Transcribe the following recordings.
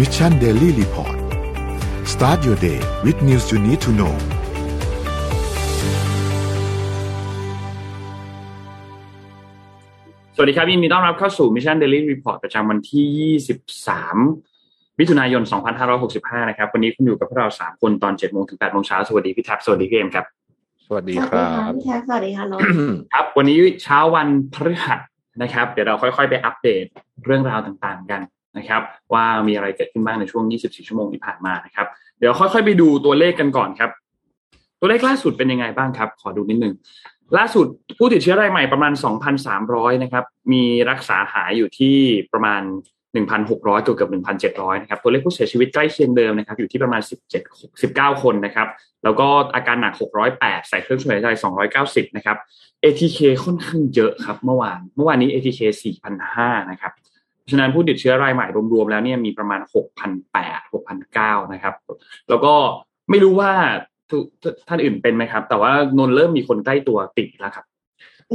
Mission Daily Report start your day with news you need to know สวัสดีครับยินดีต้อนรับเข้าสู่ Mission Daily Report ประจำวันที่ 23 มิถุนายน 2565 นะครับ วันนี้คุณอยู่กับพวกเรา 3 คนตอน7โมงถึง8โมงเช้า สวัสดีพี่แท็บ สวัสดีพี่เอมครับ สวัสดีครับสวัสดีค่ะพี่แท็บสวัสดีค่ะน้องครับ วันนี้เช้าวันพฤหัสนะครับ เดี๋ยวเราค่อย ๆ ไปอัปเดตเรื่องราวต่างๆกัน นะครับว่ามีอะไรเกิดขึ้นบ้างในช่วง 24 ชั่วโมงที่ผ่านมานะครับ เดี๋ยวค่อยๆไปดูตัวเลขกันก่อนครับ ตัวเลขล่าสุดเป็นยังไงบ้างครับ ขอดูนิดนึงล่าสุดผู้ติดเชื้อรายใหม่ประมาณ 2,300 นะครับ มีรักษาหายอยู่ที่ประมาณ 1,600เกือบเกือบ1,700 นะครับ ตัวเลขผู้เสียชีวิตใกล้เคียงเดิมนะครับ อยู่ที่ประมาณ 17 19 คนนะครับ แล้วก็อาการหนัก 608 ใส่เครื่องช่วยหายใจ 290 นะครับ ATK ค่อนข้างเยอะครับ เมื่อวาน เมื่อวานนี้ ATK 4,500 นะครับ ฉะนั้นผู้ติดเชื้อรายใหม่รวมๆแล้วเนี่ยมีประมาณ 6,800 6,900 นะครับ แล้วก็ไม่รู้ว่าทุกท่านอื่นเป็นไหมครับ แต่ว่านนท์เริ่มมีคนใกล้ตัวติดแล้วครับ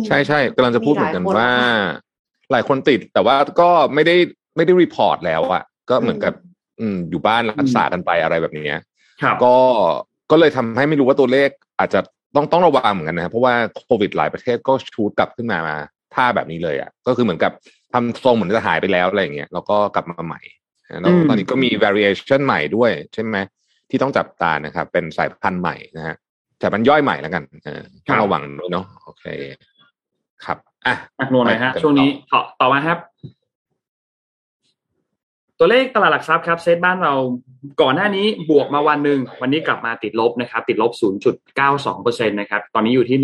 ใช่ใช่กำลังจะพูดเหมือนกันมีหลายคนว่า หลายคนติดแต่ว่าก็ไม่ได้ไม่ได้รีพอร์ตแล้วอะก็เหมือนกับ อืมอยู่บ้านรักษากันไปอะไรแบบเนี้ยครับก็ก็เลยทำให้ไม่รู้ว่าตัวเลขอาจจะต้องต้องระวังเหมือนกันนะครับเพราะว่าโควิดหลายประเทศก็ชูดกลับขึ้นมามาท่าแบบนี้เลยอะก็คือเหมือนกับ ทำทรงเหมือนจะหายไปแล้วอะไรอย่างเงี้ยแล้วก็กลับมาใหม่แล้วอืมตอนนี้ก็มี variation ใหม่ด้วย ใช่ไหมที่ต้องจับตานะครับ เป็นสายพันธุ์ใหม่นะฮะสายพันธุ์ย่อยใหม่แล้วกันเออต้องระวังด้วยเนาะโอเค ครับอะอักนวลหน่อยฮะไปกันต่อช่วงนี้ต่อต่อมาครับ ตัวเลขตลาดหลักทรัพย์ครับ เซตบ้านเราก่อนหน้านี้บวกมาวันหนึ่งวันนี้กลับมาติดลบนะครับ ติดลบ 0.92%นะครับ ตอนนี้อยู่ที่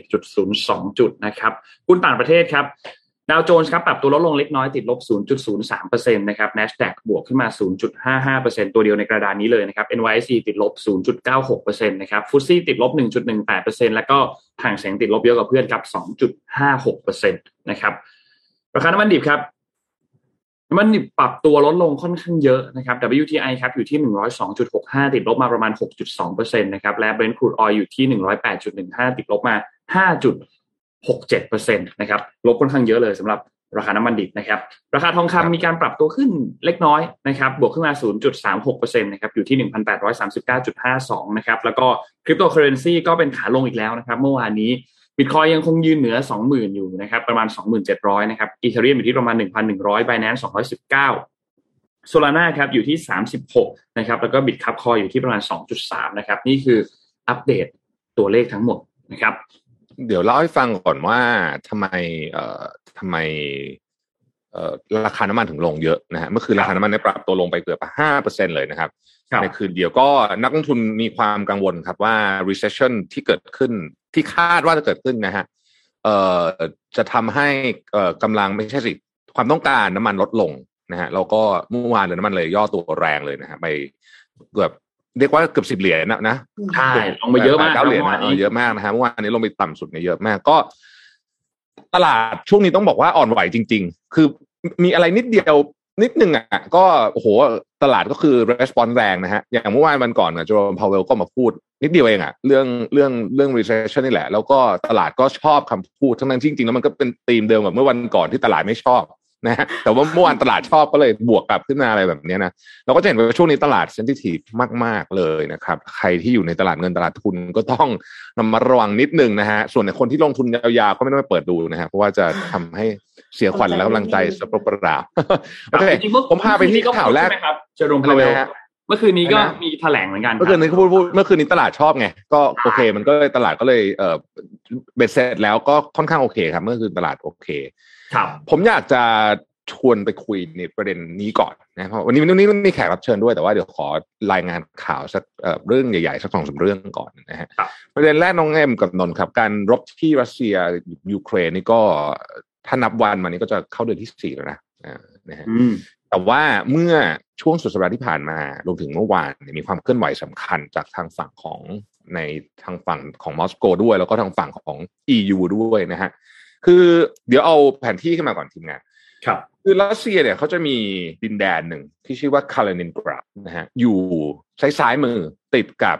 1,560.02 จุดนะครับหุ้นต่างประเทศครับ ดาวโจนส์ครับปรับตัวลดลงเล็กน้อยติดลบ 0.03%นะครับ NASDAQ บวกขึ้นมา 0.55%ตัวเดียวในกระดานนี้เลยนะครับ NYSE ติดลบ 0.96%นะครับฟุตซี่ติดลบ 1.18%แล้วก็ห่างแสงติดลบเยอะกว่าเพื่อนครับ 2.56%นะครับราคาน้ำมันดิบครับน้ำมันดิบปรับตัวลดลงค่อนข้างเยอะนะครับ WTI ครับอยู่ที่ 102.65 ติดลบมาประมาณ 6.2%นะครับและ Brent crude oil อยู่ที่ 108.15 ติดลบมา 5 5.67%นะครับลบค่อนข้างเยอะเลยสำหรับราคาน้ำมันดิบนะครับ ราคาทองคำมีการปรับตัวขึ้นเล็กน้อยนะครับ บวกขึ้นมา 0.36%นะครับอยู่ที่ 1,839.52 นะครับ แล้วก็คริปโตเคอร์เรนซีก็เป็นขาลงอีกแล้วนะครับ เมื่อวานนี้บิตคอยน์ยังคงยืนเหนือ 20,000 อยู่นะครับ ประมาณ 2,700 นะครับ Ethereum อยู่ที่ประมาณ 1,100 Binance 219 Solana ครับอยู่ที่ 36 นะครับ แล้วก็ Bitkub Coin อยู่ที่ประมาณ 2.3 นะครับ นี่คืออัปเดตตัวเลขทั้งหมดนะครับ เดี๋ยวเล่าให้ฟังก่อนว่าทำไมเอ่อทำไมเอ่อราคาน้ำมันถึงลงเยอะนะฮะเมื่อคืนราคาน้ำมันได้ปรับตัวลงไปเกือบห้าเปอร์เซ็นต์เลยนะครับครับในคืนเดียวก็นักลงทุนมีความกังวลครับว่า recession ที่เกิดขึ้นที่คาดว่าจะเกิดขึ้นนะฮะเอ่อจะทำให้เอ่อกำลังไม่ใช่สิความต้องการน้ำมันลดลงนะฮะแล้วก็เมื่อวานเลยน้ำมันเลยย่อตัวแรงเลยนะฮะไปเกือบ เรียกว่าเกือบสิบเหรียญนะนะใช่ลงไปเยอะมากเก้าเหรียญเมื่อวานะนเอนี้อเยอะมากนะฮะเมื่อวานนี้ลงไปต่ำสุดเนี่ยเยอะมากก็ ตลาดช่วงนี้ต้องบอกว่าอ่อนไหวจริง ๆ คือมีอะไรนิดเดียวนิดหนึ่งอะก็โอ้โหตลาดก็คือ response แรงนะฮะ อย่างเมื่อวานวันก่อนนะโจมพาวเวลก็มาพูด นิดเดียวเองอะ เรื่องเรื่องเรื่อง recession นี่แหละ แล้วก็ตลาดก็ชอบคำพูด ทั้งนั้นที่จริงๆแล้วมันก็เป็นธีมเดิมกับเมื่อวันก่อนที่ตลาดไม่ชอบ นะฮะแต่ว่าเมื่อวานตลาดชอบก็เลยบวกกลับขึ้นมาอะไรแบบเนี้ยนะเราก็จะเห็นว่าช่วงนี้ตลาดเซนซิทีฟมาก ๆ เลยนะครับ ใครที่อยู่ในตลาดเงินตลาดทุนก็ต้องระมัดระวังนิดนึงนะฮะส่วนในคนที่ลงทุนยาวๆก็ไม่ต้องไปเปิดดูนะฮะเพราะว่าจะทำให้เสียขวัญและกำลังใจสเปรปราโอเคจริงๆเมื่อผมพาไปที่ข่าวแรกใช่ไหมครับเจอโรมอะไรพาเวลนะฮะเมื่อคืนนี้ก็อะไรนะมีแถลงเหมือนกัน เมื่อคืนนี้เขาพูดพูดเมื่อคืนนี้ตลาดชอบไง ก็โอเค มันก็เลยตลาดก็เลยเออเบ็ดเสร็จแล้วก็ค่อนข้างโอเคครับ เมื่อคืนตลาดโอเค ครับ ผมอยากจะชวนไปคุยในประเด็นนี้ก่อนนะเพราะวันนี้วันนี้มีแขกรับเชิญด้วยแต่ว่าเดี๋ยวขอรายงานข่าวสักเอ่อเรื่องใหญ่ๆสักสองสามเรื่องก่อนนะฮะครับประเด็นแรกน้องเอ็มกับนนท์ครับ การรบที่รัสเซียยูเครนนี่ก็ถ้านับวันมานี้ก็จะเข้าเดือนที่สี่แล้วนะอ่านะฮะอืมแต่ว่าเมื่อช่วงสุดสัปดาห์ที่ผ่านมารวมถึงเมื่อวานเนี่ยมีความเคลื่อนไหวสำคัญจากทางฝั่งของในทางฝั่งของมอสโกด้วย แล้วก็ทางฝั่งของ EU ด้วยนะฮะ คือเดี๋ยวเอาแผนที่ขึ้นมาก่อนทีมงานครับคือรัสเซียเนี่ยเขาจะมีดินแดนหนึ่งที่ชื่อว่าคาเลนินกราดนะฮะอยู่ซ้ายซ้ายๆมือติดกับ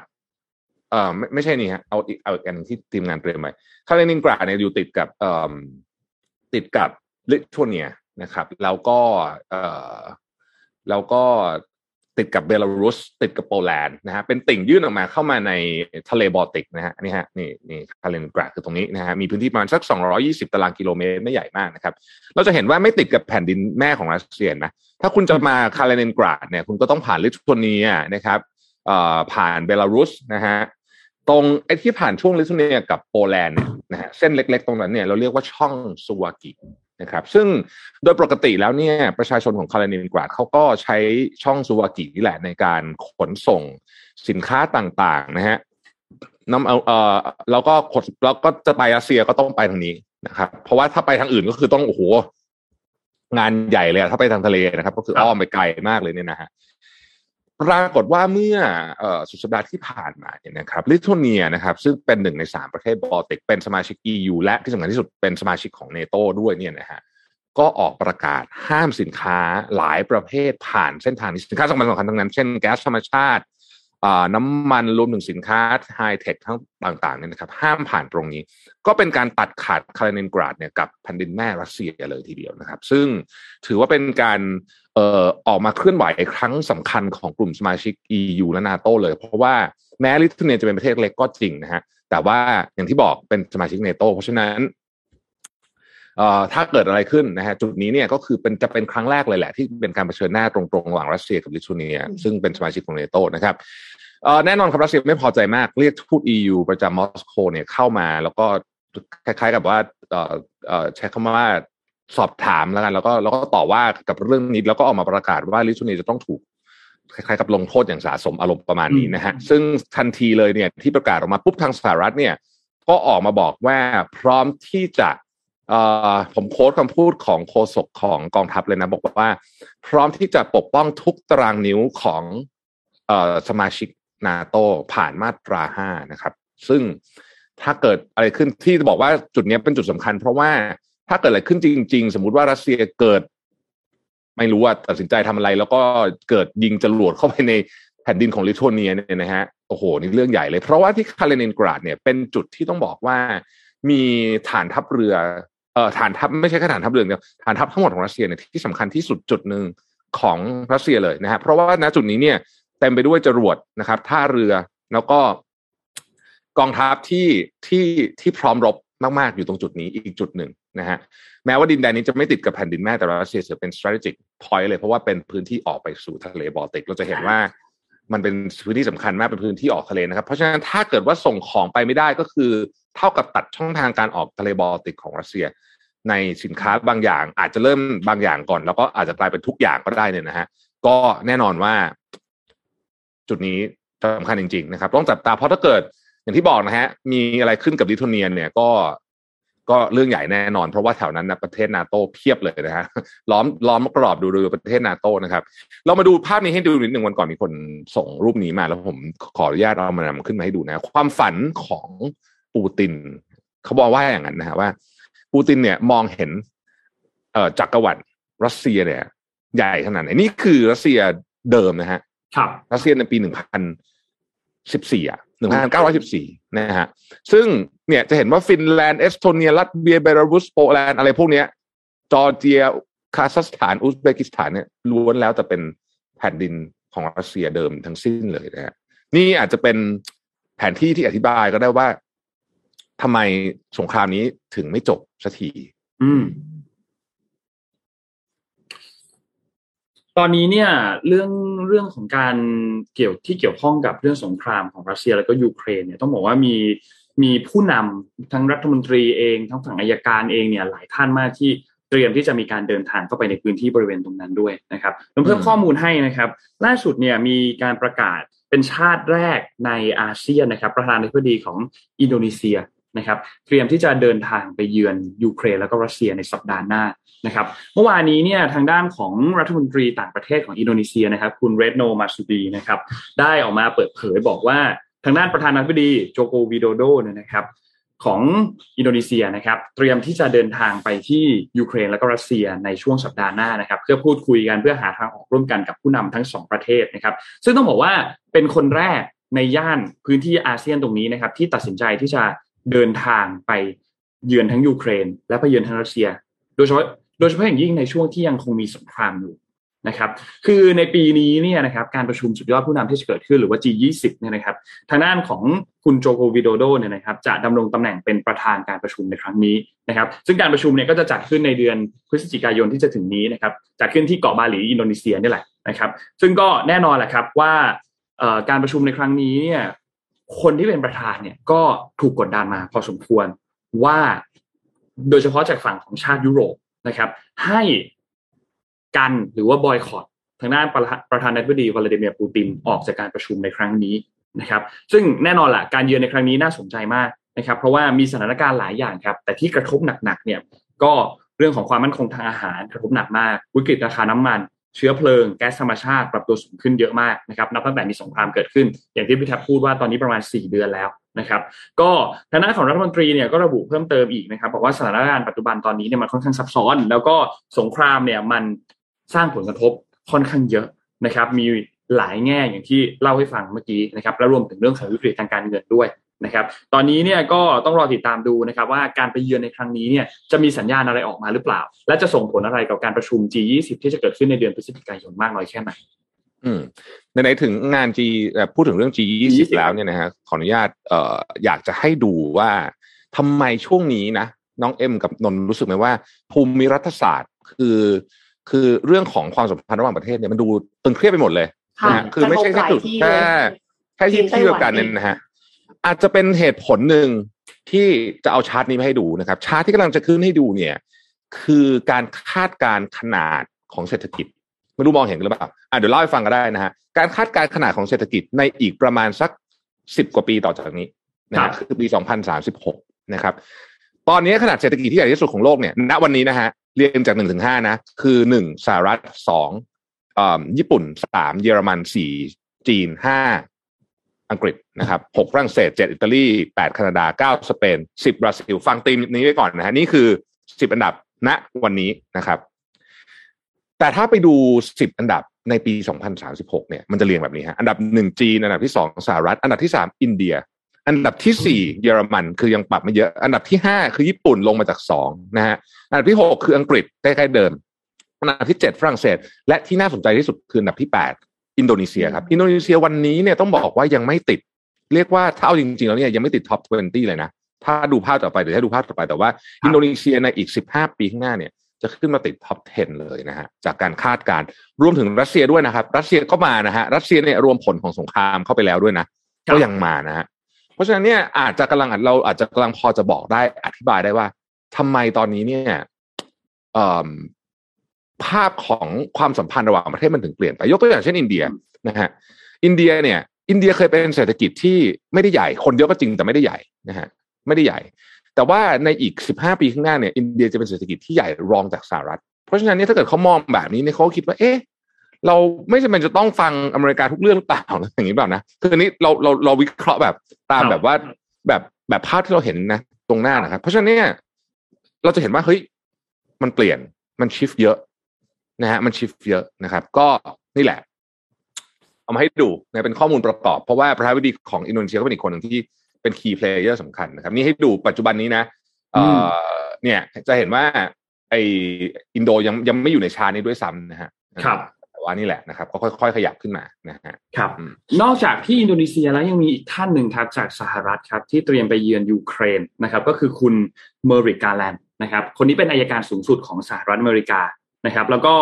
เอ่อไม่ไม่ใช่นี่ฮะเอาอีกเอาอีกอันหนึ่งที่ทีมงานเตรียมไว้คาลินินกราดเนี่ยอยู่ติดกับเอ่อติดกับลิทัวเนียะครับ แล้วก็เอ่อแล้วก็ ติดกับเบลารุสติดกับโปแลนด์นะฮะเป็นติ่งยื่นออกมาเข้ามาในทะเลบอลติกนะฮะนี่ฮะนี่นี่คาลินินกราดคือตรงนี้นะฮะมีพื้นที่ประมาณสัก 220 ตารางกิโลเมตรไม่ใหญ่มากนะครับ เราจะเห็นว่าไม่ติดกับแผ่นดินแม่ของรัสเซียนะถ้าคุณจะมาคาลินินกราดเนี่ยคุณก็ต้องผ่านลิทัวเนียนะครับเอ่อผ่านเบลารุสนะฮะตรงไอ้ที่ผ่านช่วงลิทัวเนียกับโปแลนด์เนี่ยนะฮะเส้นเล็ก ๆ ตรงนั้นเนี่ยเราเรียกว่าช่องสวากิ นะครับซึ่งโดยปกติแล้วเนี่ยประชาชนของคาลินินกราดเขาก็ใช้ช่องสวากินี่แหละในการขนส่งสินค้าต่างๆนะฮะน้ำเอาเออแล้วก็ขดแล้วก็จะไปรัสเซียก็ต้องไปทางนี้นะครับ เพราะว่าถ้าไปทางอื่นก็คือต้องโอ้โหงานใหญ่เลยถ้าไปทางทะเลนะครับ ก็คืออ้อมไปไกลมากเลยเนี่ยนะฮะ ปรากฏว่าเมื่ออสุดสัปดาห์ที่ผ่านมาเนี่ยนะครับลิทัวเนียนะครับซึ่งเป็นหนึ่งในสามประเทศบอลติก เป็นสมาชิก EU และที่สำคัญที่สุดเป็นสมาชิกของเนโตด้วยเนี่ยนะฮะก็ออกประกาศห้ามสินค้าหลายประเภทผ่านเส้นทางนี้สินค้าสำคัญสำคัญทั้งนั้น เช่นแก๊สธรรมชาติ น้ำมันรวมถึงสินค้าไฮเทคทั้งต่างๆเนี่ยนะครับ ห้ามผ่านตรงนี้ ก็เป็นการตัดขาดคาลินินกราดเนี่ยกับแผ่นดินแม่รัสเซียเลยทีเดียวนะครับ ซึ่งถือว่าเป็นการเอ่อออกมาเคลื่อนไหวครั้งสำคัญของกลุ่มสมาชิก EU และนาโตเลย เพราะว่าแม้ลิทัวเนียจะเป็นประเทศเล็กก็จริงนะฮะแต่ว่าอย่างที่บอกเป็นสมาชิกนาโตเพราะฉะนั้นเอ่อถ้าเกิดอะไรขึ้นนะฮะจุดนี้เนี่ยก็คือเป็นจะเป็นครั้งแรกเลยแหละ ที่เป็นการเผชิญหน้าตรงๆระหว่างรัสเซียกับลิทัวเนีย ซึ่งเป็นสมาชิกของเนโตนะครับ แน่นอนครับรัสเซียไม่พอใจมากเรียกทูต EU ประจำมอสโกเนี่ยเข้ามา แล้วก็คล้ายๆกับว่าเอ่อเอ่อใช้คำว่าสอบถามแล้วกัน แล้วก็แล้วก็ต่อว่ากับเรื่องนี้แล้วก็ออกมาประกาศว่าลิทัวเนียจะต้องถูกคล้ายๆกับลงโทษอย่างสาสมอารมณ์ประมาณนี้นะฮะ ซึ่งทันทีเลยเนี่ยที่ประกาศออกมาปุ๊บทางสหรัฐเนี่ย ก็ออกมาบอกว่าพร้อมที่จะเอ่อผมโค้ดคำพูดของโฆษกของกองทัพเลยนะ บอกว่า พร้อมที่จะปกป้องทุกตารางนิ้วของเอ่อสมาชิก นาโตผ่านมาตราห้านะครับ ซึ่งถ้าเกิดอะไรขึ้นที่จะบอกว่าจุดนี้เป็นจุดสำคัญ เพราะว่าถ้าเกิดอะไรขึ้นจริง ๆ สมมุติว่ารัสเซียเกิด ไม่รู้ว่าตัดสินใจทำอะไร แล้วก็เกิดยิงจรวดเข้าไปในแผ่นดินของลิทัวเนียเนี่ยนะฮะโอ้โหนี่เรื่องใหญ่เลย เพราะว่าที่คาเลนินกราดเนี่ยเป็นจุดที่ต้องบอกว่ามีฐานทัพเรือเอ่อฐานทัพไม่ใช่แค่ฐานทัพเรือเดียวฐานทัพทั้งหมดของรัสเซียเนี่ยที่สำคัญที่สุดจุดหนึ่งของรัสเซียเลยนะฮะเพราะว่าณจุดนี้เนี่ย เต็มไปด้วยจรวดนะครับท่าเรือแล้วก็กองทัพที่ที่ที่พร้อมรบมากๆอยู่ตรงจุดนี้อีกจุดหนึ่งนะฮะแม้ว่าดินแดนนี้จะไม่ติดกับแผ่นดินแม่แต่รัสเซียถือเป็น strategic point เลยเพราะว่าเป็นพื้นที่ออกไปสู่ทะเลบอลติกเราจะเห็นว่ามันเป็นพื้นที่สำคัญมากเป็นพื้นที่ออกทะเลนะครับ เพราะฉะนั้นถ้าเกิดว่าส่งของไปไม่ได้ก็คือ เท่ากับตัดช่องทางการออกทะเลบอลติกของรัสเซีย ในสินค้าบางอย่างอาจจะเริ่มบางอย่างก่อน แล้วก็อาจจะกลายเป็นทุกอย่างก็ได้เนี่ยนะฮะก็แน่นอนว่า จุดนี้สำคัญจริงๆนะครับต้องจับตาเพราะถ้าเกิดอย่างที่บอกนะฮะมีอะไรขึ้นกับลิทัวเนียเนี่ยก็ก็เรื่องใหญ่แน่นอน เพราะว่าแถวนั้นนะประเทศนาโตเพียบเลยนะฮะล้อมล้อมกรอบดูดูประเทศนาโตนะครับ เรามาดูภาพนี้ให้ดูนิดหนึ่งวันก่อนมีคนส่งรูปนี้มา แล้วผมขออนุญาตเอามานำขึ้นมาให้ดูนะ ความฝันของปูตินเขาบอกว่าอย่างนั้นนะฮะว่า ปูตินเนี่ยมองเห็น เอ่อจักรวรรดิรัสเซียเนี่ย ใหญ่ขนาดไหนนี่คือรัสเซียเดิมนะฮะ ครับรัสเซียในปีหนึ่งพันสิบสี่อะหนึ่งพันเก้าร้อยสิบสี่นะฮะซึ่งเนี่ยจะเห็นว่าฟินแลนด์เอสโตเนีย ลัตเวียเบลารุสโปแลนด์อะไรพวกเนี้ยจอร์เจียคาซัคสถานอุซเบกิสถานเนี่ยล้วนแล้วแต่เป็นแผ่นดินของรัสเซียเดิมทั้งสิ้นเลยนะฮะนี่อาจจะเป็นแผนที่ที่อธิบายก็ได้ว่าทำไมสงครามนี้ถึงไม่จบสักทีอืม ตอนนี้เนี่ยเรื่องเรื่องของการเกี่ยวที่เกี่ยวข้องกับเรื่องสงครามของรัสเซียแล้วก็ยูเครนเนี่ยต้องบอกว่ามีมีผู้นำทั้งรัฐมนตรีเองทั้งฝั่งอายการเองเนี่ยหลายท่านมากที่เตรียมที่จะมีการเดินทางเข้าไปในพื้นที่บริเวณตรงนั้นด้วยนะครับเพิ่มข้อมูลให้นะครับ ล่าสุดเนี่ยมีการประกาศเป็นชาติแรกในอาเซียนนะครับ ประธานาธิบดีของอินโดนีเซีย นะครับเตรียมที่จะเดินทางไปเยือนยูเครนแล้วก็รัสเซียในสัปดาห์หน้านะครับเมื่อวานนี้เนี่ยทางด้านของรัฐมนตรีต่างประเทศของอินโดนีเซียนะครับคุณเร็ตโนมาร์ซูดีนะครับได้ออกมาเปิดเผยบอกว่าทางด้านประธานาธิบดีโจโกวิโดโดเนี่ยนะครับของอินโดนีเซียนะครับเตรียมที่จะเดินทางไปที่ยูเครนและก็รัสเซียในช่วงสัปดาห์หน้านะครับเพื่อพูดคุยกันเพื่อหาทางออกร่วมกันกับผู้นำทั้งสองประเทศนะครับซึ่งต้องบอกว่าเป็นคนแรกในย่านพื้นที่อาเซียนตรงนี้นะครับที่ตัดสินใจที่จะ เดินทางไปเยือนทั้งยูเครน และไปเยือนทั้งรัสเซีย โดยเฉพาะโดยเฉพาะอย่างยิ่งในช่วงที่ยังคงมีสงครามอยู่นะครับ คือในปีนี้เนี่ยนะครับการประชุมสุดยอดผู้นำที่จะเกิดขึ้นหรือว่า G20 เนี่ยนะครับ ทางด้านของคุณโจโควิโดโดเนี่ยนะครับ จะดำรงตำแหน่งเป็นประธานการประชุมในครั้งนี้นะครับ ซึ่งการประชุมเนี่ยก็จะจัดขึ้นในเดือนพฤศจิกายนที่จะถึงนี้นะครับ จัดขึ้นที่เกาะบาหลีอินโดนีเซียนี่แหละนะครับ ซึ่งก็แน่นอนแหละครับว่าการประชุมในครั้งนี้เนี่ย คนที่เป็นประธานเนี่ยก็ถูกกดดันมาพอสมควรว่าโดยเฉพาะจากฝั่งของชาติยุโรปนะครับ ให้กันหรือว่าบอยคอรทางด้านประธานาธิบดีวลาดิเมียร์ปูตินออกจากการประชุมในครั้งนี้นะครับ ซึ่งแน่นอนแหละการเยือนในครั้งนี้น่าสนใจมากนะครับ เพราะว่ามีสถานการณ์หลายอย่างครับ แต่ที่กระทบหนักๆเนี่ยก็เรื่องของความมั่นคงทางอาหารกระทบหนักมาก วิกฤตราคาน้ำมัน เชื้อเพลิงแก๊สธรรมชาติปรับตัวสูงขึ้นเยอะมากนะครับนับตั้งแต่มีสงครามเกิดขึ้น อย่างที่พี่แทบพูดว่าตอนนี้ประมาณ 4 เดือนแล้วนะครับก็ทางด้านของรัฐมนตรีเนี่ยก็ระบุเพิ่มเติมอีกนะครับบอกว่าสถานการณ์ปัจจุบันตอนนี้เนี่ยมันค่อนข้างซับซ้อน แล้วก็สงครามเนี่ยมันสร้างผลกระทบค่อนข้างเยอะนะครับมีหลายแง่อย่างที่เล่าให้ฟังเมื่อกี้นะครับและรวมถึงเรื่องของวิกฤตทางการเงินด้วย นะครับ ตอนนี้เนี่ยก็ต้องรอติดตามดูนะครับ ว่าการไปเยือนในครั้งนี้เนี่ยจะมีสัญญาณอะไรออกมาหรือเปล่า และจะส่งผลอะไรกับการประชุม G20 ที่จะเกิดขึ้นในเดือนพฤศจิกายนมากน้อยแค่ไหนอืมในถึงงาน G พูดถึงเรื่อง G20 แล้วเนี่ยนะฮะขออนุญาตเอ่ออยากจะให้ดูว่าทำไมช่วงนี้นะน้องเอ็มกับนนรู้สึกไหมว่า ภูมิรัฐศาสตร์คือคือเรื่องของความสัมพันธ์ระหว่างประเทศเนี่ยมันดูตึงเครียดไปหมดเลยนะฮะคือไม่ใช่แค่จุดแค่แค่ที่ที่เดียวกันเนี่ยนะฮะ อาจจะเป็นเหตุผลหนึ่งที่จะเอาชาร์ตนี้มาให้ดูนะครับ ชาร์ตที่กำลังจะขึ้นให้ดูเนี่ย คือการคาดการขนาดของเศรษฐกิจไม่รู้มองเห็นหรือเปล่าอะเดี๋ยวเล่าให้ฟังก็ได้นะฮะการคาดการขนาดของเศรษฐกิจในอีกประมาณสักสิบกว่าปีต่อจากนี้นะคือปีสองพันสามสิบหกนะครับ ตอนนี้ขนาดเศรษฐกิจที่ใหญ่ที่สุดของโลกเนี่ยณวันนี้นะฮะเรียงจากหนึ่งถึงห้านะ คือหนึ่งสหรัฐสองญี่ปุ่นสามเยอรมันสี่จีนห้า อังกฤษนะครับหกฝรั่งเศสเจ็ดอิตาลีแปดแคนาดาเก้าสเปนสิบบราซิล ฟังตีมนี้ไว้ก่อนนะฮะนี่คือสิบอันดับณวันนี้นะครับ แต่ถ้าไปดูสิบอันดับในปีสองพันสามสิบหกเนี่ยมันจะเรียงแบบนี้ฮะอันดับหนึ่งจีน อันดับที่สองสหรัฐ อันดับที่สามอินเดีย อันดับที่สี่เยอรมันคือยังปรับไม่เยอะ อันดับที่ห้าคือญี่ปุ่นลงมาจากสองนะฮะอันดับที่หกคืออังกฤษใกล้ๆเดิมอันดับที่เจ็ดฝรั่งเศส และที่น่าสนใจที่สุดคืออันดับที่แปด อินโดนีเซียครับ อินโดนีเซียวันนี้เนี่ยต้องบอกว่ายังไม่ติด เรียกว่าถ้าเอาจริงๆแล้วเนี่ยยังไม่ติด top 20เลยนะ ถ้าดูภาพต่อไปเดี๋ยวให้ดูภาพต่อไปแต่ว่า อินโดนีเซียในอีก 15 ปีข้างหน้าเนี่ยจะขึ้นมาติดท็อป 10 เลยนะฮะจากการคาดการรวมถึงรัสเซียด้วยนะครับ รัสเซียก็มานะฮะรัสเซียเนี่ยรวมผลของสงครามเข้าไปแล้วด้วยนะก็ยังมานะฮะเพราะฉะนั้นเนี่ยอาจจะกำลังเราอาจจะกำลังพอจะบอกได้อธิบายได้ว่าทำไมตอนนี้เนี่ย ภาพของความสัมพันธ์ระหว่างประเทศมันถึงเปลี่ยนไปยกตัวอย่างเช่นอินเดียนะฮะอินเดียเนี่ย อินเดียเคยเป็นเศรษฐกิจที่ไม่ได้ใหญ่คนเยอะก็จริงแต่ไม่ได้ใหญ่นะฮะไม่ได้ใหญ่ แต่ว่าในอีกสิบห้าปีข้างหน้าเนี่ยอินเดียจะเป็นเศรษฐกิจที่ใหญ่รองจากสหรัฐ เพราะฉะนั้นเนี่ยถ้าเกิดเขามองแบบนี้เนี่ยเขาคิดว่าเอ๊ะเราไม่จำเป็นจะต้องฟังอเมริกาทุกเรื่องหรือเปล่าอย่างนี้เปล่านะคืออันนี้เราเราเราวิเคราะห์แบบตามแบบว่าแบบแบบภาพที่เราเห็นนะ ตรงหน้านะครับ เพราะฉะนั้นเนี่ยเราจะเห็นว่าเฮ้ยมันเปลี่ยนมันชิฟเยอะ นะฮะมันชิฟเยอะนะครับ ก็นี่แหละ เอามาให้ดูนะเป็นข้อมูลประกอบ เพราะว่าประธานาธิบดีของอินโดนีเซียก็เป็นอีกคนหนึ่งที่เป็น key player สำคัญนะครับ นี่ให้ดูปัจจุบันนี้นะเอ่อเนี่ยจะเห็นว่า ไอ้อินโดยังยังไม่อยู่ในชานี้ด้วยซ้ำนะฮะครับแต่ว่านี่แหละนะครับ ก็ค่อยๆ ขยับขึ้นมานะฮะครับ นอกจากที่อินโดนีเซียแล้วยังมีอีกท่านหนึ่งครับจากสหรัฐครับ ที่เตรียมไปเยือนยูเครนนะครับ ก็คือคุณเมอร์ริคการ์แลนด์นะครับ คนนี้เป็นอัยการสูงสุดของสหรัฐอเมริกา นะครับ แล้วก็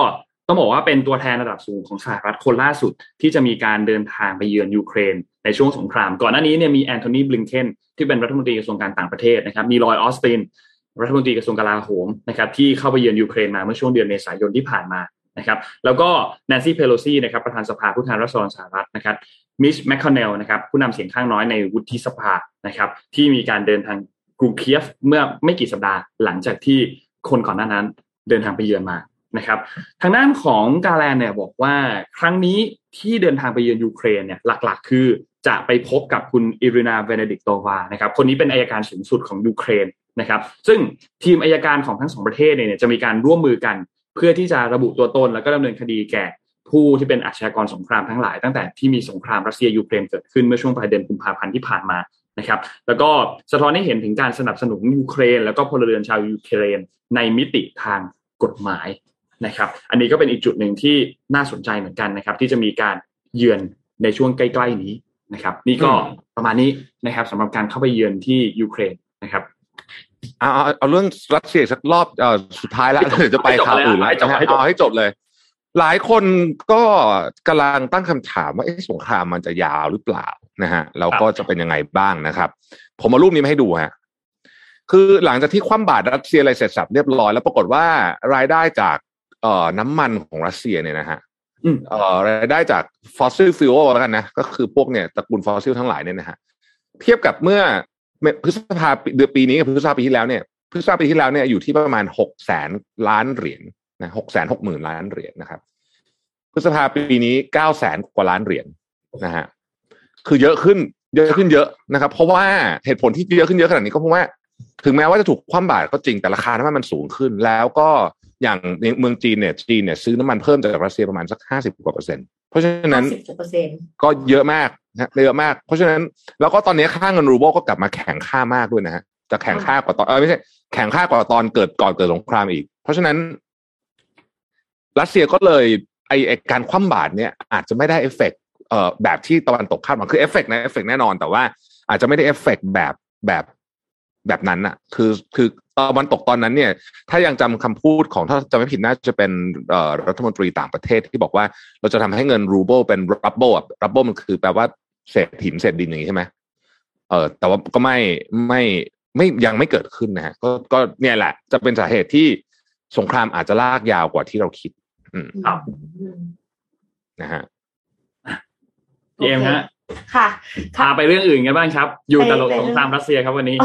ต้องบอกว่าเป็นตัวแทนระดับสูงของสหรัฐคนล่าสุดที่จะมีการเดินทางไปเยือนยูเครน ในช่วงสงคราม ก่อนหน้านี้เนี่ยมีแอนโทนีบลิงเคนที่เป็นรัฐมนตรีกระทรวงการต่างประเทศนะครับ มีลอยด์ออสตินรัฐมนตรีกระทรวงกลาโหมนะครับที่เข้าไปเยือนยูเครนมาเมื่อช่วงเดือนเมษายนที่ผ่านมานะครับแล้วก็แนนซี่เพโลซีนะครับประธานสภาผู้แทนราษฎรสหรัฐนะครับมิตช์แมคคอนเนลล์นะครับผู้นำเสียงข้างน้อยในวุฒิสภานะครับที่มีการเดินทางกรุงเคียฟเมื่อไม่กี่สัปดาห์หลังจากที่คนก่อนหน้านั้นเดินทางไปเยือนมา นะครับทางด้านของการ์แลนด์เนี่ยบอกว่าครั้งนี้ที่เดินทางไปเยือนยูเครนเนี่ยหลักๆ คือจะไปพบกับคุณอิรินาเวเนดิกโตวานะครับคนนี้เป็นอัยการสูงสุดของยูเครนนะครับซึ่งทีมอัยการของทั้งสองประเทศเนี่ยจะมีการร่วมมือกัน เพื่อที่จะระบุตัวตนแล้วก็ดำเนินคดีแก่ผู้ที่เป็นอาชญากรสงครามทั้งหลายตั้งแต่ที่มีสงครามรัสเซียยูเครนเกิดขึ้นเมื่อช่วงปลายเดือนกุมภาพันธ์ที่ผ่านมานะครับแล้วก็สะท้อนให้เห็นถึงการสนับสนุนยูเครน แล้วก็พลเรือนชาวยูเครนในมิติทางกฎหมาย นะครับ อันนี้ก็เป็นอีกจุดหนึ่งที่น่าสนใจเหมือนกันนะครับ ที่จะมีการเยือนในช่วงใกล้ๆนี้นะครับ นี่ก็ประมาณนี้นะครับสำหรับการเข้าไปเยือนที่ยูเครนนะครับเอาเอาเอาเรื่องรัสเซียสักรอบเอ่อสุดท้ายแล้วเดี๋ยวจะไปข่าวอื่นแล้วให้จบนะฮะให้จบเอาให้จบเลย หลายคนก็กำลังตั้งคำถามว่าเอ๊ะสงครามมันจะยาวหรือเปล่านะฮะแล้วก็จะเป็นยังไงบ้างนะครับ ผมเอารูปนี้มาให้ดูฮะคือหลังจากที่คว่ำบาตรรัสเซียอะไรเสร็จสรรพเรียบร้อยแล้วปรากฏว่ารายได้จาก เอ่อน้ำมันของรัสเซียเนี่ยนะฮะอืมเอ่อรายได้จาก fossil fuel แล้วกันนะ ก็คือพวกเนี่ยตระกูลฟอสซิลทั้งหลายเนี่ยนะฮะเทียบกับเมื่อพฤษภาเดือนปีนี้กับพฤษภาปีที่แล้วเนี่ยพฤษภาปีที่แล้วเนี่ยอยู่ที่ประมาณหกแสนล้านเหรียญนะหกแสนหกหมื่นล้านเหรียญนะครับพฤษภาปีนี้เก้าแสนกว่าล้านเหรียญนะฮะคือเยอะขึ้นเยอะขึ้นเยอะนะครับ เพราะว่าเหตุผลที่เยอะขึ้นเยอะขนาดนี้ก็เพราะว่า ถึงแม้ว่าจะถูกคว่ำบาตรก็จริงแต่ราคาน้ำมันมันสูงขึ้น แล้วก็ อย่างในเมืองจีนเนี่ยจีนเนี่ยซื้อน้ำมันเพิ่มจากรัสเซียประมาณสักห้าสิบกว่าเปอร์เซ็นต์เพราะฉะนั้นสิบเปอร์เซ็นต์ก็เยอะมากนะเยอะมาก เพราะฉะนั้นแล้วก็ตอนนี้ค่าเงินรูเบิลก็กลับมาแข็งค่ามากด้วยนะฮะจะแข็งค่ากว่าตอนเออไม่ใช่แข็งค่ากว่าตอนเกิดก่อนเกิดสงครามอีก เพราะฉะนั้น รัสเซียก็เลยไอไอการคว่ำบาตรเนี่ยอาจจะไม่ได้เอฟเฟกต์เอ่อแบบที่ตะวันตกคาดหวังคือเอฟเฟกต์นะเอฟเฟกต์แน่นอน แต่ว่าอาจจะไม่ได้เอฟเฟกต์แบบแบบแบบนั้นอะคือคือ ตะวันตกตอนนั้นเนี่ยถ้ายังจำคำพูดของถ้าจำไม่ผิดน่าจะเป็นเอ่อรัฐมนตรีต่างประเทศที่บอกว่าเราจะทำให้เงินรูเบิลเป็น rubble อะ rubble มันคือแปลว่าเศษหินเศษดินอย่างนี้ใช่ไหมเออแต่ว่าก็ไม่ไม่ไม่ยังไม่เกิดขึ้นนะฮะก็ก็เนี่ยแหละ จะเป็นสาเหตุที่สงครามอาจจะลากยาวกว่าที่เราคิด อืมครับนะฮะพี่เอ็มฮะ ค่ะพาไปเรื่องอื่นกันบ้างครับ อยู่แต่ไปไปสงครามรัสเซียครับวันนี้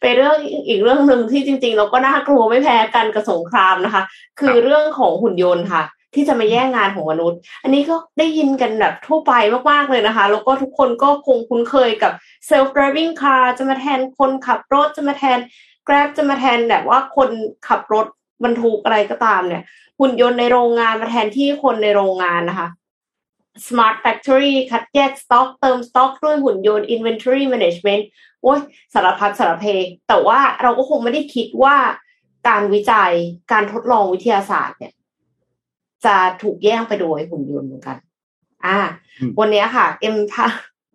เป็นเรื่องอีกเรื่องหนึ่งที่จริง ๆ เราก็น่ากลัวไม่แพ้กันกับสงครามนะคะ คือเรื่องของหุ่นยนต์ค่ะ ที่จะมาแย่งงานของมนุษย์ อันนี้ก็ได้ยินกันแบบทั่วไปมากๆเลยนะคะ แล้วก็ทุกคนก็คงคุ้นเคยกับ self driving car จะมาแทนคนขับรถจะมาแทน Grab จะมาแทนแบบว่าคนขับรถบรรทุกอะไรก็ตามเนี่ย หุ่นยนต์ในโรงงานมาแทนที่คนในโรงงานนะคะ Smart Factory คัดแยกสต็อกเติมสต็อกด้วยหุ่นยนต์ Inventory Management โอ้ยสารพัดสารเพ แต่ว่าเราก็คงไม่ได้คิดว่าการวิจัยการทดลองวิทยาศาสตร์เนี่ย จะถูกแย่งไปโดยหุ่นยนต์เหมือนกัน อ่าอืมวันนี้ค่ะ เอ็มพา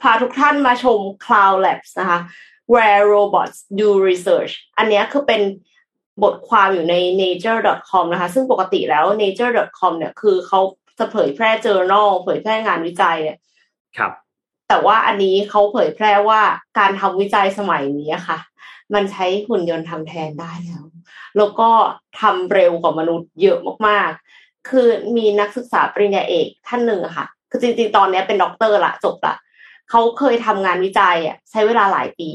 พาทุกท่านมาชม Cloud Labs นะคะ where robots do research อันเนี้ยคือเป็นบทความอยู่ใน nature.com นะคะ ซึ่งปกติแล้ว nature.com เนี่ยคือเขา จะเผยแพร่ journal เผยแพร่งานวิจัยเนี่ยครับ แต่ว่าอันนี้เขาเผยแพร่ว่าการทำวิจัยสมัยนี้ค่ะ มันใช้หุ่นยนต์ทำแทนได้แล้ว แล้วก็ทำเร็วกว่ามนุษย์เยอะมากๆ คือมีนักศึกษาปริญญาเอกท่านหนึ่งอะค่ะ คือจริงๆ ตอนนี้เป็นด็อกเตอร์ละจบละเขาเคยทำงานวิจัยอะใช้เวลาหลายปี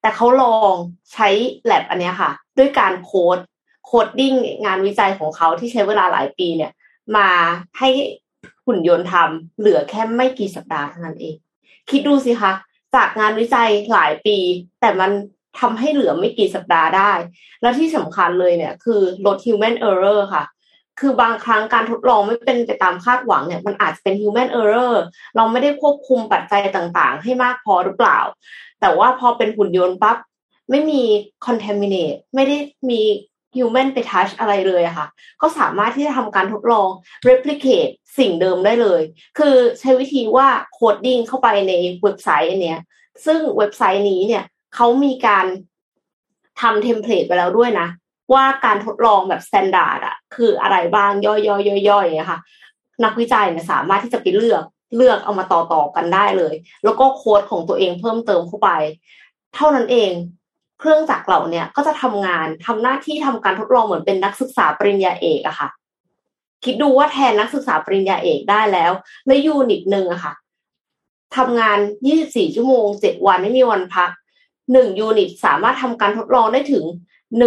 แต่เขาลองใช้แลบอันเนี้ยค่ะ ด้วยการ code coding งานวิจัยของเขาที่ใช้เวลาหลายปีเนี่ย มาให้หุ่นยนต์ทำเหลือแค่ไม่กี่สัปดาห์เท่านั้นเอง คิดดูสิคะจากงานวิจัยหลายปี แต่มันทำให้เหลือไม่กี่สัปดาห์ได้ แล้วที่สำคัญเลยเนี่ย คือลด human error ค่ะ คือบางครั้งการทดลองไม่เป็นไปตามคาดหวังเนี่ย มันอาจจะเป็น human error เราไม่ได้ควบคุมปัจจัยต่างๆ ให้มากพอหรือเปล่า แต่ว่าพอเป็นหุ่นยนต์ปั๊บไม่มี contaminate ไม่ได้มี human ไป touch อะไรเลยอะค่ะ ก็สามารถที่จะทำการทดลอง replicate สิ่งเดิมได้เลย คือใช้วิธีว่า coding เข้าไปในเว็บไซต์อันเนี้ย ซึ่งเว็บไซต์นี้เนี่ยเขามีการทำ template ไปแล้วด้วยนะ ว่าการทดลองแบบ standard อะคืออะไรบ้างย่อยๆย่อยๆอะค่ะ นักวิจัยเนี่ยสามารถที่จะไปเลือกเลือกเอามาต่อต่อๆกันได้เลย แล้วก็โค้ดของตัวเองเพิ่มเติมเข้าไป เท่านั้นเอง เครื่องจักรเหล่าเนี้ยก็จะทำงานทำหน้าที่ทำการทดลองเหมือนเป็นนักศึกษาปริญญาเอกอะค่ะ คิดดูว่าแทนนักศึกษาปริญญาเอกได้แล้ว และยูนิตหนึ่งอะค่ะทำงาน 24 ชั่วโมง 7 วันไม่มีวันพักหนึ่งยูนิตสามารถทำการทดลองได้ถึง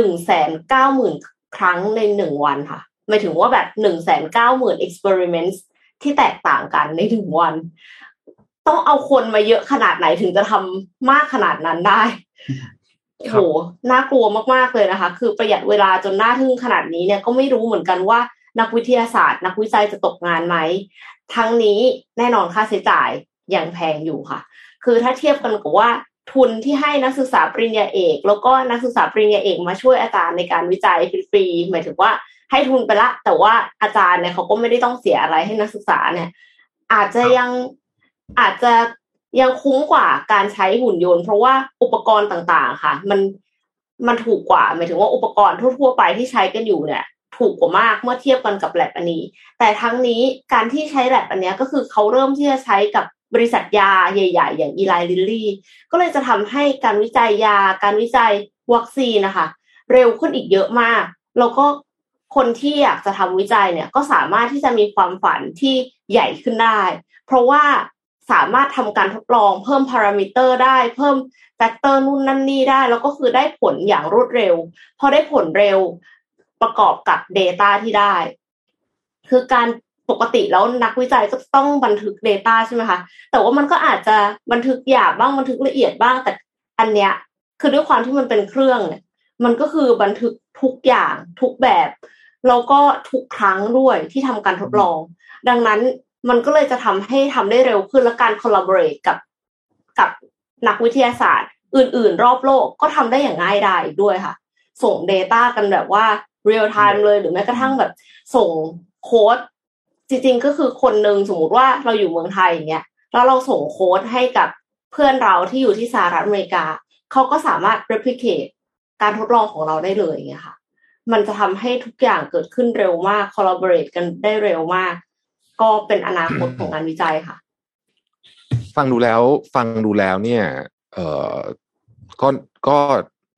190,000 ครั้งในหนึ่งวันค่ะหมายถึงว่าแบบ 190,000 experiments ที่แตกต่างกันในหนึ่งวัน ต้องเอาคนมาเยอะขนาดไหนถึงจะทำมากขนาดนั้นได้ โหน่ากลัวมากๆเลยนะคะ คือประหยัดเวลาจนน่าทึ่งขนาดนี้เนี่ยก็ไม่รู้เหมือนกันว่านักวิทยาศาสตร์ นักวิจัยจะตกงานไหม ทั้งนี้แน่นอนค่าใช้จ่ายยังแพงอยู่ค่ะ คือถ้าเทียบกันกับว่าทุนที่ให้นักศึกษาปริญญาเอก แล้วก็นักศึกษาปริญญาเอกมาช่วยอาจารย์ในการวิจัยฟรีๆหมายถึงว่าให้ทุนไปละ แต่ว่าอาจารย์เนี่ยเขาก็ไม่ได้ต้องเสียอะไรให้นักศึกษาเนี่ย อาจจะยังอาจจะ ยังคุ้มกว่าการใช้หุ่นยนต์ เพราะว่าอุปกรณ์ต่างๆ ค่ะ มันมันถูกกว่าหมายถึงว่าอุปกรณ์ทั่ว ๆ ไปที่ใช้กันอยู่เนี่ย ถูกกว่ามากเมื่อเทียบกันกับแลบอันนี้ แต่ทั้งนี้การที่ใช้แลบอันนี้ก็คือเขาเริ่มที่จะใช้กับบริษัทยาใหญ่ ๆ อย่างอีไลลิลลี่ ก็เลยจะทำให้การวิจัยยา การวิจัยวัคซีนนะคะ เร็วขึ้นอีกเยอะมาก แล้วก็คนที่อยากจะทำวิจัยเนี่ยก็สามารถที่จะมีความฝันที่ใหญ่ขึ้นได้ เพราะว่า สามารถทำการทดลอง เพิ่มพารามิเตอร์ได้ เพิ่ม factor นู่นนั่นนี่ได้ แล้วก็คือได้ผลอย่างรวดเร็ว พอได้ผลเร็วประกอบกับ Data ที่ได้ คือการปกติแล้วนักวิจัยก็ต้องบันทึก Data ใช่ไหมคะ แต่ว่ามันก็อาจจะบันทึกหยาบบ้างบันทึกละเอียดบ้าง แต่อันเนี้ยคือด้วยความที่มันเป็นเครื่องเนี่ยมันก็คือบันทึกทุกอย่างทุกแบบ แล้วก็ทุกครั้งด้วยที่ทำการทดลอง ดังนั้น มันก็เลยจะทำให้ทำได้เร็วขึ้นและการ collaborate กับกับนักวิทยาศาสตร์ อื่น ๆ รอบโลกก็ทำได้อย่างง่ายดายด้วยค่ะ ส่ง Data กันแบบว่า real time เลยหรือแม้กระทั่งแบบ ส่งโค้ดจริงๆก็คือคนหนึ่งสมมติว่าเราอยู่เมืองไทยอย่างเงี้ยแล้วเราส่งโค้ดให้กับเพื่อนเราที่อยู่ที่สหรัฐอเมริกา เขาก็สามารถ replicate การทดลองของเราได้เลยอย่างเงี้ยค่ะ มันจะทำให้ทุกอย่างเกิดขึ้นเร็วมาก collaborate กันได้เร็วมาก ก็เป็นอนาคตของงานวิจัยค่ะ ฟังดูแล้ว ฟังดูแล้วเนี่ย เออก็ก็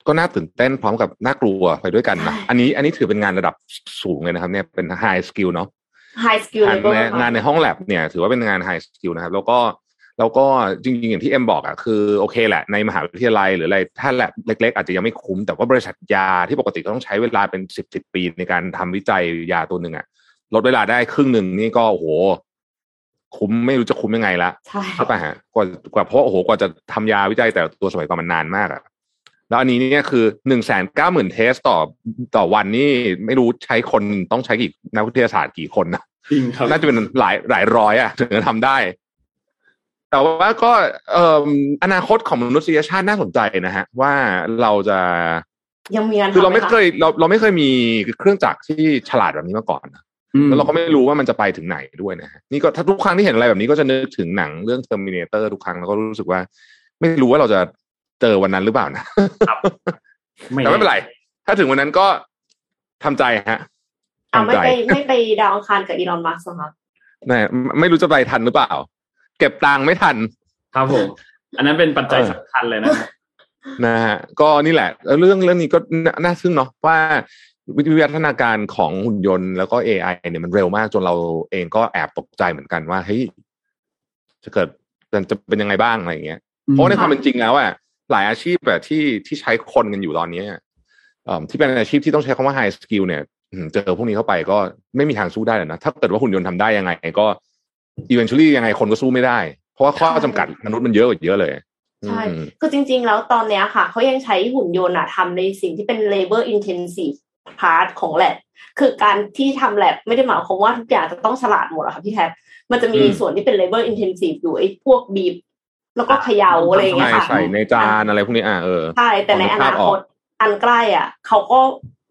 ก็น่าตื่นเต้นพร้อมกับน่ากลัวไปด้วยกันนะอันนี้อันนี้ถือเป็นงานระดับสูงเลยนะครับ เนี่ยเป็น high skill เนาะ high skill งานงานในห้องแลบเนี่ย ถือว่าเป็นงาน high skill นะครับ แล้วก็แล้วก็จริงๆ อย่างที่เอ็มบอกอะคือโอเคแหละในมหาวิทยาลัยหรืออะไรถ้าแลบเล็ก ๆ อาจจะยังไม่คุ้ม แต่ว่าบริษัทยาที่ปกติก็ต้องใช้เวลาเป็นสิบสิบปีในการทำวิจัยยาตัวหนึ่งอะ ลดเวลาได้ครึ่งหนึ่งนี่ก็โอ้โห คุ้มไม่รู้จะคุ้มยังไงละใช่ใช่ป่ะฮะกว่ากว่าเพราะโอ้โหกว่าจะทำยาวิจัยแต่ตัวสมัยก่อนมันนานมากอะแล้วอันนี้เนี่ยคือหนึ่งแสนเก้าหมื่นเทสต่อต่อวันนี่ไม่รู้ใช้คนต้องใช้กี่นักวิทยาศาสตร์กี่คนนะจริงครับน่าจะเป็นหลายหลายร้อยอะถึงจะทำได้ แต่ว่าก็เอ่ออนาคตของมนุษยชาติน่าสนใจนะฮะ ว่าเราจะยังมีงานคือเราไม่ทำหะเคยเราเราไม่เคยมีเครื่องจักรที่ฉลาดแบบนี้มาก่อนนะ แล้วเราก็ไม่รู้ว่ามันจะไปถึงไหนด้วยนะฮะนี่ก็ถ้าทุกครั้งที่เห็นอะไรแบบนี้ก็จะนึกถึงหนังเรื่อง Terminator ทุกครั้งแล้วก็รู้สึกว่า ไม่รู้ว่าเราจะเจอวันนั้นหรือเปล่านะแต่ไม่เป็นไร ถ้าถึงวันนั้นก็ทำใจฮะอ่าทำไม่ใจไปไม่ไปดาวอังคารกับอีลอนมัสก์นะคะนะไม่รู้จะไปทันหรือเปล่า เก็บตังค์ไม่ทัน ครับผม อันนั้นเป็นปัจจัยเออสำคัญเลยนะนะฮะก็นี่แหละแล้วเรื่องเรื่องนี้ก็น่าน่าทึ่งเนาะว่า วิวัฒนาการของหุ่นยนต์แล้วก็ AI เนี่ยมันเร็วมากจนเราเองก็แอบตกใจเหมือนกันว่าเฮ้ยจะเกิดมันจะเป็นยังไงบ้างอะไรอย่างเงี้ยเพราะในความเป็นจริงแล้วอะหลายอาชีพแบบที่ที่ใช้คนกันอยู่ตอนนี้อะเอิ่มที่เป็นอาชีพที่ต้องใช้คำว่า high skill เนี่ยอืมเจอพวกนี้เข้าไปก็ไม่มีทางสู้ได้เลยนะ ถ้าเกิดว่าหุ่นยนต์ทำได้ยังไง ก็ eventually ยังไงคนก็สู้ไม่ได้ เพราะว่าข้อใช่จำกัดมนุษย์มันเยอะกว่าเยอะเลยใช่อืมคือจริง ๆ แล้วตอนเนี้ยค่ะ เขายังใช้หุ่นยนต์อะทำในสิ่งที่เป็น labor intensive part ของ lab คือการที่ทำ lab ไม่ได้หมายความว่าทุกอย่างจะต้องฉลาดหมดหรอกค่ะพี่แท็บมันจะมีอืมส่วนที่เป็น labor intensive อยู่ไอ้พวกบีบ แล้วก็เขย่าอะไรอย่างเงี้ใช่ยค่ะใส่ในจานอะไรพวกนี้อะเออใช่แต่ในพอนึอกภานาพอคอกตอันใกล้อะเขาก็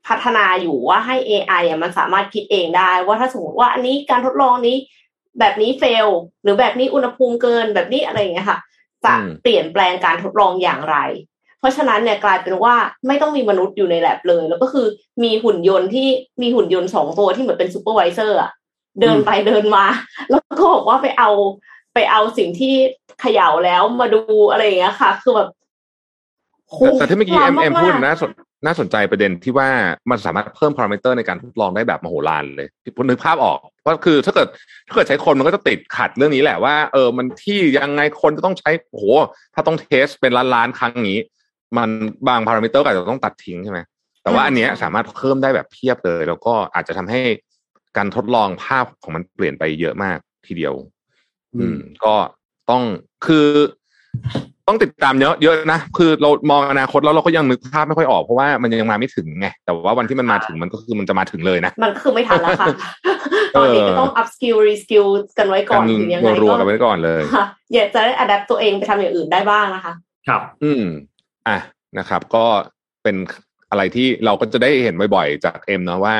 พัฒนาอยู่ว่าให้ AI อะมันสามารถคิดเองได้ ว่าถ้าสมมติว่าอันนี้การทดลองนี้แบบนี้เฟล หรือแบบนี้อุณหภูมิเกินแบบนี้อะไรอย่างเงี้ยค่ะ จะอืมเปลี่ยนแปลงการทดลองอย่างไร เพราะฉะนั้นเนี่ยกลายเป็นว่าไม่ต้องมีมนุษย์อยู่ในแลบเลย แล้วก็คือมีหุ่นยนต์ที่มีหุ่นยนต์สองตัวที่เหมือนเป็น supervisor อะเดินไปเดินมา แล้วก็บอกว่าไปเอาไปเอาสิ่งที่เขย่าแล้วมาดูอะไรอย่างเงี้ยค่ะ คือแบบโหแต่แต่ที่เมื่อกี้เอ็มเอ็มว้าวพูดมากๆนะสนน่าสนใจประเด็นที่ว่ามันสามารถเพิ่มพารามิเตอร์ในการทดลองได้แบบมโหฬารเลยผมนึกภาพออกเพราะคือถ้าเกิดถ้าเกิดใช้คนมันก็จะติดขัดเรื่องนี้แหละว่าเออมันที่ยังไงคนจะต้องใช้โอ้โหถ้าต้อง test เป็นล้านล้านๆครั้งนี้ มันบางพารามิเตอร์ก็อาจจะต้องตัดทิ้งใช่ไหมแต่ว่าอันเนี้ยสามารถเพิ่มได้แบบเพียบเลย แล้วก็อาจจะทำให้การทดลองภาพของมันเปลี่ยนไปเยอะมากทีเดียว อืม ก็ต้องคือต้องติดตามเยอะเยอะนะ คือเรามองอนาคตแล้วเราก็ยังนึกภาพไม่ค่อยออกเพราะว่ามันยังมาไม่ถึงไง แต่ว่าวันที่มันมาถึงมันก็คือมันจะมาถึงเลยนะ มันคือไม่ทันแล้วค่ะ ตอนนี้ก็ต้อง up skill re skill กันไว้ก่อนถึงยังไงรัวก็ๆกันไว้ก่อนเลยค่ะอยากจะได้ adapt ตัวเองไปทำอย่างอื่นได้บ้างนะคะ ครับ อืม อะนะครับ ก็เป็นอะไรที่เราก็จะได้เห็นบ่อยๆจากเอ็มเนาะว่า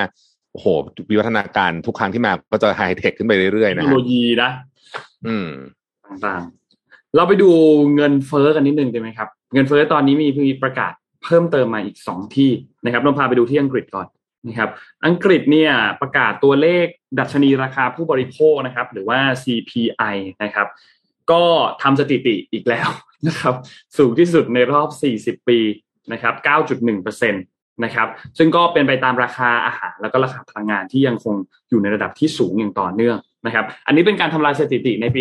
โอ้โหวิวัฒนาการทุกครั้งที่มาก็จะไฮเทคขึ้นไปเรื่อยๆเทนะคโนฮะโลยีนะ อืมต่างๆ เราไปดูเงินเฟ้อกันนิดนึงได้ไหมครับ เงินเฟ้อตอนนี้มีมีประกาศเพิ่มเติมมาอีกสองที่นะครับเราพาไปดูที่อังกฤษก่อนนะครับ อังกฤษเนี่ยประกาศตัวเลขดัชนีราคาผู้บริโภคนะครับ หรือว่า CPI นะครับ ก็ทำสถิติอีกแล้ว นะครับสูงที่สุดในรอบ 40 ปีนะครับ9.1%นะครับซึ่งก็เป็นไปตามราคาอาหารแล้วก็ราคาพลังงานที่ยังคงอยู่ในระดับที่สูงอย่างต่อเนื่องนะครับอันนี้เป็นการทำลายสถิติในปี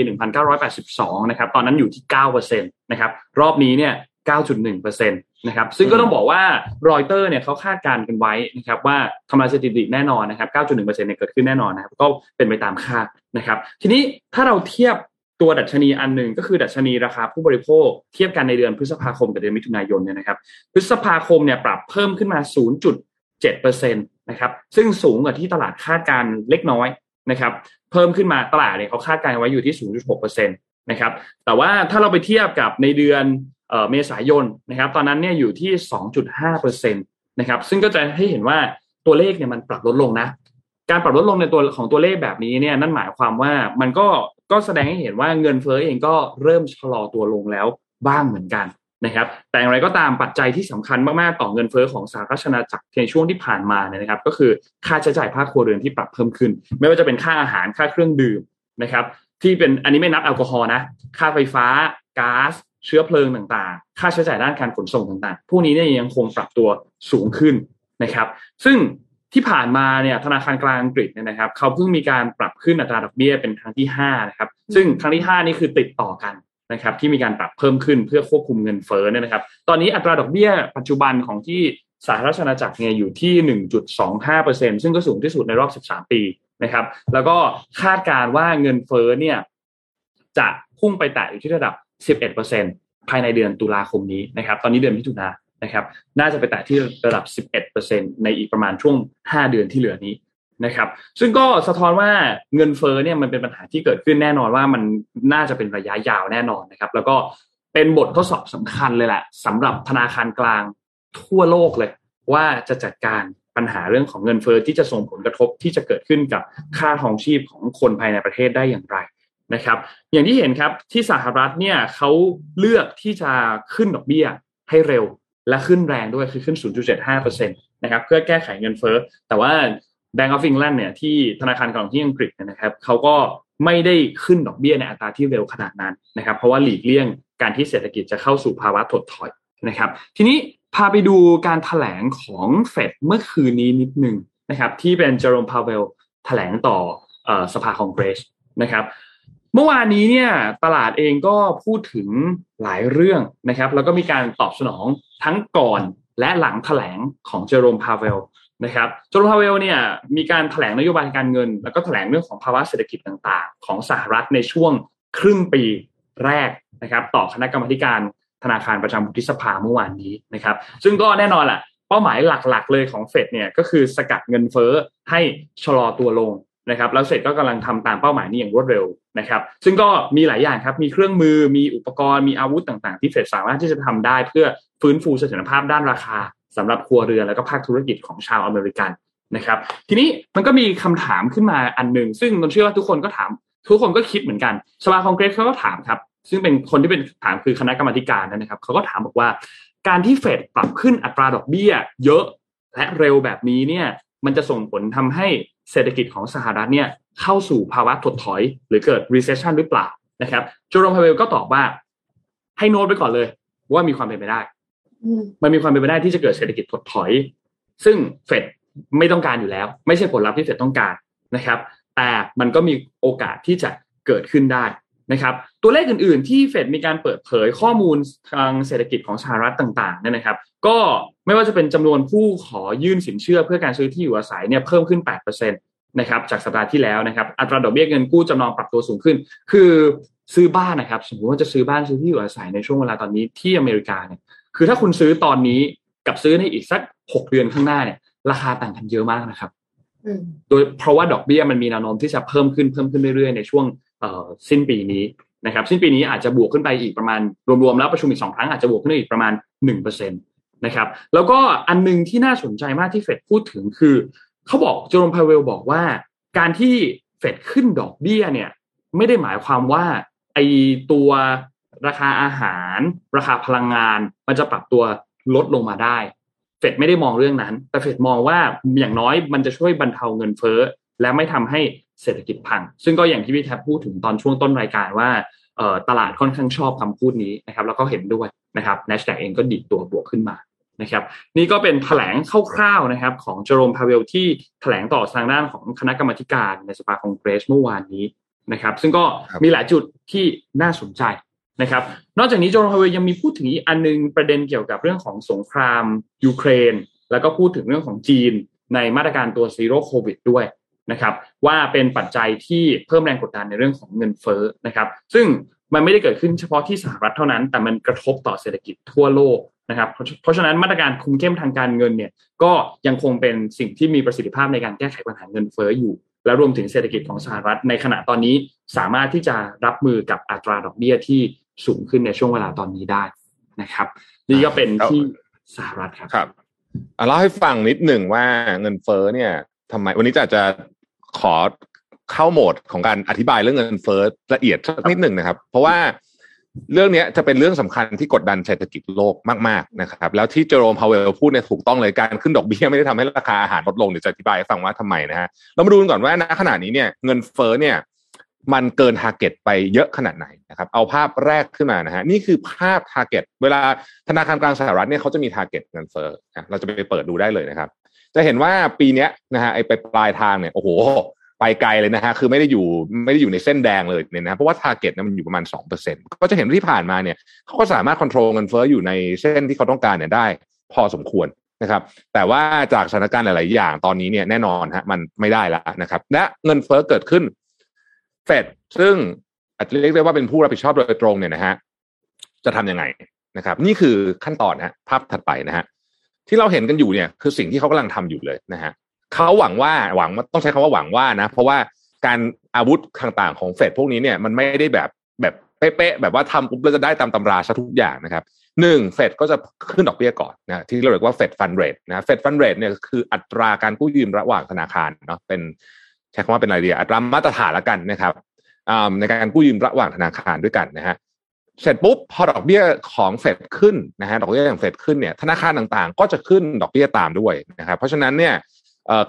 1982 นะครับตอนนั้นอยู่ที่ 9%นะครับรอบนี้เนี่ย 9.1%นะครับซึ่งก็ต้องบอกว่ารอยเตอร์เนี่ยเขาคาดการณ์กันไว้นะครับว่าทำลายสถิติแน่นอนนะครับ 9.1%เนี่ยเกิดขึ้นแน่นอนนะครับก็เป็นไปตามคาดนะครับทีนี้ถ้าเราเทียบ ตัวดัชนีอันหนึ่งก็คือดัชนีราคาผู้บริโภคเทียบกันในเดือนพฤษภาคมกับเดือนมิถุนายนเนี่ยนะครับ พฤษภาคมเนี่ยปรับเพิ่มขึ้นมา 0.7%นะครับซึ่งสูงกว่าที่ตลาดคาดการณ์เล็กน้อยนะครับเพิ่มขึ้นมาตลาดเนี่ยเขาคาดการณ์ไว้อยู่ที่ 0.6%นะครับแต่ว่าถ้าเราไปเทียบกับในเดือนเอ่อเมษายนนะครับตอนนั้นเนี่ยอยู่ที่ 2.5%นะครับซึ่งก็จะให้เห็นว่าตัวเลขเนี่ยมันปรับลดลงนะการปรับลดลงในตัวของตัวเลขแบบนี้เนี่ยนั่นหมายความว่ามันก็ ก็แสดงให้เห็นว่าเงินเฟ้อเองก็เริ่มชะลอตัวลงแล้วบ้างเหมือนกันนะครับ แต่อย่างไรก็ตามปัจจัยที่สำคัญมากๆต่อเงินเฟ้อของสหรัฐอาณาจักรในช่วงที่ผ่านมาเนี่ยนะครับ ก็คือค่าใช้จ่ายภาคครัวเรือนที่ปรับเพิ่มขึ้น ไม่ว่าจะเป็นค่าอาหารค่าเครื่องดื่มนะครับ ที่เป็นอันนี้ไม่นับแอลกอฮอล์นะค่าไฟฟ้าก๊าซเชื้อเพลิงต่างๆ ค่าใช้จ่ายด้านการขนส่งต่างๆ พวกนี้เนี่ยยังคงปรับตัวสูงขึ้นนะครับ ซึ่ง ที่ผ่านมาเนี่ยธนาคารกลางอังกฤษเนี่ยนะครับเขาเพิ่งมีการปรับขึ้นอัตราดอกเบี้ยเป็นครั้งที่5นะครับซึ่งครั้งที่ 5 นี่คือติดต่อกันนะครับที่มีการปรับเพิ่มขึ้นเพื่อควบคุมเงินเฟ้อเนี่ยนะครับ ตอนนี้อัตราดอกเบี้ยปัจจุบันของที่สหรัฐอาณาจักรเนี่ยอยู่ที่ 1.25%ซึ่งก็สูงที่สุดในรอบ 13 ปีนะครับ แล้วก็คาดการณ์ว่าเงินเฟ้อเนี่ยจะพุ่งไปแตะอยู่ที่ระดับ 11%ภายในเดือนตุลาคมนี้นะครับ ตอนนี้เดือนมิถุนาย นะครับ น่าจะไปแตะที่ระดับ 11%ในอีกประมาณช่วง 5 เดือนที่เหลือนี้นะครับ ซึ่งก็สะท้อนว่าเงินเฟ้อเนี่ยมันเป็นปัญหาที่เกิดขึ้นแน่นอนว่ามันน่าจะเป็นระยะยาวแน่นอนนะครับ แล้วก็เป็นบททดสอบสำคัญเลยแหละสำหรับธนาคารกลางทั่วโลกเลย ว่าจะจัดการปัญหาเรื่องของเงินเฟ้อที่จะส่งผลกระทบที่จะเกิดขึ้นกับค่าครองชีพของคนภายในประเทศได้อย่างไรนะครับ อย่างที่เห็นครับที่สหรัฐเนี่ยเขาเลือกที่จะขึ้นดอกเบี้ยให้เร็ว และขึ้นแรงด้วยคือขึ้น 0.75%นะครับเพื่อแก้ไขเงินเฟ้อแต่ว่า Bank of England เนี่ยที่ธนาคารกลางที่อังกฤษนะครับเขาก็ไม่ได้ขึ้นดอกเบี้ยในอัตราที่เร็วขนาดนั้นนะครับ เพราะว่าหลีกเลี่ยงการที่เศรษฐกิจจะเข้าสู่ภาวะถดถอยนะครับ ทีนี้พาไปดูการแถลงของเฟดเมื่อคืนนี้นิดนึงนะครับ ที่เป็นเจอโรมพาวเวลแถลงต่อสภาคองเกรสนะครับ เมื่อวานนี้เนี่ยตลาดเองก็พูดถึงหลายเรื่องนะครับ แล้วก็มีการตอบสนองทั้งก่อนและหลังแถลงของเจอโรมพาวเวลนะครับเจอโรมพาวเวลเนี่ยมีการแถลงนโยบายการเงิน แล้วก็แถลงเรื่องของภาวะเศรษฐกิจต่างๆ ของสหรัฐในช่วงครึ่งปีแรกนะครับต่อคณะกรรมการธนาคารประจำวุฒิสภาเมื่อวานนี้นะครับ ซึ่งก็แน่นอนแหละเป้าหมายหลักๆ เลยของเฟดเนี่ยก็คือสกัดเงินเฟ้อให้ชะลอตัวลงนะครับแล้วเสร็จก็กำลังทำตามเป้าหมายนี้อย่างรวดเร็ว นะครับ ซึ่งก็มีหลายอย่างครับ มีเครื่องมือ มีอุปกรณ์ มีอาวุธต่างๆ ที่เฟดสามารถที่จะทำได้เพื่อฟื้นฟูเสถียรภาพด้านราคาสำหรับครัวเรือนแล้วก็ภาคธุรกิจของชาวอเมริกันนะครับ ทีนี้มันก็มีคำถามขึ้นมาอันหนึ่งซึ่งนนเชื่อว่าทุกคนก็ถาม ทุกคนก็คิดเหมือนกัน สภาคองเกรสเขาก็ถามครับ ซึ่งเป็นคนที่เป็นถามคือคณะกรรมการนะครับ เขาก็ถามบอกว่า การที่เฟดปรับขึ้นอัตราดอกเบี้ย เยอะและเร็วแบบนี้เนี่ย มันจะส่งผลทำให้เศรษฐกิจของสหรัฐเนี่ย เข้าสู่ภาวะถดถอย หรือเกิด recession หรือเปล่านะครับโจโรมพาเวลก็ตอบว่าให้โน้ตไปก่อนเลย ว่ามีความเป็นไปได้ มันมีความเป็นไปได้ที่จะเกิดเศรษฐกิจถดถอย ซึ่งเฟดไม่ต้องการอยู่แล้ว ไม่ใช่ผลลัพธ์ที่เฟดต้องการนะครับ แต่มันก็มีโอกาสที่จะเกิดขึ้นได้นะครับตัวเลขอื่นๆ ที่เฟดมีการเปิดเผยข้อมูลทางเศรษฐกิจของสหรัฐต่างๆเนี่ยนะครับ ก็ไม่ว่าจะเป็นจำนวนผู้ขอยื่นสินเชื่อเพื่อการซื้อที่อยู่อาศัยเนี่ยเพิ่มขึ้น 8% นะครับจากสัปดาห์ที่แล้วนะครับอัตราดอกเบี้ยเงินกู้จำนองปรับตัวสูงขึ้น คือซื้อบ้านนะครับ สมมติว่าจะซื้อบ้านซื้อที่อยู่อาศัยในช่วงเวลาตอนนี้ที่อเมริกาเนี่ยคือถ้าคุณซื้อตอนนี้กับซื้อในอีกสักหกเดือนข้างหน้าเนี่ย ราคาต่างกันเยอะมากนะครับโดยเพราะว่าดอกเบี้ยมันมีแนวโน้มที่จะเพิ่มขึ้นเพิ่มขึ้นเรื่อยๆ ในช่วงสิ้นปีนี้นะครับ สิ้นปีนี้อาจจะบวกขึ้นไปอีกประมาณรวมๆแล้วประชุมอีกสองครั้งอาจจะบวกขึ้นอีกประมาณหนึ่งเปอร์เซ็นตนะครับแล้วก็อันนึงที่น่าสนใจมากที่เฟดพูดถึงคือ เขาบอกโจอร์มพาเวลบอกว่า การที่เฟดขึ้นดอกเบี้ยเนี่ย ไม่ได้หมายความว่าไอตัวราคาอาหาร ราคาพลังงาน มันจะปรับตัวลดลงมาได้ เฟดไม่ได้มองเรื่องนั้น แต่เฟดมองว่าอย่างน้อยมันจะช่วยบรรเทาเงินเฟ้อ และไม่ทำให้เศรษฐกิจพัง ซึ่งก็อย่างที่พี่แทบพูดถึงตอนช่วงต้นรายการว่าตลาดค่อนข้างชอบคำพูดนี้นะครับ แล้วก็เห็นด้วยนะครับ n a s d a q เองก็ดิดตัวบวกขึ้นมา นะครับนี่ก็เป็นแถลงคร่าวๆนะครับ ของเจอโรมพาเวลที่แถลงต่อทางด้านของคณะกรรมการในสภาคองเกรสเมื่อวานนี้นะครับ ซึ่งก็มีหลายจุดที่น่าสนใจนะครับ นอกจากนี้โจโรมพาเวลยังมีพูดถึงอีกอันนึงประเด็นเกี่ยวกับเรื่องของสงครามยูเครน แล้วก็พูดถึงเรื่องของจีนในมาตรการตัวซีโร่โควิดด้วยนะครับว่าเป็นปัจจัยที่เพิ่มแรงกดดันในเรื่องของเงินเฟ้อนะครับ ซึ่งมันไม่ได้เกิดขึ้นเฉพาะที่สหรัฐเท่านั้น แต่มันกระทบต่อเศรษฐกิจทั่วโลก นะครับเพราะฉะนั้นมาตรการคุมเข้มทางการเงินเนี่ยก็ยังคงเป็นสิ่งที่มีประสิทธิภาพในการแก้ไขปัญหาเงินเฟ้ออยู่ และรวมถึงเศรษฐกิจของสหรัฐ ในขณะตอนนี้สามารถที่จะรับมือกับอัตราดอกเบี้ยที่สูงขึ้นในช่วงเวลาตอนนี้ได้นะครับ นี่ก็เป็นที่สหรัฐครับครับเล่าให้ฟังนิดหนึ่งว่าเงินเฟ้อเนี่ยทำไมวันนี้จะจะขอเข้าโหมดของการอธิบายเรื่องเงินเฟ้อละเอียดสักนิดหนึ่งนะครับ เพราะว่า เรื่องนี้จะเป็นเรื่องสำคัญที่กดดันเศรษฐกิจโลกมากๆนะครับ แล้วที่เจอโรมพาวเวลพูดเนี่ยถูกต้องเลยการขึ้นดอกเบี้ยไม่ได้ทำให้ราคาอาหารลดลงเดี๋ยวจะอธิบายให้ฟังว่าทำไมนะฮะเรามาดูกันก่อนว่าณขณะนี้เนี่ยเงินเฟ้อเนี่ยมันเกิน target ไปเยอะขนาดไหนนะครับ เอาภาพแรกขึ้นมานะฮะนี่คือภาพ target เวลาธนาคารกลางสหรัฐเนี่ยเขาจะมี target เงินเฟ้อเราจะไปเปิดดูได้เลยนะครับ จะเห็นว่าปีนี้นะฮะไอไปปลายทางเนี่ยโอ้โห ไปไกลเลยนะฮะคือไม่ได้อยู่ไม่ได้อยู่ในเส้นแดงเลยเนี่ยนะเพราะว่า target นั้นมันอยู่ประมาณสองเปอร์เซ็นต์ก็จะเห็นที่ผ่านมาเนี่ยเขาก็สามารถควบคุมเงินเฟ้ออยู่ในเส้นที่เขาต้องการเนี่ยได้พอสมควรนะครับแต่ว่าจากสถานการณ์หลาย ๆ อย่างตอนนี้เนี่ยแน่นอนฮะมันไม่ได้แล้วนะครับและเงินเฟ้อเกิดขึ้นเฟดซึ่งอาจจะเรียกได้ว่าเป็นผู้รับผิดชอบโดยตรงเนี่ยนะฮะจะทํำยังไงนะครับ นี่คือขั้นตอนนะภาพถัดไปนะฮะที่เราเห็นกันอยู่เนี่ยคือสิ่งที่เขากำลังทำอยู่เลยนะฮะ เขาหวังว่าหวังต้องใช้คำว่าหวังว่านะ เพราะว่าการอาวุธต่างๆของเฟดพวกนี้เนี่ยมันไม่ได้แบบแบบเป๊ะๆแบบว่าทำปุ๊บแล้วจะได้ตามตำราซะทุกอย่างนะครับหนึ่งเฟดก็จะขึ้นดอกเบี้ยก่อนนะที่เราเรียกว่า Fed Fund Rate นะ Fed Fund Rate เนี่ยคืออัตราการกู้ยืมระหว่างธนาคารเนาะเป็นใช้คำว่าเป็นอะไรดีอัตรามาตรฐานละกันนะครับในการกู้ยืมระหว่างธนาคารด้วยกันนะฮะเสร็จปุ๊บพอดอกเบี้ยของเฟดขึ้นนะฮะดอกเบี้ยของเฟดขึ้นเนี่ยธนาคารต่างๆ ก็จะขึ้นดอกเบี้ยตามด้วยนะครับเพราะฉะนั้นเนี่ย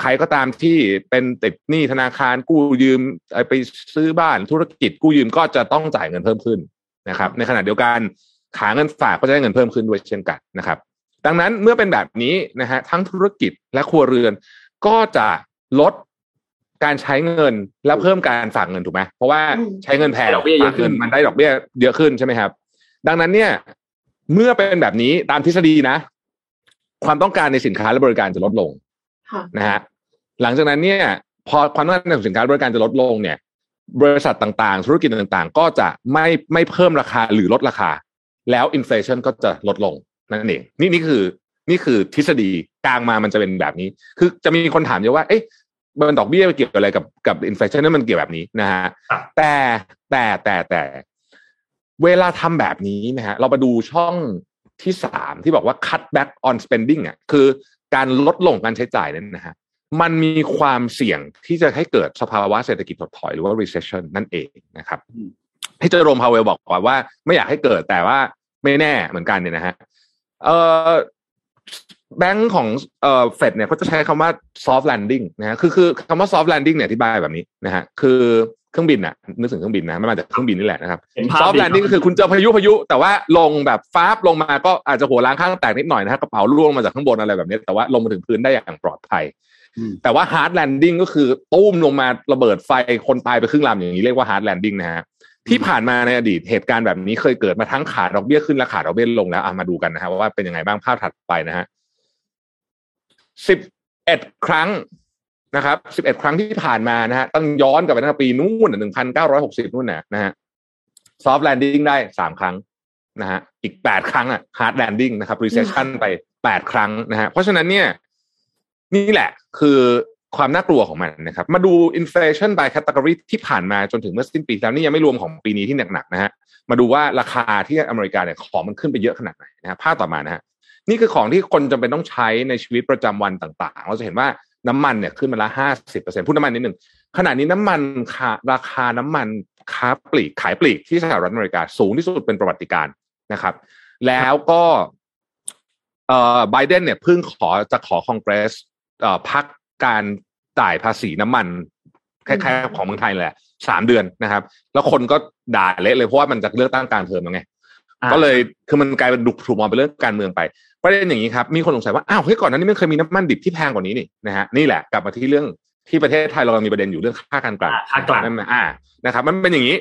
ใครก็ตามที่เป็นติดหนี้ธนาคารกู้ยืมไปซื้อบ้านธุรกิจกู้ยืมก็จะต้องจ่ายเงินเพิ่มขึ้นนะครับ ในขณะเดียวกันขาเงินฝากก็จะได้เงินเพิ่มขึ้นด้วยเช่นกันนะครับ ดังนั้นเมื่อเป็นแบบนี้นะฮะทั้งธุรกิจและครัวเรือนก็จะลดการใช้เงินและเพิ่มการฝากเงินถูกไหมเพราะว่าใช้เงินแพงดอกเบี้ยเยอะขึ้นมันได้ดอกเบี้ยเยอะขึ้นใช่ไหมครับ ดังนั้นเนี่ย เมื่อเป็นแบบนี้ตามทฤษฎีนะ ความต้องการในสินค้าและบริการจะลดลง นะฮะหลังจากนั้นเนี่ยพอความต้องการในสินค้าบริการจะลดลงเนี่ย บริษัทต่างๆ ธุรกิจต่างๆ ก็จะไม่ไม่เพิ่มราคาหรือลดราคา แล้ว inflation ก็จะลดลงนั่นเองนี่นี่คือนี่คือทฤษฎีกลางมามันจะเป็นแบบนี้ คือจะมีคนถามเยอะว่า เอ๊ะมันดอกเบี้ยเกี่ยวอะไรกับกับ inflation นั่นมันเกี่ยวแบบนี้นะฮะแต่แต่แต่แต่เวลาทำแบบนี้นะฮะเราไปดูช่องที่สามที่บอกว่า cut back on spending อะคือ การลดลงการใช้จ่ายนั้นนะฮะมันมีความเสี่ยงที่จะให้เกิดสภาวะเศรษฐกิจถดถอยหรือว่า recession นั่นเองนะครับที่เจอโรมพาวเวลบอกก่อนว่า ไม่อยากให้เกิดแต่ว่าไม่แน่เหมือนกันเนี่ยนะฮะเอ่อ แบงค์ของเอ่อเฟดเนี่ยเขาจะใช้คำว่า soft landing นะฮะคือคือคำว่า soft landing เนี่ยอธิบายแบบนี้นะฮะคือเครื่องบินอะนึกถึงเครื่องบินนะไม่มาจากเครื่องบินนี่แหละนะครับ soft landing ก็คือคุณเจอพายุพายุ แต่ว่าลงแบบฟ้าลงมาก็อาจจะหัวร้างข้างแตกนิดหน่อยนะฮะกระเป๋าร่วงมาจากข้างบนอะไรแบบนี้ แต่ว่าลงมาถึงพื้นได้อย่างปลอดภัย แต่ว่า hard landing ก็คือตู้มลงมาระเบิดไฟคนตายไปครึ่งลำอย่างนี้เรียกว่า hard landing นะฮะที่ผ่านมาในอดีตเหตุการณ์แบบนี้เคยเกิดมาทั้งขาดอกเบี้ยขึ้นและขาดอกเบี้ยลงแล้วมาดูกันนะฮะว่าเป็นยังไงบ้างภาพถัดไปนะฮะ สิบเอ็ดครั้งนะครับสิบเอ็ดครั้งที่ผ่านมานะฮะต้องย้อนกลับไปตั้งแต่ปีนู้นหนึ่งพันเก้าร้อยหกสิบนู่นนะนะฮะ soft landing ได้สามครั้งนะฮะอีกแปดครั้งอะ hard landing นะครับ recession ไปแปดครั้งนะฮะเพราะฉะนั้นเนี่ย นี่แหละคือความน่ากลัวของมันนะครับ มาดูอินฟลชัน by category ที่ผ่านมาจนถึงเมื่อสิ้นปีแล้วนี่ยังไม่รวมของปีนี้ที่หนักๆนะฮะมาดูว่าราคาที่อเมริกาเนี่ยของมันขึ้นไปเยอะขนาดไหนนะฮะภาพต่อมานะฮะ นี่คือของที่คนจำเป็นต้องใช้ในชีวิตประจำวันต่าง ๆ เราจะเห็นว่าน้ำมันเนี่ยขึ้นมาละห้าสิบเปอร์เซ็นพูดน้ำมันนิดหนึ่งขณะนี้น้ำมันค่าราคาน้ำมันค้าปลีกขายปลีกที่สหรัฐอเมริกาสูงที่สุดเป็นประวัติการนะครับ แล้วก็เอ่อไบเดนเนี่ยเพิ่งขอจะขอคอนเกรสเอ่อพักการจ่ายภาษีน้ำมันคล้ายๆของเมืองไทยแหละสามเดือนนะครับ แล้วคนก็ด่าเละเลยเพราะว่ามันจะเลือกตั้งกลางเทอมแล้วไงก็เลยคือมันกลายเป็นดุถูกมองเป็นเรื่องการเมืองไป ประเด็นอย่างนี้ครับ มีคนสงสัยว่า อ้าว เฮ้ย ก่อนหนั้านนี่มันเคยมีน้ำมันดิบที่แพงกว่านี้นี่นะฮะ นี่แหละ กลับมาที่เรื่องที่ประเทศไทยเรากำลังมีประเด็นอยู่เรื่องค่าการกลั่นอ่าค่ากลั่นนั่นนะอ่า นะครับ มันเป็นอย่างนี้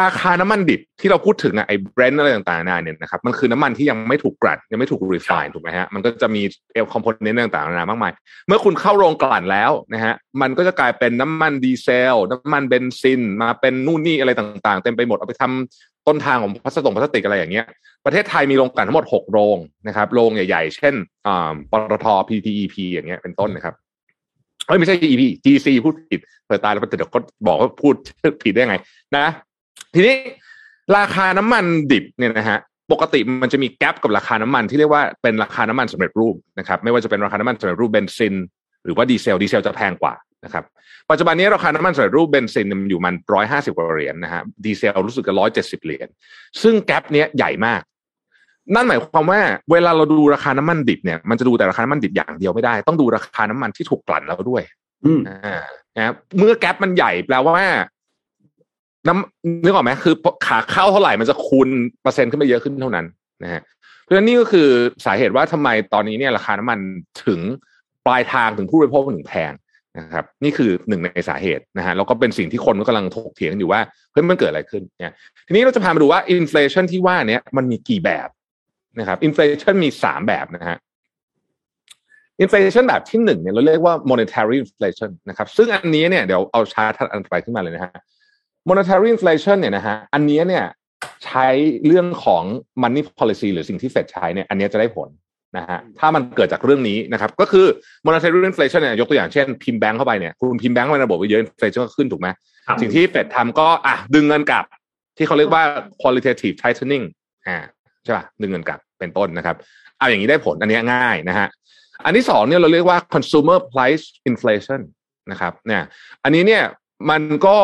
ราคาน้ำมันดิบที่เราพูดถึงอะไอ้ Brent อะไรต่างๆนานาเนี่ยนะครับ มันคือน้ำมันที่ยังไม่ถูกกลั่นยังไม่ถูก refine ถูกไหมฮะ มันก็จะมีเอ่อ component ต่างๆนานามากมาย เมื่อคุณเข้าโรงกลั่นแล้วนะฮะ มันก็จะกลายเป็นน้ำมันดีเซล น้ำมันเบนซิน มาเป็นนู่นนี่อะไรต่างๆ เต็มไปหมดเอาไปทำ ต้นทางของพลาสติกพลาสติกอะไรอย่างเงี้ย ประเทศไทยมีโรงกลั่นทั้งหมดหกโรงนะครับ โรงใหญ่ๆ เช่นปตท PTEP อย่างเงี้ย เป็นต้นนะครับเอ้ยไม่ใช่ EP GC พูดผิดเปิดตายแล้วเดี๋ยวก็บอกว่าพูดผิดได้ไง นะ ทีนี้ราคาน้ำมันดิบเนี่ยนะฮะปกติมันจะมี gap กับราคาน้ำมันที่เรียกว่าเป็นราคาน้ำมันสำเร็จรูปนะครับ ไม่ว่าจะเป็นราคาน้ำมันสำเร็จรูปเบนซินหรือว่าดีเซลดีเซลจะแพงกว่า นะครับปัจจุบันนี้ราคาน้ำมันสำเร็จรูปเบนซินมันอยู่มันร้อยห้าสิบกว่าเหรียญนะฮะดีเซลรู้สึกจะร้อยเจ็ดสิบเหรียญซึ่ง gap เนี้ยใหญ่มาก นั่นหมายความว่าเวลาเราดูราคาน้ำมันดิบเนี่ยมันจะดูแต่ราคาน้ำมันดิบอย่างเดียวไม่ได้ ต้องดูราคาน้ำมันที่ถูกกลั่นแล้วด้วยอืมอ่านะครับเมื่อแกลบมันใหญ่แปลว่าน้ำนึกออกไหมคือขาเข้าเท่าไหร่มันจะคูณเปอร์เซ็นต์ขึ้นไปเยอะขึ้นเท่านั้นนะฮะเพราะฉะนั้นนี่ก็คือสาเหตุว่าทำไมตอนนี้เนี่ยราคาน้ำมันถึงปลายทางถึงผู้บริโภคถึงแพง นะครับนี่คือหนึ่งในสาเหตุนะฮะแล้วก็เป็นสิ่งที่คนก็กำลังถกเถียงอยู่ว่าเฮ้ยมันเกิดอะไรขึ้นเนี่ยทีนี้เราจะพามาดูว่า inflation ที่ว่าเนี้ยมันมีกี่แบบนะครับ inflation มีสามแบบนะฮะ inflation แบบที่หนึ่งเนี่ยเราเรียกว่า monetary inflation นะครับซึ่งอันนี้เนี่ยเดี๋ยวเอาชาร์ตอันไปขึ้นมาเลยนะฮะ monetary inflation เนี่ยนะฮะอันนี้เนี่ยใช้เรื่องของ money policy หรือสิ่งที่เฟดใช้เนี่ยอันนี้จะได้ผล นะฮะถ้ามันเกิดจากเรื่องนี้นะครับ ก็คือ monetary inflation เนี่ยยกตัวอย่างเช่นพิมพ์แบงค์เข้าไปเนี่ยคุณพิมพ์แบงค์เข้าไปในระบบไว้เยอะ inflation ก็ขึ้นถูกไหมครับสิ่งที่เฟดทำก็อะดึงเงินกลับ ที่เขาเรียกว่า qualitative tightening อ่าใช่ป่ะดึงเงินกลับเป็นต้นนะครับ เอาอย่างนี้ได้ผลอันนี้ง่ายนะฮะอันที่สองเนี่ยเราเรียกว่า consumer price inflation นะครับเนี่ยอันนี้เนี่ยมันก็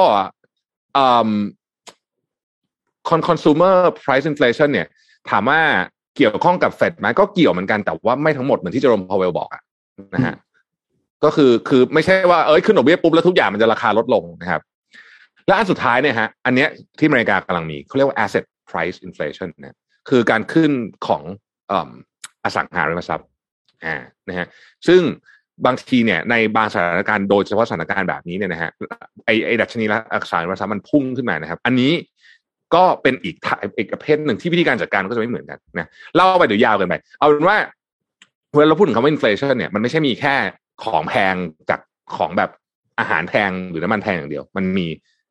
อืม con consumer price inflation เนี่ยถามว่า เกี่ยวข้องกับเฟดไหมก็เกี่ยวเหมือนกันแต่ว่าไม่ทั้งหมดเหมือนที่เจอร์มพาวเวลบอกอะนะฮะก็คือคือไม่ใช่ว่าเอ้ยขึ้นดอกเบี้ยปุ๊บแล้วทุกอย่างมันจะราคาลดลงนะครับ และอันสุดท้ายเนี่ยฮะอันเนี้ยที่อเมริกากำลังมีเขาเรียกว่า asset price inflation นะคือการขึ้นของอืมอสังหาริมทรัพย์อ่านะฮะซึ่งบางทีเนี่ยในบางสถานการณ์โดยเฉพาะสถานการณ์แบบนี้เนี่ยนะฮะไอไอดัชนีละอักษรภาษามันพุ่งขึ้นมานะครับ อันนี้ ก็เป็นอีกท่าอีกประเภทหนึ่งที่วิธีการจัดการก็จะไม่เหมือนกันนะเล่าไปเดี๋ยวยาวเกินไปเอาเป็นว่าเวลาเราพูดถึงคำว่า inflation เนี่ยมันไม่ใช่มีแค่ของแพงจากของแบบอาหารแพงหรือน้ำมันแพงอย่างเดียว มันมี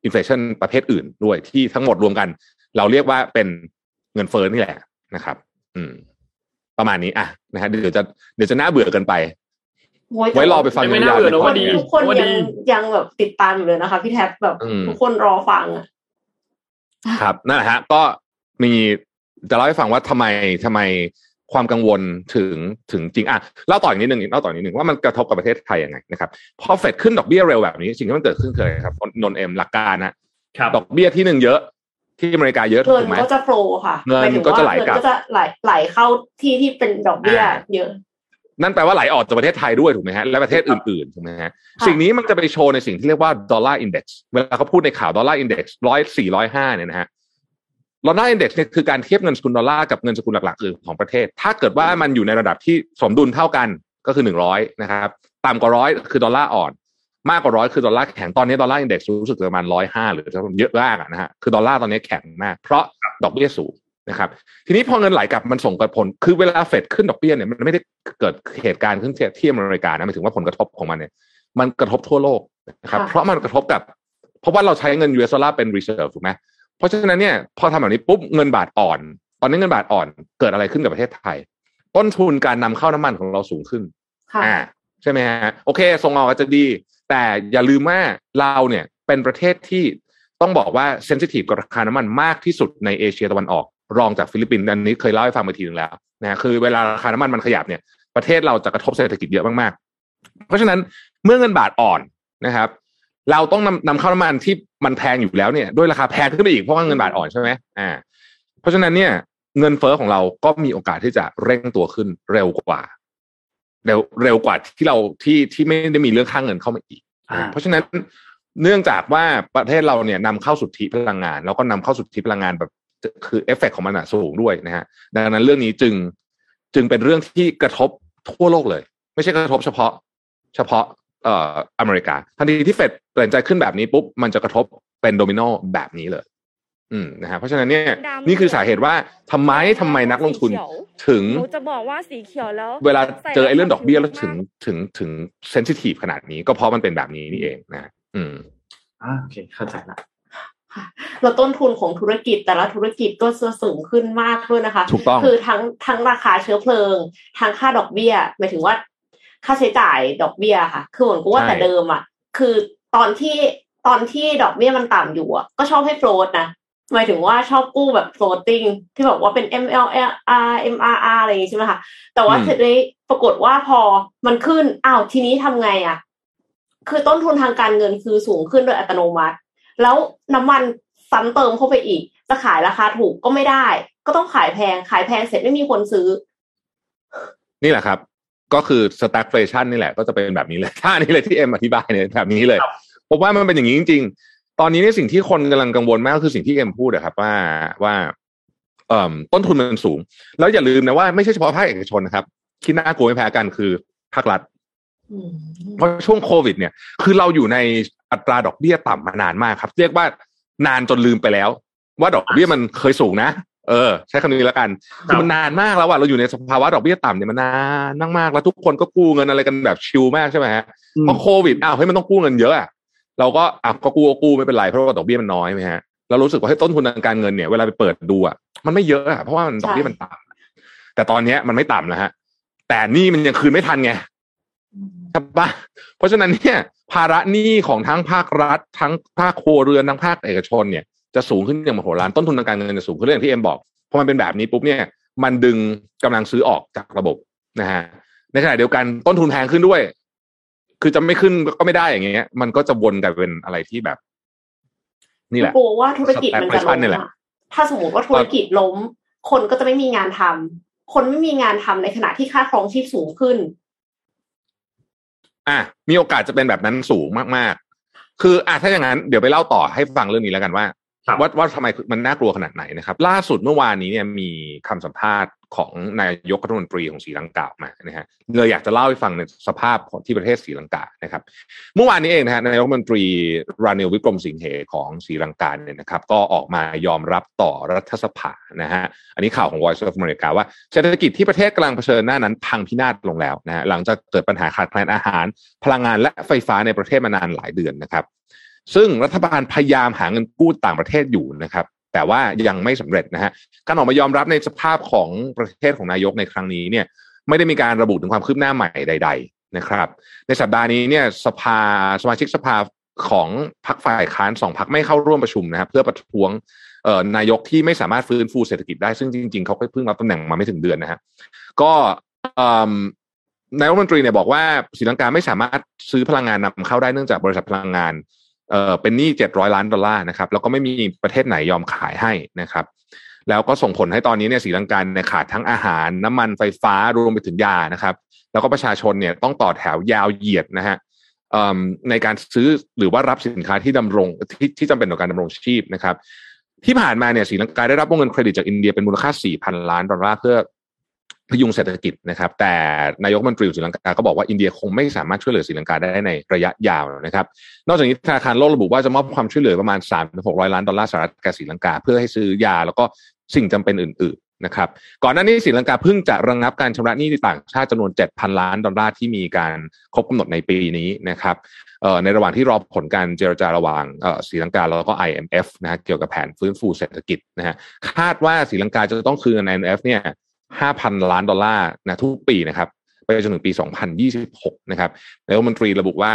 inflation ประเภทอื่นด้วยที่ทั้งหมดรวมกัน เราเรียกว่าเป็นเงินเฟ้อนี่แหละนะครับ อืม ประมาณนี้อะนะฮะเดี๋ยวจะเดี๋ยวจะน่าเบื่อกันไปโอ้ยไว้รอไปฟังไม่น่ายาวเบื่อๆนะคว่านดีทุกคนว่ายัดีงยังแบบติดตามอยู่เลยนะคะ พี่แท็บแบบอืมทุกคนรอฟังอะ ครับนั่นแหละฮะก็มีจะเล่าให้ฟังว่าทำไมทำไมความกังวลถึงถึงจริงอะเล่าต่ออีกนิดหนึ่งเล่าต่ออีกนิดหนึ่งว่ามันกระทบกับประเทศไทยยังไงนะครับพอเฟดขึ้นดอกเบี้ยเร็วแบบนี้สิ่งที่มันเกิดขึ้นคืออะไรครับน้องเอ็มหลักการนะครับดอกเบี้ยที่หนึ่งเยอะที่อเมริกาเยอะเงินถูกไหมก็จะ flow ค่ะเงินหมายถึงก็จะว่าไหลเงินกลับก็จะไหลไหลเข้าที่ที่เป็นดอกเบี้ยอ่าเยอะ นั่นแปลว่าไหลออกจากประเทศไทยด้วยถูกไหมฮะและประเทศอื่นๆถูกไหมฮะค่ะสิ่งนี้มันจะไปโชว์ในสิ่งที่เรียกว่า dollar index เวลาเขาพูดในข่าว dollar index ร้อยสี่ร้อยห้าเนี่ยนะฮะdollar index เนี่ยคือการเทียบเงินสกุลดอลลาร์กับเงินสกุลหลักๆอื่นของประเทศ ถ้าเกิดว่ามันอยู่ในระดับที่สมดุลเท่ากันก็คือหนึ่งร้อยนะครับต่ำกว่าร้อยคือดอลลาร์อ่อน มากกว่าร้อยคือดอลลาร์แข็งตอนนี้ dollar index รู้สึกประมาณร้อยห้าหรือเยอะมากอะนะฮะคือดอลลาร์ตอนนี้แข็งมากเพราะดอกเบี้ยสูง นะครับทีนี้พอเงินไหลกลับมันส่งผล คือเวลาเฟดขึ้นดอกเบี้ยเนี่ยมันไม่ได้เกิดเหตุการณ์ขึ้นที่ที่อเมริกานะหมายถึงว่าผลกระทบของมันเนี่ยมันกระทบทั่วโลกนะครับค่ะเพราะมันกระทบกับ เพราะว่าเราใช้เงิน US dollar เป็น reserve ถูกไหมเพราะฉะนั้นเนี่ยพอทำแบบนี้ปุ๊บเงินบาทอ่อน ตอนนี้เงินบาทอ่อนเกิดอะไรขึ้นกับประเทศไทย ต้นทุนการนำเข้าน้ำมันของเราสูงขึ้นค่ะอ่าใช่ไหมฮะโอเคส่งออกอาจจะดี แต่อย่าลืมว่าเราเนี่ยเป็นประเทศที่ต้องบอกว่า sensitive กับราคาน้ำมันมากที่สุดในเอเชียตะวันออก รองจากฟิลิปปินส์อันนี้เคยเล่าให้ฟังไปทีนึงแล้วนะคือเวลาราคาน้ำมันมันขยับเนี่ยประเทศเราจะกระทบเศรษฐกิจเยอะมากเพราะฉะนั้นเมื่อเงินบาทอ่อนนะครับ เราต้องนำนำเข้าน้ำมันที่มันแพงอยู่แล้วเนี่ยด้วยราคาแพงขึ้นไปอีกเพราะว่าเงินบาทอ่อนใช่ไหมอ่า เพราะฉะนั้นเนี่ยเงินเฟอ้อของเราก็มีโอกาสที่จะเร่งตัวขึ้นเร็วกว่า เร็วเร็วกว่าที่เราที่ที่ไม่ได้มีเรื่องค่างเงินเข้ามาอีกอ่าเพราะฉะนั้นเนื่องจากว่าประเทศเราเนี่ยนำเข้าสุทธิพลังงาน แล้วก็นำเข้าสุทธิพลังงานแบบ คือเอฟเฟกของมันอะสูงด้วยนะฮะดังนั้นเรื่องนี้จึงจึงเป็นเรื่องที่กระทบทั่วโลกเลย ไม่ใช่กระทบเฉพาะเฉพาะเอ่ออเมริกา ทันทีที่เฟดเปลี่ยนใจขึ้นแบบนี้ปุ๊บมันจะกระทบเป็นโดมิโนแบบนี้เลย อืมนะฮะเพราะฉะนั้นเนี่ยดำนี่คือสาเหตุว่าทำไมทำไมนักลงทุนสีเขียวถึงหนูจะบอกว่าสีเขียวแล้ว เวลาเจอไอ้เรื่องใส่ดอกเบี้ยแล้วมากถึงถึงถึงเซนซิทีฟขนาดนี้ ก็เพราะมันเป็นแบบนี้นี่เองนะ อืมอ่าโอเคเข้าใจละ แล้วต้นทุนของธุรกิจแต่ละธุรกิจก็จะสูงขึ้นมากด้วยนะคะถูกต้องคือทั้งทั้งราคาเชื้อเพลิง ทั้งค่าดอกเบี้ยหมายถึงว่า ค่าใช้จ่ายดอกเบี้ยค่ะ คือเหมือนกับว่าใช่แต่เดิมอะคือตอนที่ตอนที่ดอกเบี้ยมันต่ำอยู่อะก็ชอบให้โฟลตนะหมายถึงว่าชอบกู้แบบ floating ที่บอกว่าเป็น MLR MRR อะไรอย่างงี้ใช่ไหมคะ แต่ว่าอืมเสร็จเลยปรากฏว่าพอมันขึ้น อ้าวทีนี้ทำไงอะ คือต้นทุนทางการเงินคือสูงขึ้นโดยอัตโนมัติ แล้วน้ำมัน ซ้ำเติมเข้าไปอีก จะขายราคาถูกก็ไม่ได้ ก็ต้องขายแพง ขายแพงเสร็จไม่มีคนซื้อ นี่แหละครับ ก็คือ stagflation นี่แหละก็จะเป็นแบบนี้เลยท่านี้เลยที่เอ็มอธิบายเนี่ยแบบนี้เลยผมว่ามันเป็นอย่างนี้จริง ๆ ตอนนี้เนี่ยสิ่งที่คนกำลังกังวลมากก็คือสิ่งที่เอ็มพูดอะครับ ว่าว่าเอ่อต้นทุนมันสูง แล้วอย่าลืมนะว่าไม่ใช่เฉพาะภาคเอกชนนะครับ ที่น่ากลัวไม่แพ้กันคือภาครัฐอืมเพราะช่วงโควิด เนี่ย คือเราอยู่ในอัตราดอกเบี้ยต่ำมานานมากครับ เรียกว่า นานจนลืมไปแล้ว ว่าดอกเบี้ยมันเคยสูงนะเออใช้คำนี้แล้วกันคือมันนานมากแล้วอะเราอยู่ในสภาวะดอกเบี้ยต่ำเนี่ยมันนานมากๆแล้วทุกคนก็กู้เงินอะไรกันแบบชิลมากใช่ไหมฮะอืมพอโควิดอ้าวเฮ้ยมันต้องกู้เงินเยอะอะเราก็อะก็กู้ก็กู้ไม่เป็นไรเพราะว่าดอกเบี้ยมันน้อยไหมฮะเรารู้สึกว่าให้ยต้นทุนทางการเงินเนี่ยเวลาไปเปิดดูอะมันไม่เยอะอะเพราะว่ามันดอกเบี้ยมันต่ำแต่ตอนเนี้ยมันไม่ต่ำแล้วฮะแต่หนี่มันยังคืนไม่ทันไงใช่ปะเพราะฉะนั้นเนี่ย ภาระหนี้ของทั้งภาครัฐ ทั้งภาคครัวเรือนทั้งภาคเอกชนเนี่ยจะสูงขึ้นอย่างมโหฬารต้นทุนทางการเงินจะสูงขึ้นเรื่องที่เอ็มบอกพอมันเป็นแบบนี้ปุ๊บเนี่ยมันดึงกำลังซื้อออกจากระบบนะฮะในขณะเดียวกันต้นทุนแพงขึ้นด้วย คือจะไม่ขึ้นก็ไม่ได้อย่างเงี้ย มันก็จะวนกลายเป็นอะไรที่แบบ นี่แหละกลัวว่าธุรกิจมันจะล้มนี่แหละถ้าสมมติว่าธุรกิจล้ม คนก็จะไม่มีงานทำคนไม่มีงานทำในขณะที่ค่าครองชีพสูงขึ้น อะมีโอกาสจะเป็นแบบนั้นสูงมากๆ คืออะถ้าอย่างนั้นเดี๋ยวไปเล่าต่อให้ฟังเรื่องนี้แล้วกันว่า ว่าว่าทำไมมันน่ากลัวขนาดไหนนะครับ ล่าสุดเมื่อวานนี้เนี่ยมีคำสัมภาษณ์ของนายกรัฐมนตรีของศรีลังกาออกมานะฮะเลยอยากจะเล่าให้ฟังในสภาพที่ประเทศศรีลังกานะครับ เมื่อวานนี้เองนะฮะนายกรัฐมนตรีรานิลวิกรมสิงห์เหของศรีลังกาเนี่ยนะครับ ก็ออกมายอมรับต่อรัฐสภานะฮะอันนี้ข่าวของ Voice of America ว่าเศรษฐกิจที่ประเทศกำลังเผชิญหน้านั้นพังพินาศลงแล้วนะฮะหลังจากเกิดปัญหาขาดแคลนอาหาร พลังงานและไฟฟ้าในประเทศมานานหลายเดือนนะครับ ซึ่งรัฐบาลพยายามหาเงินกู้ต่างประเทศอยู่นะครับ แต่ว่ายังไม่สำเร็จนะฮะการออกมายอมรับในสภาพของประเทศของนายกในครั้งนี้เนี่ยไม่ได้มีการระบุถึงความคืบหน้าใหม่ใด ๆ นะครับ ในสัปดาห์นี้เนี่ยสภาสมาชิกสภาของพรรคฝ่ายค้านสองพรรคไม่เข้าร่วมประชุมนะครับ เพื่อประท้วงเอ่อนายกที่ไม่สามารถฟื้นฟูเศรษฐกิจได้ซึ่งจริง ๆ เขาเพิ่งรับตำแหน่งมาไม่ถึงเดือนนะฮะก็เอิ่มนายกรัฐมนตรีเนี่ยบอกว่าศรีลังกาไม่สามารถซื้อพลังงานนำเข้าได้เนื่องจากบริษัทพลังงาน เออเป็นหนี้เจ็ดร้อยล้านดอลลาร์นะครับแล้วก็ไม่มีประเทศไหนยอมขายให้นะครับ แล้วก็ส่งผลให้ตอนนี้เนี่ยศรีลังกาเนี่ยขาดทั้งอาหารน้ำมันไฟฟ้ารวมไปถึงยานะครับ แล้วก็ประชาชนเนี่ยต้องต่อแถวยาวเหยียดนะฮะในการซื้อหรือว่ารับสินค้าที่ดำรงที่ที่จำเป็นต่อการดำรงชีพนะครับ ที่ผ่านมาเนี่ยศรีลังกาได้รับวงเงินเครดิตจากอินเดียเป็นมูลค่า 4,000 ล้านดอลลาร์เพื่อ พยุงเศรษฐกิจนะครับ แต่นายกรัฐมนตรีของศรีลังกาก็บอกว่าอินเดียคงไม่สามารถช่วยเหลือศรีลังกาได้ในระยะยาวนะครับ นอกจากนี้ธนาคารโลกระบุว่าจะมอบความช่วยเหลือประมาณ 3-600 ล้านดอลลาร์สหรัฐแก่ศรีลังกา เพื่อให้ซื้อยาแล้วก็สิ่งจำเป็นอื่นๆนะครับก่อนหน้านี้ศรีลังกาเพิ่งจะระงงับการชำระหนี้ต่างชาติจำนวน 7,000 ล้านดอลลาร์ที่มีการครบกำหนดในปีนี้นะครับในระหว่างที่รอผลการเจรจาระหว่างเอ่อศรีลังกาแล้วก็ IMF นะฮะเกี่ยวกับแผนฟื้นฟูเศรษฐกิจนะฮะคาดว่าศรีลังกาจะต้องคืนเงิน IMF เนี่ย 5,000 ล้านดอลลาร์นะทุกปีนะครับไปจนถึงปี 2026 นะครับนายกรัฐมนตรีระบุว่า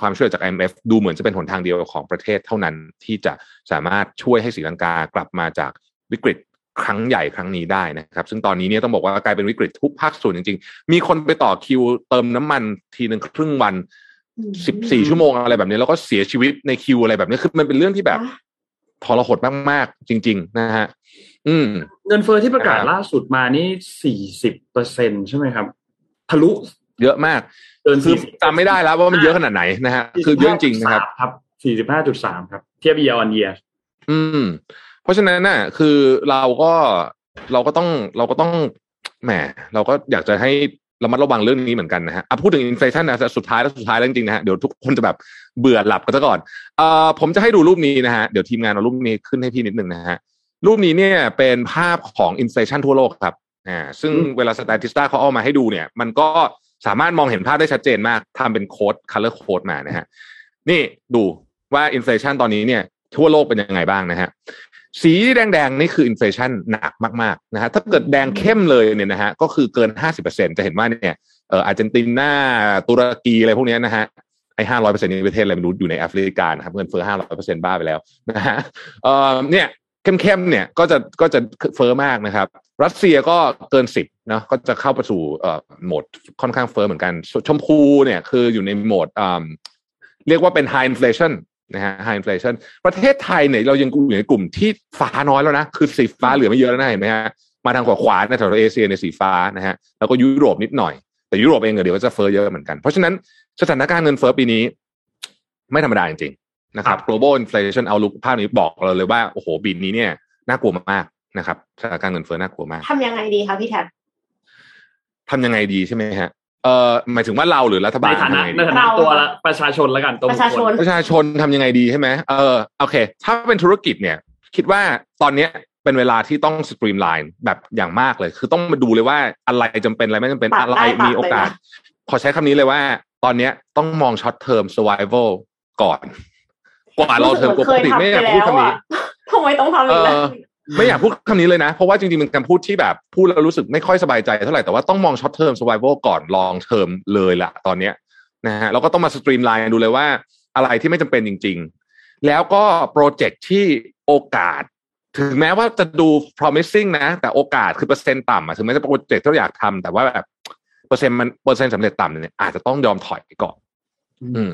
ความช่วยเหลือจาก IMF ดูเหมือนจะเป็นหนทางเดียวของประเทศเท่านั้นที่จะสามารถช่วยให้ศรีลังกากลับมาจากวิกฤตครั้งใหญ่ครั้งนี้ได้นะครับ ซึ่งตอนนี้เนี่ยต้องบอกว่ากลายเป็นวิกฤตทุกภาคส่วนจริง ๆ มีคนไปต่อคิวเติมน้ำมันทีหนึ่งครึ่งวันสิบสี่ชั่วโมงอะไรแบบนี้แล้วก็เสียชีวิตในคิวอะไรแบบนี้คือมันเป็นเรื่องที่แบบทรหดมากๆ จริง ๆ นะฮะ อืม เงินเฟ้อที่ประกาศล่าสุดมานี่สี่สิบเปอร์เซ็นใช่ไหมครับ ทะลุเยอะมากเกินคือสี่สิบจำไม่ได้แล้วว่ามันเยอะขนาดไหนนะฮะคือเยอะจริงๆนะครับครับสี่สิบห้าจุดสามครับ เทียบ year on year อืม เพราะฉะนั้นน่ะ คือเราก็เราก็ต้องเราก็ต้องแหมเราก็อยากจะให้ระมัดระวังเรื่องนี้เหมือนกันนะฮะอะพูดถึง inflation นะสุดท้ายแล้วสุดท้ายแล้วจริงๆนะฮะเดี๋ยวทุกคนจะแบบเบื่อหลับกันซะก่อนเอ่อผมจะให้ดูรูปนี้นะฮะเดี๋ยวทีมงานเอารูปนี้ขึ้นให้พี่นิดนึงนะฮะ รูปนี้เนี่ยเป็นภาพของ inflation ทั่วโลกครับอ่าซึ่งอืมเวลา Statista เขาเอามาให้ดูเนี่ย มันก็สามารถมองเห็นภาพได้ชัดเจนมากทำเป็น code color code มานะฮะนี่ดูว่า inflation ตอนนี้เนี่ย ทั่วโลกเป็นยังไงบ้างนะฮะสีแดงๆ นี่คือ inflation หนักมากๆนะฮะถ้าเกิดแดงเข้มเลยเนี่ยนะฮะก็คือเกินห้าสิบเปอร์เซ็นจะเห็นว่าเนี่ยเอออาร์เจนตินาตุรกีอะไรพวกเนี้ยนะฮะไอ้ห้าร้อยเปอร์เซ็นต์นี้ประเทศอะไรไม่รู้อยู่ในแอฟริกานะครับเงินเฟ้อห้าร้อยเปอร์เซ็นต์บ้าไปแล้วนะฮะเออเนี่ย เข้มๆเนี่ยก็จะก็จะเฟ้อมากนะครับ รัสเซียก็เกินสิบเนาะก็จะเข้าไปสู่เอ่อโหมดค่อนข้างเฟ้อเหมือนกัน ชมพูเนี่ยคืออยู่ในโหมดอ่าเรียกว่าเป็น high inflation นะฮะ high inflation ประเทศไทยเนี่ยเรายังอยู่ในกลุ่มที่ฟ้าน้อยแล้วนะ คือสีฟ้าเหลือไม่เยอะแล้วนะเห็นไหมฮะมาทางขวาขวาในแถวเอเชียในสีฟ้านะฮะแล้วก็ยุโรปนิดหน่อย แต่ยุโรปเองเดี๋ยวจะเฟ้อเยอะเหมือนกัน เพราะฉะนั้นสถานการณ์เงินเฟ้อปีนี้ ไม่ธรรมดาจริง นะครับ global inflation outlook ภาพนี้บอกเราเลยว่าโอ้โหปีนี้เนี่ยน่ากลัวมากนะครับสถานการณ์เงินเฟ้อน่ากลัวมากทำยังไงดีคะพี่แท็บทำยังไงดีใช่ไหมฮะเอ่อหมายถึงว่าเราหรือรัฐบาในลฐานะทำยังไงในดีฐานะตัวละประชาชนแล้วกันตัวประชาชนประชาชนทำยังไงดีใช่ไหมเออโอเค ถ้าเป็นธุรกิจเนี่ย คิดว่าตอนเนี้ยเป็นเวลาที่ต้อง streamline แบบอย่างมากเลย คือต้องมาดูเลยว่าอะไรจำเป็นอะไรไม่จำเป็นตัดอะไรได้ตัดมีโอกาสเลยขอใช้คำนี้เลยว่า ตอนเนี้ยต้องมองช็อตเทอม survival ก่อน กว่า long term ปกติไม่อยากพูดคำนี้ทำไมต้องทำเออีกแล้วอไม่อยากพูดคำนี้เลยนะ เพราะว่าจริงๆเป็นคำพูดที่แบบพูดแล้วรู้สึกไม่ค่อยสบายใจเท่าไหร่แต่ว่าต้องมองช็อตเทอม survival ก่อนลองเทอมเลยละตอนเนี้ยนะฮะแล้วก็ต้องมา streamline ดูเลยว่าอะไรที่ไม่จำเป็นจริง ๆ แล้วก็ project ที่โอกาส ถึงแม้ว่าจะดู promising นะ แต่โอกาสคือเปอร์เซ็นต์ต่ำอะถึงแม้จะ project ที่เราอยากทำแต่ว่าแบบเปอร์เซ็นต์มันเปอร์เซ็นต์สำเร็จต่ำเนี่ยอาจจะต้องยอมถอยไปก่อน อืม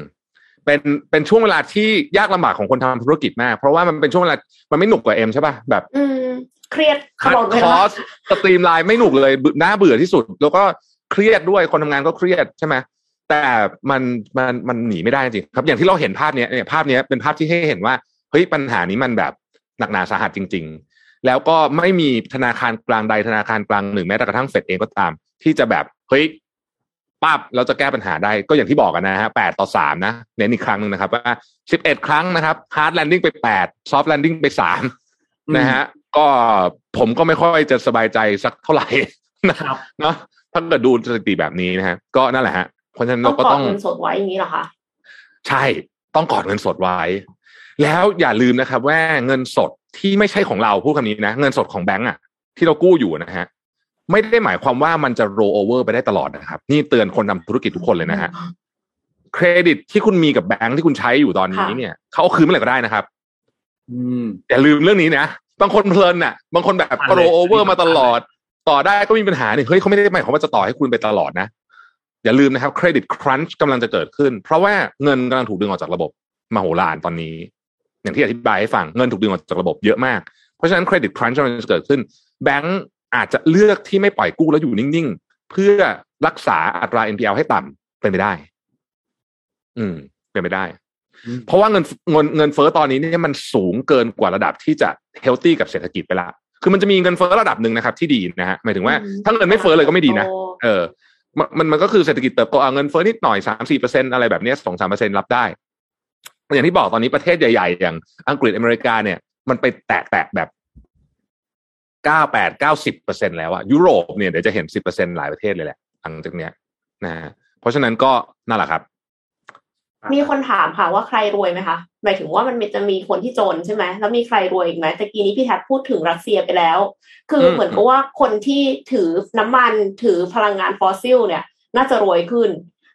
เป็นเป็นช่วงเวลาที่ยากลำบากของคนทำธุรกิจมาก เพราะว่ามันเป็นช่วงเวลามันไม่หนุกกว่าเอ็มใช่ป่ะแบบอืมเครียดตลอดเวลา cut cost streamline ไม่หนุกเลยเบื่อน่าเบื่อที่สุด แล้วก็เครียดด้วยคนทำงานก็เครียดใช่ไหมแต่มันมันมันหนีไม่ได้จริงครับอย่างที่เราเห็นภาพเนี้ยเนี่ยภาพเนี้ยเป็นภาพที่ให้เห็นว่าเฮ้ยปัญหานี้มันแบบหนักหนาสาหัสจริง ๆ แล้วก็ไม่มีธนาคารกลางใดธนาคารกลางหนึ่งแม้แต่กระทั่งเฟดเองก็ตาม ที่จะแบบเฮ้ย ปั๊บเราจะแก้ปัญหาได้ก็อย่างที่บอกกันนะฮะแปดต่อสามนะเน้นอีกครั้งหนึ่งนะครับว่าสิบเอ็ดครั้งนะครับ hard landing ไปแปด soft landing ไปสามนะฮะก็ผมก็ไม่ค่อยจะสบายใจสักเท่าไหร่นะครับเนาะถ้าเกิดดูสถิติแบบนี้นะฮะก็นั่นแหละฮะเพราะฉะนั้นเราก็ต้อเรางกอต้ดเงินสดไว้อย่างนี้เหรอคะใช่ต้องกอดเงินสดไว้ แล้วอย่าลืมนะครับว่าเงินสดที่ไม่ใช่ของเราพูดคำนี้นะ เงินสดของแบงก์อะที่เรากู้อยู่นะฮะ ไม่ได้หมายความว่ามันจะ roll over ไปได้ตลอดนะครับ นี่เตือนคนทำธุรกิจทุกคนเลยนะฮะเครดิตที่คุณมีกับแบงก์ที่คุณใช้อยู่ตอนนี้เนี่ยเขาเอาคืนเมื่อไหร่ก็ได้นะครับอืมอย่าลืมเรื่องนี้นะบางคนเพลินน่ะ บางคนแบบผ่านก็เลยโรเวอร์มาตลอด ต่อได้ก็มีปัญหาเนี่ยเฮ้ยเขาไม่ได้หมายความว่าจะต่อให้คุณไปตลอดนะอย่าลืมนะครับ credit crunch กำลังจะเกิดขึ้น เพราะว่าเงินกำลังถูกดึงออกจากระบบมโหฬารตอนนี้ อย่างที่อธิบายให้ฟังเงินถูกดึงออกจากระบบเยอะมาก เพราะฉะนั้น credit crunch กำลังจะเกิดขึ้น แบงก์ อาจจะเลือกที่ไม่ปล่อยกู้แล้วอยู่นิ่งๆ เพื่อรักษาอัตรา NPL ให้ต่ำเป็นไปได้ อืม เป็นไปได้อืมเพราะว่าเงินเงินเงินเฟ้อตอนนี้เนี่ยมันสูงเกินกว่าระดับที่จะ healthy กับเศรษฐกิจไปละคือมันจะมีเงินเฟ้อระดับหนึ่งนะครับ ที่ดีนะฮะหมายถึงว่าอืมถ้าเงินไม่เฟ้อเลยก็ไม่ดีนะโตเออมันมันมันก็คือเศรษฐกิจเติบโตเอาเงินเฟ้อนิดหน่อยสามสี่เปอร์เซ็นอะไรแบบเนี้สองสามเปอร์เซ็นรับได้ อย่างที่บอกตอนนี้ประเทศใหญ่ ๆ อย่างอังกฤษอเมริกาเนี่ย มันไปแตะแตะแบบ เก้าแปดเก้าสิบเปอร์เซ็นแล้วอะยุโรปเนี่ยเดี๋ยวจะเห็นสิบเปอร์เซ็นหลายประเทศเลยแหละหลังจากเนี้ยนะฮะเพราะฉะนั้นก็นั่นแหละครับ มีคนถามค่ะว่าใครรวยไหมคะหมายถึงว่ามันจะมีคนที่จนใช่ไหมแล้วมีใครรวยอีกไหมตะกี้นี้พี่แท็บพูดถึงรัสเซียไปแล้ว คืออมเหมือนกับว่าคนที่ถือน้ำมันถือพลังงานฟอสซิล เนี่ย น่าจะรวยขึ้น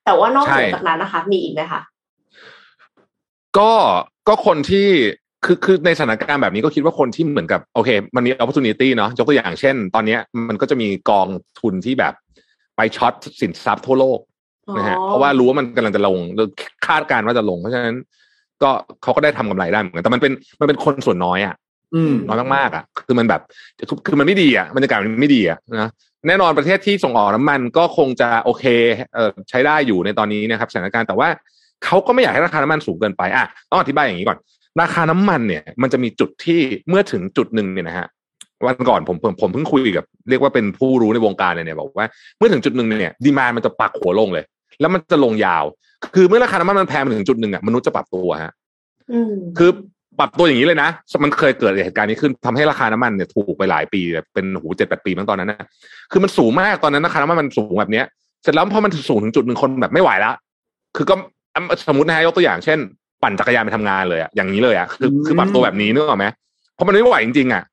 แต่ว่านอกเหนือจากนั้นนะคะ มีอีกไหมคะก็ก็คนที่ คือคือในสถานการณ์แบบนี้ก็คิดว่าคนที่เหมือนกับโอเค มันมี opportunity เนาะยกตัวอย่างเช่น ตอนเนี้ยมันก็จะมีกองทุนที่แบบไปช็อตสินทรัพย์ทั่วโลกนะฮะเพราะว่ารู้ว่ามันกำลังจะลงคาดการณ์ว่าจะลง เพราะฉะนั้น ก็เขาก็ได้ทำกำไรได้เหมือนกันแต่มันเป็นมันเป็นคนส่วนน้อยอะอืมน้อยมากๆอะ คือมันแบบคือมันไม่ดีอะบรรยากาศมันไม่ดีอะนะแน่นอนประเทศที่ส่งออกน้ำมันก็คงจะโอเคเออใช้ได้อยู่ในตอนนี้นะครับสถานการณ์แต่ว่าเขาก็ไม่อยากให้ราคาน้ำมันสูงเกินไปอะต้องอธิบายอย่างนี้ก่อน ราคาน้ำมันเนี่ย มันจะมีจุดที่เมื่อถึงจุดหนึ่งเนี่ยนะฮะวันก่อนผมผมผมเพิ่งคุยกับ เรียกว่าเป็นผู้รู้ในวงการเลยเนี่ยบอกว่าเมื่อถึงจุดหนึ่งเนี่ยดีมานมันจะปักหัวลงเลย แล้วมันจะลงยาว คือเมื่อราคาน้ำมันมันแพงมาถึงจุดหนึ่งอะมนุษย์จะปรับตัวฮะอืมคือปรับตัวอย่างนี้เลยนะมันเคยเกิดเหตุการณ์นี้ขึ้นทำให้ราคาน้ำมันเนี่ยถูกไปหลายปีแบบเป็นหูเจ็ดแปดปีมั้งตอนนั้นนะคือมันสูงมากตอนนั้นราคาน้ำมันมันสูงแบบเนี้ยเสร็จแล้วพอมันสูงถึงจุดหนึ่งคนแบบไม่ไหวละคือก็สมมตินะฮะยกตัวอย่างเช่น ปั่นจักรยานไปทำงานเลยอะอย่างนี้เลยอะคือคือปรับตัวแบบนี้นึกออกไหมเพราะมันไม่ไหวจริงๆอะ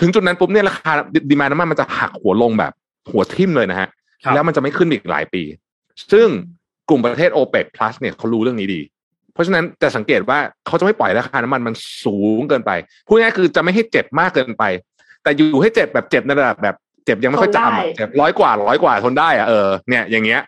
ถึงจุดนั้นปุ๊บเนี่ยราคาดีมาน้ำมันมันจะหักหัวลงแบบ หัวทิ่มเลยนะฮะครับแล้วมันจะไม่ขึ้นอีกหลายปี ซึ่งกลุ่มประเทศโอเปก plus เนี่ยเขารู้เรื่องนี้ดี เพราะฉะนั้นจะสังเกตว่าเขาจะไม่ปล่อยราคาน้ำมันมันสูงเกินไปพูดง่ายๆคือจะไม่ให้เจ็บมากเกินไป แต่อยู่ให้เจ็บแบบเจ็บในระดับแบบเจ็บยังไม่ค่อยจำอะเจ็บร้อยกว่าร้อยกว่าทนได้อะเออเนี่ยอย่างเงี้ย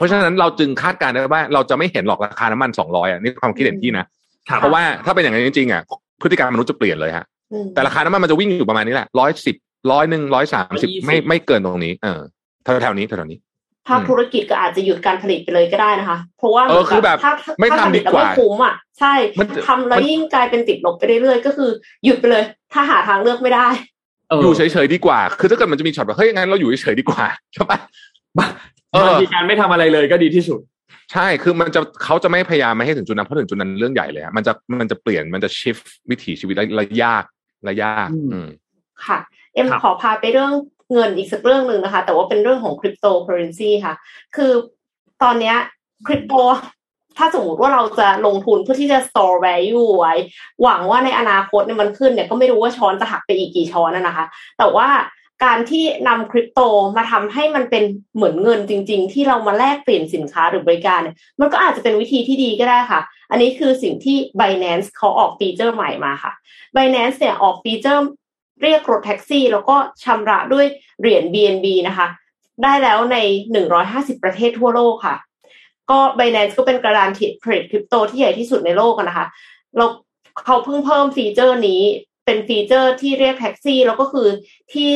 เพราะฉะนั้นเราจึงคาดการณ์ได้ว่าเราจะไม่เห็นหรอกราคาน้ำมันสองร้อยอะนี่ความคิดเห็นพี่นะครับเพราะว่าถ้าเป็นอย่างนั้นจริงๆอะพฤติกรรมมนุษย์จะเปลี่ยนเลยฮะอืมแต่ราคาน้ำมันมันจะวิ่งอยู่ประมาณนี้แหละร้อยสิบร้อยหนึ่งร้อยสามสิบไม่ไม่เกินตรงนี้ เออแถวๆนี้แถวๆนี้ภาคธุรกิจก็อาจจะหยุดการผลิตไปเลยก็ได้นะคะ เพราะว่าเออคือแบบถ้าไม่ถ้าทำดีกว่าผลิตแล้ไม่คุ้มอะใช่มันจะทำแล้วยิ่งกลายเป็นติดลบไปเรื่อยๆก็คือหยุดไปเลย ถ้าหาทางเลือกไม่ได้เอออยู่เฉยๆดีกว่า คือถ้าเกิดมันจะมีช็อตแบบเฮ้ยงั้นเราอยู่เฉยๆดีกว่าใช่ปะเออ บางทีการไม่ทำอะไรเลยก็ดีที่สุด ใช่ คือมันจะเขาจะไม่พยายามไม่ให้ถึงจุดนั้นเพราะถึงจุดนั้นเรื่องใหญ่เลยฮะมันจะมันจะเปลี่ยนมันจะชิฟวิถีชีวิตและและยากและยากอืมอืมค่ะ เอ็มครับขอพาไปเรื่องเงินอีกสักเรื่องหนึ่งนะคะ แต่ว่าเป็นเรื่องของคริปโตเคอเรนซีค่ะ คือตอนเนี้ยคริปโตถ้าสมมติว่าเราจะลงทุนเพื่อที่จะ store value ไว้ หวังว่าในอนาคตเนี่ยมันขึ้นเนี่ยก็ไม่รู้ว่าช้อนจะหักไปอีกกี่ช้อนนะนะคะ แต่ว่า การที่นำคริปโตมาทำให้มันเป็นเหมือนเงินจริง ๆ ที่เรามาแลกเปลี่ยนสินค้าหรือบริการเนี่ยมันก็อาจจะเป็นวิธีที่ดีก็ได้ค่ะ อันนี้คือสิ่งที่ Binance เขาออกฟีเจอร์ใหม่มาค่ะ Binance เนี่ยออกฟีเจอร์เรียกรถแท็กซี่ แล้วก็ชำระด้วยเหรียญ BNB นะคะ ได้แล้วใน 150 ประเทศทั่วโลกค่ะ ก็ Binance ก็เป็นกระดานเทรดคริปโตที่ใหญ่ที่สุดในโลกนะคะแล้วเขาเพิ่งเพิ่มฟีเจอร์นี้เป็นฟีเจอร์ที่เรียกแท็กซี่ แล้วก็คือที่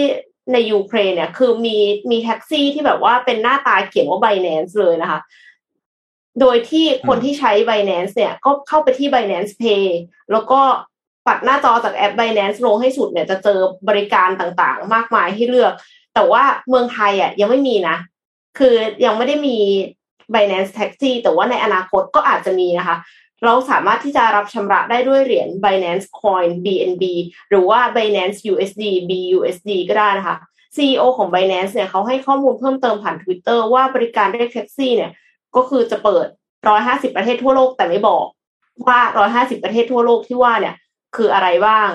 ในยูเครนเนี่ย คือมีมีแท็กซี่ที่แบบว่าเป็นหน้าตาเขียนว่า Binance เลยนะคะ โดยที่คนที่ใช้ Binance เนี่ย ก็เข้าไปที่ Binance Pay แล้วก็ปัดหน้าจอจากแอป Binance ลงให้สุดเนี่ยจะเจอบริการต่างๆ มากมายให้เลือก แต่ว่าเมืองไทยอะยังไม่มีนะ คือยังไม่ได้มี Binance Taxi แต่ว่าในอนาคตก็อาจจะมีนะคะ เราสามารถที่จะรับชำระได้ด้วยเหรียญ Binance Coin BNB หรือว่า Binance USD BUSD ก็ได้นะคะ CEO ของ Binance เนี่ยเขาให้ข้อมูลเพิ่มเติมผ่าน Twitter ว่าบริการเรียกแท็กซี่เนี่ยก็คือจะเปิด 150 ประเทศทั่วโลกแต่ไม่บอกว่า 150 ประเทศทั่วโลกที่ว่าเนี่ยคืออะไรบ้าง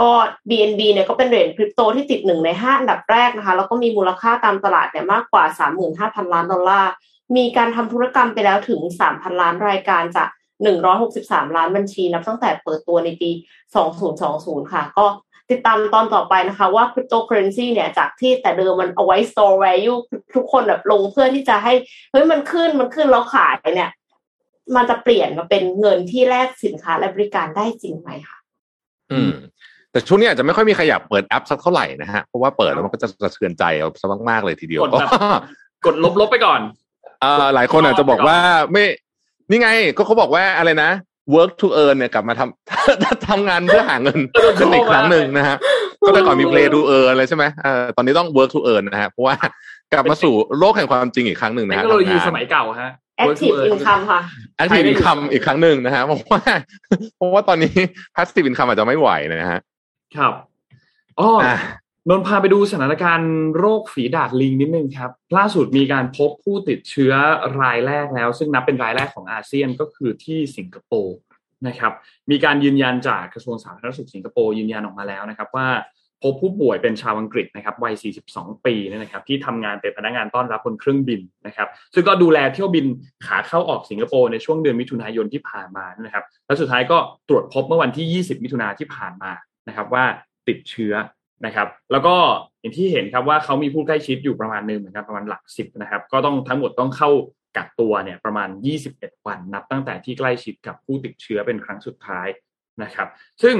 ก็ BNB เนี่ยก็เป็นเหรียญคริปโตที่ติดหนึ่งในห้าอันดับแรกนะคะ แล้วก็มีมูลค่าตามตลาดเนี่ยมากกว่า 35,000 ล้านดอลลาร์ มีการทำธุรกรรมไปแล้วถึง 3,000 ล้านรายการจาก 163 ล้านบัญชีนับตั้งแต่เปิดตัวในปี 2020 ค่ะ ก็ติดตามตอนต่อไปนะคะว่าคริปโตเคอเรนซีเนี่ยจากที่แต่เดิมมันเอาไว้ store value ทุกคนแบบลงเพื่อที่จะให้เฮ้ยมันขึ้นมันขึ้นแล้วขายเนี่ย มันจะเปลี่ยนมาเป็นเงินที่แลกสินค้าและบริการได้จริงไหมคะอืม แต่ช่วงนี้อาจจะไม่ค่อยมีใครอยากเปิดแอปสักเท่าไหร่นะฮะเพราะว่าเปิดแล้วมันก็จะสะเทือนใจเอาซะมากๆเลยทีเดียวกดแบบกดลบๆไปก่อนเอ่อหลายคนอาจจะบอกว่าไม่ นี่ไงก็เขาบอกว่าอะไรนะ work to earn เนี่ยกลับมาทำทำงานเพื่อหาเงินขึ้นอีกครั้งหนึ่งนะฮะก็แต่ก่อนมี play to earn อะไรใช่ไหมเออตอนนี้ต้อง work to earn นะฮะเพราะว่ากลับมาสู่โลกแห่งความจริงอีกครั้งหนึ่งเทนะคฮะโนโลยีทำงานสมัยเก่าฮะ active income ค่ะ active income อีกครั้งหนึ่งนะฮะเพราะว่าเพราะว่าตอนนี้ passive income อาจจะไม่ไหวนะฮะครับอ๋ออะ นนพาไปดูสถานการณ์โรคฝีดาดลิงนิดนึงครับ ล่าสุดมีการพบผู้ติดเชื้อรายแรกแล้ว ซึ่งนับเป็นรายแรกของอาเซียนก็คือที่สิงคโปร์นะครับ มีการยืนยันจากกระทรวงสาธารณสุขสิงคโปร์ยืนยันออกมาแล้วนะครับว่าพบผู้ป่วยเป็นชาวอังกฤษนะครับวัย 42 ปีนะครับ ที่ทำงานเป็นพนักงานต้อนรับบนเครื่องบินนะครับ ซึ่งก็ดูแลเที่ยวบินขาเข้าออกสิงคโปร์ในช่วงเดือนมิถุนายนที่ผ่านมานะครับ แล้วสุดท้ายก็ตรวจพบเมื่อวันที่ 20 มิถุนาที่ผ่านมานะครับว่าติดเชื้อ นะครับ แล้วก็อย่างที่เห็นครับว่าเขามีผู้ใกล้ชิดอยู่ประมาณหนึ่งเหมือนกันประมาณหลักสิบนะครับ ก็ต้องทั้งหมดต้องเข้ากักตัวเนี่ยประมาณ 21 วันนับตั้งแต่ที่ใกล้ชิดกับผู้ติดเชื้อเป็นครั้งสุดท้ายนะครับ ซึ่ง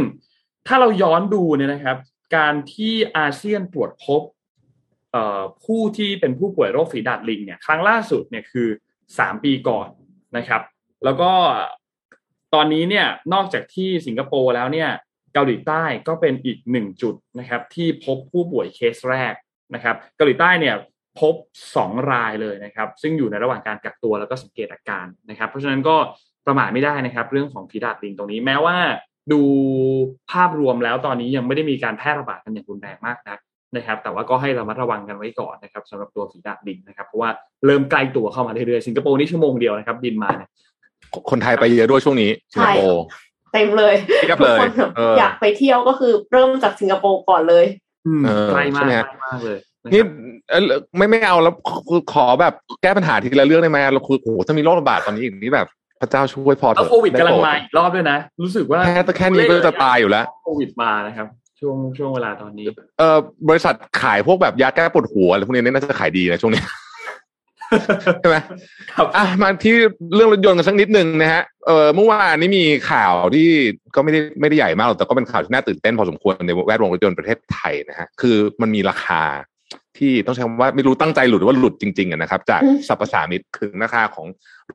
ถ้าเราย้อนดูเนี่ยนะครับ การที่อาเซียนตรวจพบผู้ที่เป็นผู้ป่วยโรคฝีดาดลิงเนี่ยครั้งล่าสุดเนี่ยคือ 3 ปีก่อนนะครับ แล้วก็ตอนนี้เนี่ยนอกจากที่สิงคโปร์แล้วเนี่ย เกาหลีใต้ก็เป็นอีกหนึ่งจุดนะครับที่พบผู้ป่วยเคสแรกนะครับเกาหลีใต้เนี่ยพบ 2 รายเลยนะครับซึ่งอยู่ในระหว่างการกักตัวแล้วก็สังเกตอาการนะครับ เพราะฉะนั้นก็ประมาทไม่ได้นะครับเรื่องของฝีดาดลิงตรงนี้แม้ว่าดูภาพรวมแล้วตอนนี้ยังไม่ได้มีการแพร่ระบาดกันอย่างรุนแรงมากนักนะครับ แต่ว่าก็ให้ระมัดระวังกันไว้ก่อนนะครับสำหรับตัวฝีดาดลิงนะครับเพราะว่าเริ่มใกล้ตัวเข้ามาเรื่อยๆสิงคโปร์นี่ชั่วโมงเดียวนะครับบินมาเนี่ยคนไทยไปเยอะด้วยช่วงนี้สิงคโปร์ เต็มเลยทุกคนอยากไปเที่ยวก็คือเริ่มจากสิงคโปร์ก่อนเลยใกล้มากใกล้มากเลยนี่ไม่ไม่เอาแล้วขอแบบแก้ปัญหาทีละเรื่องได้ไหมเราคือโอ้โหถ้ามีโรคระบาดตอนนี้อย่างนี้แบบพระเจ้าช่วยพอเถอะโควิดกำลังมาอีกรอบด้วยนะ รู้สึกว่าแค่แค่นี้ก็จะตายอยู่แล้วโควิดมานะครับ ช่วงช่วงเวลาตอนนี้ เอ่อบริษัทขายพวกแบบยาแก้ปวดหัวอะไรพวกนี้น่าจะขายดีนะช่วงนี้ ใช่ไหมครับอะมาที่เรื่องรถยนต์กันสักนิดหนึ่งนะฮะเออเมื่อวานนี้มีข่าวที่ก็ไม่ได้ไม่ได้ใหญ่มากแต่ก็เป็นข่าวที่น่าตื่นเต้นพอสมควรในแวดวงรถยนต์ประเทศไทยนะฮะคือมันมีราคาที่ต้องใช้คำว่าไม่รู้ตั้งใจหลุดว่าหลุดจริงๆนะครับ จากสัปสามิตคือราคาของ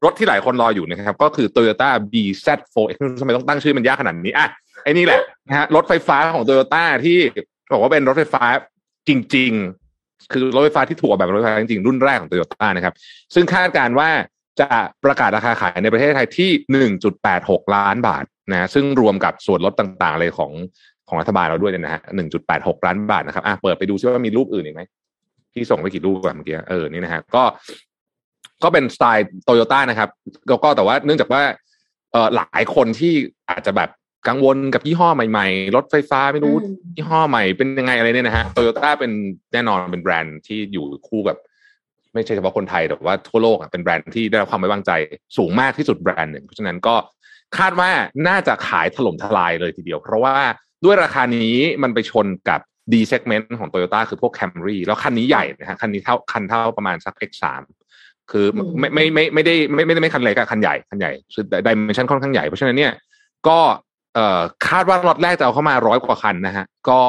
รถที่หลายคนรออยู่นะครับ ก็คือ Toyota BZ4X ทำไมต้องตั้งชื่อมันยากขนาดนี้อะไอ้นี่แหละนะฮะรถไฟฟ้าของ Toyota ที่บอกว่าเป็นรถไฟฟ้าจริง ๆ คือรถไฟฟ้าที่ถูกออกแบบรถไฟฟ้าจริงๆรุ่นแรกของ Toyota นะครับ ซึ่งคาดการว่าจะประกาศราคาขายในประเทศไทยที่ 1.86 ล้านบาทนะซึ่งรวมกับส่วนลดต่างๆเลยของของรัฐบาลเราด้วยนะฮะ 1.86 ล้านบาทนะครับอะเปิดไปดูซิว่ามีรูปอื่นอีกไหมที่ส่งไปกี่รูปแบบเมื่อกี้เออนี่นะฮะก็ ก็เป็นสไตล์โตโยต้านะครับแล้วก็แต่ว่าเนื่องจากว่าเออหลายคนที่อาจจะแบบ กังวลกับยี่ห้อใหม่ๆ รถไฟฟ้าไม่รู้ยี่ห้อใหม่เป็นยังไงอะไรเนี่ยนะฮะโตโยต้าเป็นแน่นอนเป็นแบรนด์ที่อยู่คู่กับ ไม่ใช่เฉพาะคนไทยแต่ว่าทั่วโลกเป็นแบรนด์ที่ได้รับความไว้วางใจสูงมากที่สุดแบรนด์หนึ่ง เพราะฉะนั้นก็คาดว่าน่าจะขายถล่มทลายเลยทีเดียว เพราะว่าด้วยราคานี้มันไปชนกับ D segment ของ Toyota คือพวก Camry แล้วคันนี้ใหญ่นะฮะคันนี้เท่าคันเท่าประมาณสัก X3 คือไม่ไม่ไม่ไม่ได้ไม่ไม่ได้ไม่คันเล็กอะคันใหญ่คันใหญ่คือดิเมนชันค่อนข้างใหญ่เพราะฉะนั้นเนี่ยก็ เอ่อคาดว่าล็อตแรกจะเอาเข้ามาร้อยกว่าคันนะฮะ ก็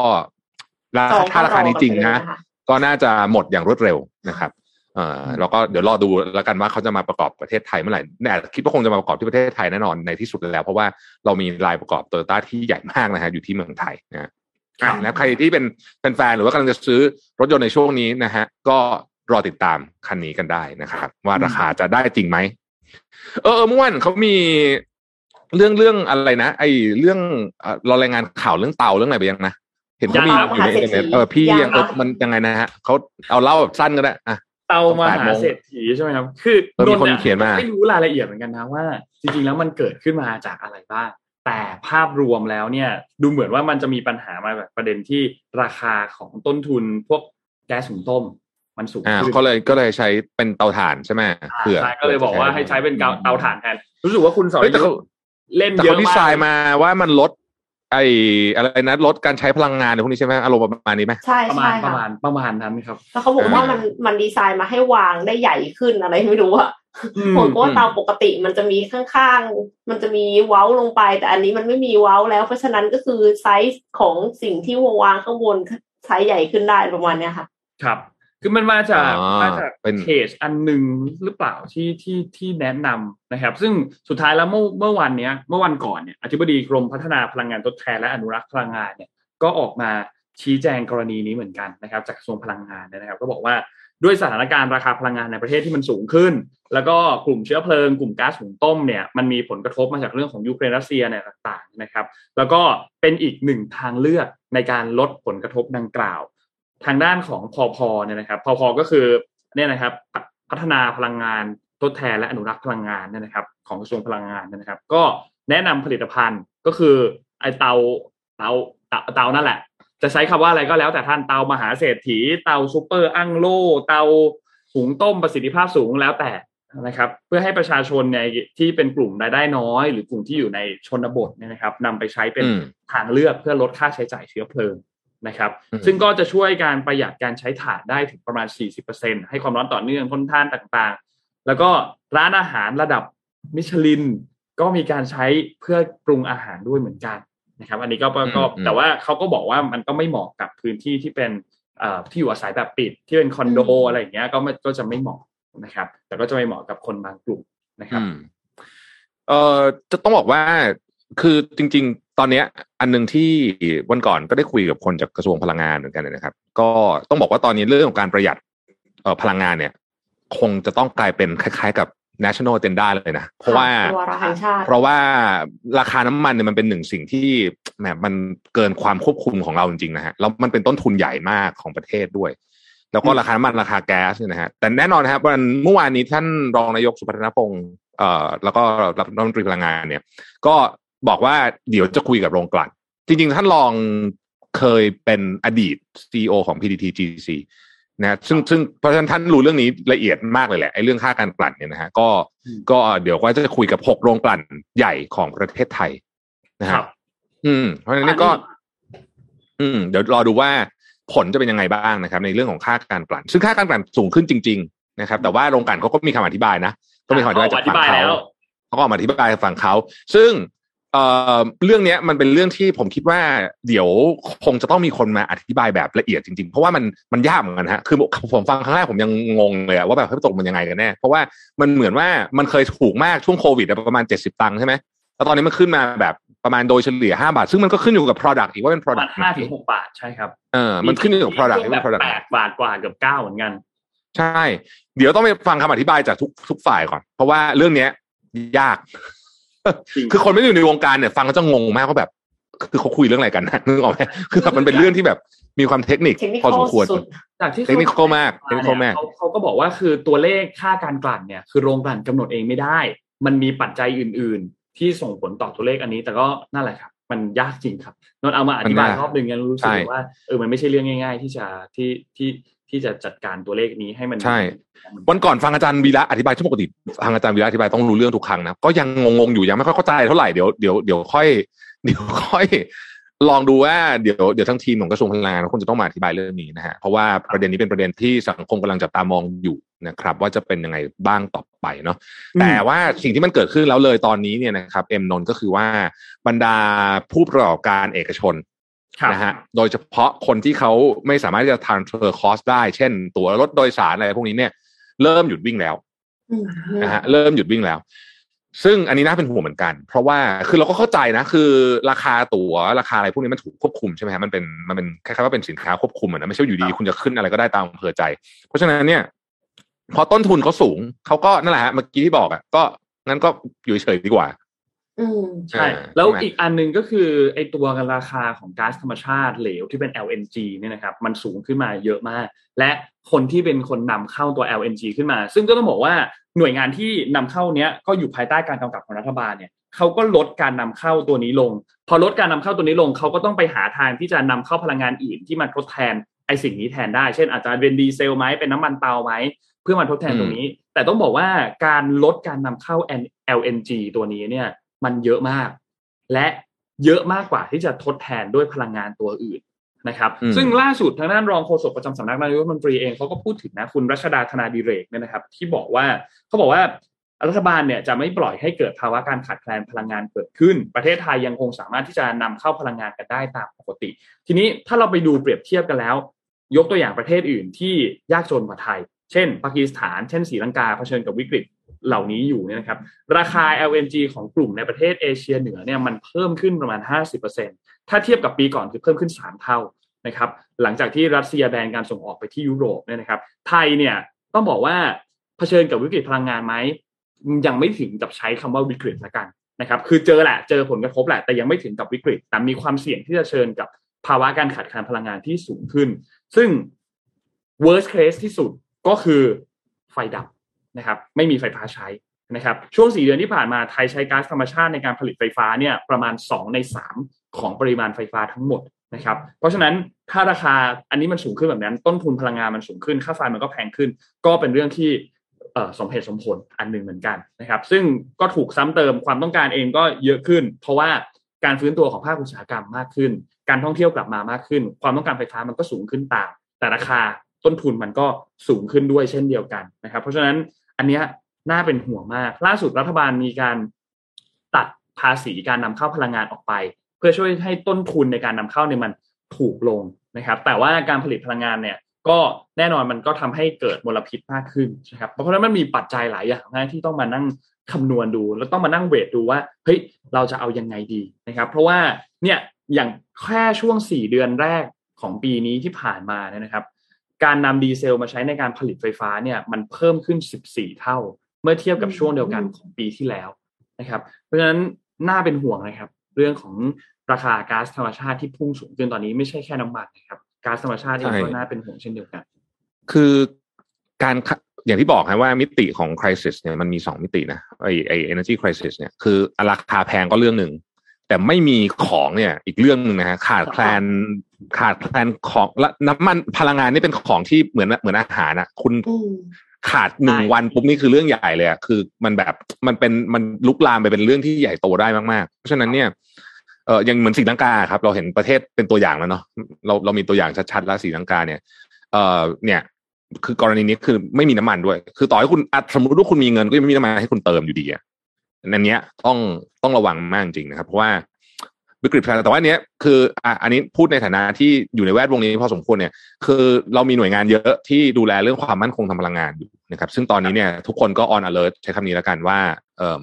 ราคาถ้าราคานี้จริงนะ ก็น่าจะหมดอย่างรวดเร็วนะครับ เอ่อแล้วก็เดี๋ยวรอดูแล้วกันว่าเขาจะมาประกอบประเทศไทยเมื่อไหร่แน่คิดว่าคงจะมาประกอบที่ประเทศไทยแน่นอนในที่สุดแล้ว เพราะว่าเรามีลายประกอบโตโยต้าที่ใหญ่มากนะฮะอยู่ที่เมืองไทยนะนะใครที่เป็นแฟนๆหรือว่ากำลังจะซื้อรถยนต์ในช่วงนี้นะฮะ ก็รอติดตามคันนี้กันได้นะครับ ว่าราคาจะได้จริงไหมเออเมื่อวานเขามี เรื่องเรื่องอะไรนะไอเรื่องเรารายงานข่าวเรื่องเตาเรื่องอะไรไปยังนะเห็นเขามีอยู่ในอินเทอร์เน็ตเออพี่ยังมันยังไงนะฮะเขาเอาเล่าแบบสั้นก็ได้อะเตามาหาเศรษฐีใช่ไหมครับ คือมีคนเขียนมาไม่รู้รายละเอียดเหมือนกันนะว่า จริงๆแล้วมันเกิดขึ้นมาจากอะไรบ้างแต่ภาพรวมแล้วเนี่ย ดูเหมือนว่ามันจะมีปัญหามาแบบประเด็นที่ราคาของต้นทุนพวกแก๊สหุงต้ม มันสูงขึ้นก็เลยก็เลยใช้เป็นเตาถ่านใช่ไหมเผื่อก็เลยบอกว่าให้ใช้เป็นเตาถ่านแทนรู้สึกว่าคุณสอน เล่นเยอะมากเขาดีไซน์มาว่ามันลด ไอ้อะไรนะลดการใช้พลังงานพวกนี้ใช่ไหมอารมณ์ประมาณนี้ไหม ใช่ประมาณประมาณประมาณนั้นครับ แล้วเขาบอกว่ามันมันดีไซน์มาให้วางได้ใหญ่ขึ้นอะไรไม่รู้อะผมก็ว่าเตาปกติมันจะมีข้างๆ มันจะมีเว้าลงไป แต่อันนี้มันไม่มีเว้าแล้วเพราะฉะนั้นก็คือไซส์ของสิ่งที่วางข้างบนไซส์ใหญ่ขึ้นได้ประมาณเนี้ยค่ะ ครับ คือมันมาจากมาจากเพจอันหนึ่งหรือเปล่าที่ที่ที่แนะนำนะครับ ซึ่งสุดท้ายแล้วเมื่อเมื่อวันเนี้ย เมื่อวันก่อนเนี่ยอธิบดีกรมพัฒนาพลังงานทดแทนและอนุรักษ์พลังงานเนี่ยก็ออกมาชี้แจงกรณีนี้เหมือนกันนะครับ จากกระทรวงพลังงานนะครับ ก็บอกว่าด้วยสถานการณ์ราคาพลังงานในประเทศที่มันสูงขึ้น แล้วก็กลุ่มเชื้อเพลิงกลุ่มก๊าซหุงต้มเนี่ยมันมีผลกระทบมาจากเรื่องของยูเครนรัสเซียเนี่ยต่างๆนะครับ แล้วก็เป็นอีกหนึ่งทางเลือกในการลดผลกระทบดังกล่าว ทางด้านของพอพอเนี่ยนะครับพอพอก็คือเนี่ยนะครับพัฒนาพลังงานทดแทนและอนุรักษ์พลังงานเนี่ยนะครับ ของกระทรวงพลังงานนะครับ ก็แนะนำผลิตภัณฑ์ก็คือไอเตาเตาเตานั่นแหละ จะใช้คำว่าอะไรก็แล้วแต่ท่านเตามหาเศรษฐี เตาซูเปอร์อั้งโลเตาหุงต้มประสิทธิภาพสูงแล้วแต่นะครับ เพื่อให้ประชาชนในที่เป็นกลุ่มรายได้น้อย หรือกลุ่มที่อยู่ในชนบทเนี่ยนะครับนำไปใช้เป็นทางเลือกเพื่อลดค่าใช้จ่ายเชื้อเพลิง นะครับ ซึ่งก็จะช่วยการประหยัดการใช้ถ่านได้ถึงประมาณ 40%ให้ความร้อนต่อเนื่องทนทานต่างๆ แล้วก็ร้านอาหารระดับมิชลิน ก็มีการใช้เพื่อปรุงอาหารด้วยเหมือนกันนะครับ อันนี้ก็ก็แต่ว่าเขาก็บอกว่ามันก็ไม่เหมาะกับพื้นที่ที่เป็นที่อยู่อาศัยแบบปิดที่เป็นคอนโดอะไรอย่างเงี้ยก็ก็จะไม่เหมาะนะครับ แต่ก็จะไม่เหมาะกับคนบางกลุ่มนะครับเอ่อจะต้องบอกว่าคือจริงๆ ตอนเนี้ยอันหนึ่งที่วันก่อนก็ได้คุยกับคนจากกระทรวงพลังงานเหมือนกันนะครับ ก็ต้องบอกว่าตอนนี้เรื่องของการประหยัดเอ่อพลังงานเนี่ย คงจะต้องกลายเป็นคล้าย ๆ กับ national agenda เลยนะเพราะว่าเพราะว่าราคาน้ำมันเนี่ยมันเป็นหนึ่งสิ่งที่แหมมันเกินความควบคุมของเราจริงๆนะฮะแล้วมันเป็นต้นทุนใหญ่มากของประเทศด้วย แล้วก็ราคาน้ำมันราคาแก๊สเนี่ยนะฮะแต่แน่นอนนะครับวันเมื่อวานนี้ท่านรองนายกสุพัฒนพงศ์เอ่อแล้วก็รัฐมนตรีพลังงานเนี่ย ก็ บอกว่าเดี๋ยวจะคุยกับโรงกลั่นจริงๆท่านรองเคยเป็นอดีต CEO ของ PTTGC นะซึ่งซึ่งเพราะฉะนั้นท่านรู้เรื่องนี้ละเอียดมากเลยแหละไอ้เรื่องค่าการกลั่นเนี่ยนะฮะก็ก็เดี๋ยวก็จะคุยกับหกโรงกลั่นใหญ่ของประเทศไทยนะครับอืม เพราะฉะนั้นก็ อืม เดี๋ยวรอดูว่าผลจะเป็นยังไงบ้างนะครับ ในเรื่องของค่าการกลั่น ซึ่งค่าการกลั่นสูงขึ้นจริง ๆ นะครับ แต่ว่าโรงกลั่นเขาก็มีคำอธิบายนะก็มีคำอธิบายจากฝั่งเขาเขาก็มาอธิบายฝั่งเขาซึ่ง เอ่อเรื่องเนี้ยมันเป็นเรื่องที่ผมคิดว่าเดี๋ยวคงจะต้องมีคนมาอธิบายแบบละเอียดจริงๆ เพราะว่ามันมันยากเหมือนกันฮะคือผมฟังครั้งแรกผมยังงงเลยว่าแบบให้ตกมันยังไงกันแน่เพราะว่ามันเหมือนว่ามันเคยถูกมากช่วงโควิดประมาณเจ็ดสิบตังค์ใช่ไหมแล้วตอนนี้มันขึ้นมาแบบประมาณโดยเฉลี่ยห้าบาท ซึ่งมันก็ขึ้นอยู่กับ product อีกว่าเป็น product ห้าถึงหกบาทใช่ครับเออมันขึ้นอยู่กับ product ที่เป็น product แปดบาทกว่าเกือบเก้าเหมือนกัน ใช่ เดี๋ยวต้องไปฟังคำอธิบายจากทุกทุกฝ่ายก่อน เพราะว่าเรื่องเนี้ยยาก คือคนไม่ได้อยู่ในวงการเนี่ยฟังก็จะงงมากว่าแบบ คือเขาคุยเรื่องอะไรกันนะนึกออกไหมคือแบบมันเป็นเรื่องที่แบบมีความเทคนิคพอสมควรจากที่เทคนิคมากเทคนิคมากเขาก็บอกว่าคือตัวเลขค่าการกลั่นเนี่ยคือโรงกลั่นกำหนดเองไม่ได้ มันมีปัจจัยอื่น ๆ ที่ส่งผลต่อตัวเลขอันนี้ แต่ก็นั่นแหละครับมันยากจริงครับนนเอามาอธิบายรอบหนึ่งยังรู้สึกว่าเออมันไม่ใช่เรื่องง่าย ๆ ที่จะที่ที่ ที่จะจัดการตัวเลขนี้ให้มันใช่วันก่อนฟังอาจารย์วีระอธิบายชั่วปกติฟังอาจารย์วีระอธิบายต้องรู้เรื่องทุกครั้งนะก็ยังงงๆอยู่ยังไม่ค่อยเข้าใจเท่าไหร่เดี๋ยวเดี๋ยวเดี๋ยวค่อยเดี๋ยวค่อย ลองดูว่าเดี๋ยวเดี๋ยวทั้งทีมของกระทรวงพลังงานคงจะต้องมาอธิบายเรื่องนี้นะฮะเพราะว่าประเด็นนี้เป็นประเด็นที่สังคมกำลังจับตามองอยู่นะครับ ว่าจะเป็นยังไงบ้างต่อไปเนาะแต่ว่าสิ่งที่มันเกิดขึ้นแล้วเลยตอนนี้เนี่ยนะครับเอ็มนนก็คือว่าบรรดาผู้ประกอบการเอกชน นะฮะโดยเฉพาะคนที่เขาไม่สามารถจะ transfer cost ได้ เช่น ตั๋วรถโดยสารอะไรพวกนี้เนี่ย เริ่มหยุดวิ่งแล้วนะฮะเริ่มหยุดวิ่งแล้ว ซึ่งอันนี้น่าเป็นห่วงเหมือนกัน เพราะว่าคือเราก็เข้าใจนะ คือราคาตั๋วราคาอะไรพวกนี้มันถูกควบคุมใช่ไหมฮะมันเป็นมันเป็นคล้ายๆว่าเป็นสินค้าควบคุมนะไม่ใช่อยู่ดีคุณจะขึ้นอะไรก็ได้ตามอำเภอใจ เพราะฉะนั้นเนี่ยพอต้นทุนเขาสูงเขาก็นั่นแหละฮะเมื่อกี้ที่บอกอะก็งั้นก็อยู่เฉยดีกว่า ใช่ แล้วอีกอันหนึ่งก็คือไอตัวราคาของก๊าซธรรมชาติเหลวที่เป็น LNG เนี่ยนะครับ มันสูงขึ้นมาเยอะมาก และคนที่เป็นคนนำเข้าตัว LNG ขึ้นมา ซึ่งก็ต้องบอกว่าหน่วยงานที่นำเข้าเนี้ยก็อยู่ภายใต้การกำกับของรัฐบาลเนี่ยเขาก็ลดการนำเข้าตัวนี้ลง พอลดการนำเข้าตัวนี้ลงเขาก็ต้องไปหาทางที่จะนำเข้าพลังงานอื่นที่มาทดแทนไอสิ่งนี้แทนได้ เช่นอาจจะเป็นดีเซลไหมเป็นน้ำมันเตาไหมเพื่อมาทดแทนตรงนี้ แต่ต้องบอกว่าการลดการนำเข้า LNG ตัวนี้เนี่ย มันเยอะมาก และเยอะมากกว่าที่จะทดแทนด้วยพลังงานตัวอื่นนะครับ ซึ่งล่าสุดทางด้านรองโฆษกประจำสำนักนายกรัฐมนตรีเองเขาก็พูดถึงนะคุณรัชดาธนาดิเรกเนี่ยนะครับ ที่บอกว่าเขาบอกว่ารัฐบาลเนี่ยจะไม่ปล่อยให้เกิดภาวะการขาดแคลนพลังงานเกิดขึ้น ประเทศไทยยังคงสามารถที่จะนำเข้าพลังงานกันได้ตามปกติ ทีนี้ถ้าเราไปดูเปรียบเทียบกันแล้ว ยกตัวอย่างประเทศอื่นที่ยากจนกว่าไทย เช่นปากีสถาน เช่นศรีลังกาเผชิญกับวิกฤต เหล่านี้อยู่เนี่ยนะครับ ราคา LNG ของกลุ่มในประเทศเอเชียเหนือเนี่ยมันเพิ่มขึ้นประมาณ 50%ถ้าเทียบกับปีก่อนคือเพิ่มขึ้น 3 เท่านะครับ หลังจากที่รัสเซียแบนการส่งออกไปที่ยุโรปเนี่ยนะครับ ไทยเนี่ยต้องบอกว่าเผชิญกับวิกฤตพลังงานไหมยังไม่ถึงกับใช้คำว่าวิกฤตละกันนะครับ คือเจอแหละเจอผลกระทบแหละแต่ยังไม่ถึงกับวิกฤต แต่มีความเสี่ยงที่จะเชิญกับภาวะการขาดแคลนพลังงานที่สูงขึ้น ซึ่ง worst case ที่สุดก็คือไฟดับ นะครับไม่มีไฟฟ้าใช้นะครับช่วงสี่เดือนที่ผ่านมาไทยใช้ก๊าซธรรมชาติในการผลิตไฟฟ้าเนี่ยประมาณ 2 ใน 3 ของปริมาณไฟฟ้าทั้งหมดนะครับเพราะฉะนั้นถ้าราคาอันนี้มันสูงขึ้นแบบนั้น ต้นทุนพลังงานมันสูงขึ้น ค่าไฟมันก็แพงขึ้น ก็เป็นเรื่องที่สมเหตุสมผลอันหนึ่งเหมือนกันนะครับ ซึ่งก็ถูกซ้ำเติมความต้องการเองก็เยอะขึ้น เพราะว่าการฟื้นตัวของภาคอุตสาหกรรมมากขึ้น การท่องเที่ยวกลับมามากขึ้น ความต้องการไฟฟ้ามันก็สูงขึ้นตาม แต่ราคาต้นทุนมันก็สูงขึ้นด้วยเช่นเดียวกันนะครับ เพราะฉะนั้น อันนี้น่าเป็นห่วงมาก ล่าสุดรัฐบาลมีการตัดภาษีการนำเข้าพลังงานออกไป เพื่อช่วยให้ต้นทุนในการนำเข้าเนี่ยมันถูกลงนะครับ แต่ว่าการผลิตพลังงานเนี่ย ก็แน่นอนมันก็ทำให้เกิดมลพิษมากขึ้นนะครับ เพราะฉะนั้นมันมีปัจจัยหลายอย่างนะที่ต้องมานั่งคำนวณดู แล้วต้องมานั่งเวทดูว่าเฮ้ยเราจะเอายังไงดีนะครับ เพราะว่าเนี่ยอย่างแค่ช่วงสี่เดือนแรกของปีนี้ที่ผ่านมาเนี่ยนะครับ การนำดีเซลมาใช้ในการผลิตไฟฟ้าเนี่ยมันเพิ่มขึ้นสิบสี่เท่า เมื่อเทียบกับช่วงเดียวกันของปีที่แล้วนะครับ เพราะฉะนั้นน่าเป็นห่วงนะครับ เรื่องของราคาก๊าซธรรมชาติที่พุ่งสูงขึ้นตอนนี้ไม่ใช่แค่น้ำมันนะครับก๊าซธรรมชาติเองก็น่าเป็นห่วงเช่นเดียวกัน คือการอย่างที่บอกนะว่ามิติของคริสิสเนี่ยมันมีสองมิตินะไอไอ energy crisis เนี่ยคือราคาแพงก็เรื่องหนึ่ง แต่ไม่มีของเนี่ยอีกเรื่องหนึ่งนะฮะขาดแคลนขาดแคลนของและน้ำมันพลังงานนี่เป็นของที่เหมือนเหมือนอาหารนะคุณขาดหนึ่งวันปุ๊บนี่คือเรื่องใหญ่เลยอะคือมันแบบมันเป็นมันลุกลามไปเป็นเรื่องที่ใหญ่โตได้มากๆ เพราะฉะนั้นเนี่ยเออยังเหมือนสีลังกาครับ เราเห็นประเทศเป็นตัวอย่างแล้วเนาะเราเรามีตัวอย่างชัดๆแล้วสีลังกาเนี่ย เออเนี่ย คือกรณีนี้คือไม่มีน้ำมันด้วย คือต่อให้คุณสมมติว่าคุณมีเงินก็ยังไม่มีน้ำมันให้คุณเติมอยู่ดีอะ อันนี้ต้องต้องระวังมากจริงนะครับ เพราะว่าวิกฤตแต่ว่าอันนี้คืออะอันนี้พูดในฐานะที่อยู่ในแวดวงนี้พอสมควรเนี่ยคือเรามีหน่วยงานเยอะที่ดูแลเรื่องความมั่นคงทางพลังงานอยู่นะครับ ซึ่งตอนนี้เนี่ยทุกคนก็ออนอเลิร์ใช้คำนี้แล้วกันว่า เอ่อ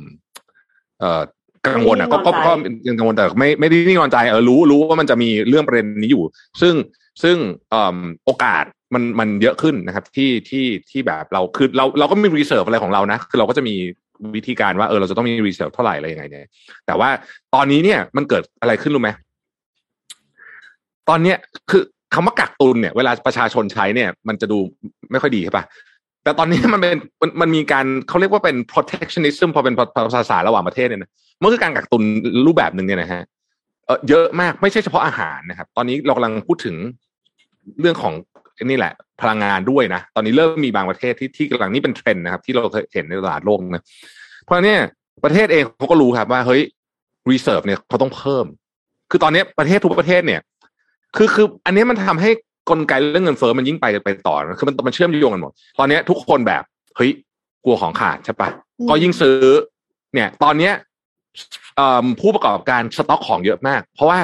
เอ่อกังวลอะก็ก็ก็ยังกังวลแต่ไม่ไม่ได้นิ่งนอนใจเออรู้รู้ว่ามันจะมีเรื่องประเด็นนี้อยู่ ซึ่งซึ่งเอ่อโอกาสมันมันเยอะขึ้นนะครับที่ที่ที่แบบเราคือเราเราก็มี reserve อะไรของเรานะ คือเราก็จะมี วิธีการว่าเออเราจะต้องมี reserve เท่าไหร่อะไรยังไงเนี่ยแต่ว่าตอนนี้เนี่ยมันเกิดอะไรขึ้นรู้ไหมตอนเนี้ยคือคำว่ากักตุนเนี่ยเวลาประชาชนใช้เนี่ย มันจะดูไม่ค่อยดีใช่ปะแต่ตอนนี้มันเป็นมันมันมีการเขาเรียกว่าเป็น protectionism พอเป็นภาษาระหว่างประเทศเนี่ยนะมันคือการกักตุนรูปแบบหนึ่งเนี่ยนะฮะเยอะมากไม่ใช่เฉพาะอาหารนะครับ ตอนนี้เรากำลังพูดถึงเรื่องของ นี่แหละ พลังงานด้วยนะ ตอนนี้เริ่มมีบางประเทศที่ที่กำลังนี่เป็นเทรนด์นะครับ ที่เราเคยเห็นในตลาดโลกนะเพราะเนี่ยประเทศเองเขาก็รู้ครับว่าเฮ้ย reserve เนี่ยเขาต้องเพิ่ม คือตอนนี้ประเทศทุกประเทศเนี่ย คือคืออันนี้มันทำให้กลไกเรื่องเงินเฟ้อมันยิ่งไปไปต่อคือมันมันเชื่อมโยงกันหมด ตอนนี้ทุกคนแบบเฮ้ยกลัวของขาดใช่ปะก็ยิ่งซื้อ เนี่ย ตอนเนี้ยผู้ประกอบการสต็อกของเยอะมาก เพราะว่า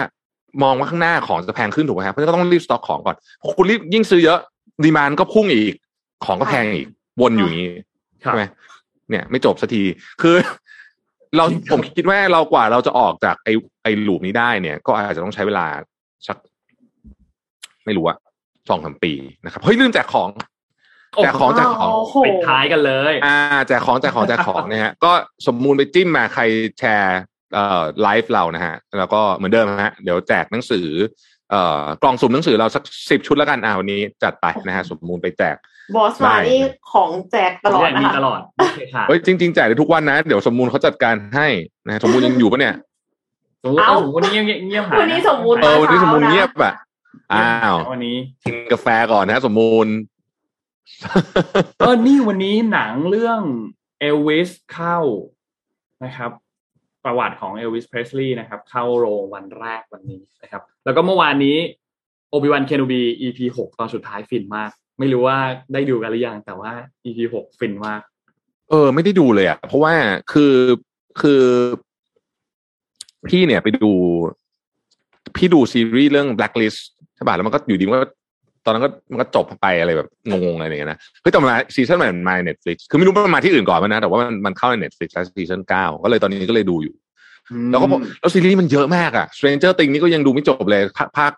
มองว่าข้างหน้าของจะแพงขึ้นถูกไหมครับเพราะฉะนั้นก็ต้องรีบสต็อกของก่อนคุณรีบยิ่งซื้อเยอะดีมานก็พุ่งอีก ของก็แพงอีกวนอยู่อย่างนี้ใช่ไหมเนี่ย ไม่จบสักทีคือ เราผมคิดว่าเรากว่าเราจะออกจากไอ้ไอ้ลูปนี้ได้เนี่ย ก็อาจจะต้องใช้เวลาสัก ไม่รู้อะสองสามปีนะครับเฮ้ยลืมแจกของแจกของแจกของปิดท้ายกันเลย อ่าแจกของแจกของแจกของเนี่ยฮะก็สมมูลไปจิ้มมาใครแชร์ เอ่อไลฟ์เรานะฮะแล้วก็เหมือนเดิมฮะเดี๋ยวแจกหนังสือเอ่อกล่องสุ่มหนังสือเราสักสิบชุดแล้วกันอ่าวันนี้จัดไปนะฮะสมมูลไปแจกบอสมานี่ของแจกตลอดนะคะตลอดเฮ้ยจริงๆแจกได้ทุกวันนะเดี๋ยวสมมูลเขาจัดการให้นะสมมูลยังอยู่ปะเนี่ยสมมูลสมมูลเงียบเงียบวันนี้สมมูลเออวันนี้สมมูลเงียบอะอ้าววันนี้กินกาแฟก่อนนะสมมูลเออนี่วันนี้หนังเรื่องเอลวิสเข้านะครับ ประวัติของเอลวิสเพรสลีย์นะครับ เข้าโรงวันแรกวันนี้นะครับ แล้วก็เมื่อวานนี้ Obi-Wan Kenobi EP หกตอนสุดท้ายฟินมาก ไม่รู้ว่าได้ดูกันหรือยัง แต่ว่า EP หกฟินมาก เออ ไม่ได้ดูเลยอะเพราะว่าคือคือพี่เนี่ยไปดู พี่ดูซีรีส์เรื่อง Blacklist ใช่ป่ะแล้วมันก็อยู่ดีมันก็ ตอนนั้นก็มันก็จบไปอะไรแบบงงๆอะไรอย่างเงี้ยนะเฮ้ยแต่มาซีซั่นใหม่มา Netflix คือไม่รู้มันมาที่อื่นก่อนนะ แต่ว่ามันมันเข้าใน Netflix แล้วซีซั่นเก้าก็เลยตอนนี้ก็เลยดูอยู่ แล้วก็แล้วซีรีส์มันเยอะมากอะ Stranger Things นี่ก็ยังดูไม่จบเลยภาคภาค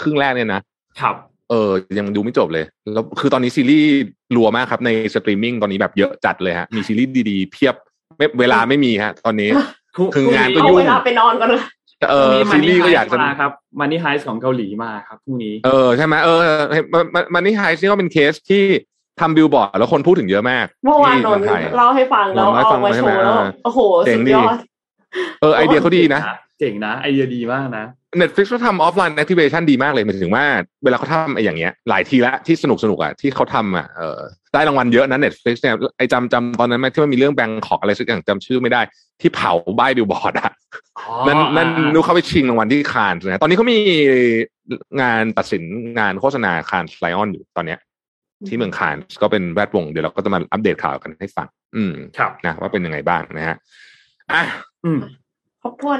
ครึ่งแรกเนี่ยนะครับเออยังดูไม่จบเลย แล้วคือตอนนี้ซีรีส์รัวมากครับในสตรีมมิ่งตอนนี้แบบเยอะจัดเลยฮะมีซีรีส์ดีๆ เพียบเวลาไม่มีฮะ ตอนนี้คืองานก็ยุ่งเวลาไปนอนก่อนเลย เออซีรีส์ก็อยากจะมาครับ Money Heist ของเกาหลีมาครับพรุ่งนี้เออใช่ไหมเออ Money Heist นี่ก็เป็นเคสที่ทำบิลบอร์ดแล้วคนพูดถึงเยอะมาก เมื่อวานนนเล่าให้ฟังแล้วเอามาโชว์แล้วโอ้โหสุดยอดเออไอเดียเขาดีนะ เจ๋งนะไอเดียดีมากนะ Netflix เขาทำออฟไลน์ activation ดีมากเลยหมายถึงว่าเวลาเขาทำไอ้อย่างเงี้ยหลายทีละที่สนุกสนุกอะที่เขาทำอะเออได้รางวัลเยอะนะ Netflix เนี่ยไอ้จำจำตอนนั้นไหมที่มันมีเรื่องแบงคอกอะไรสักอย่างจำชื่อไม่ได้ ที่เผาป้ายบิลบอร์ดอะนั่นนั่นนุกเขาไปชิงรางวัลที่คานส์นะตอนนี้เขามีงานตัดสินงานโฆษณา Cannes Lions อยู่ตอนเนี้ย ที่เมืองคานส์ก็เป็นแวดวงเดี๋ยวเราก็จะมาอัปเดตข่าวกันให้ฟัง อืมครับนะว่าเป็นยังไงบ้างนะฮะอะอืมครบถ้วน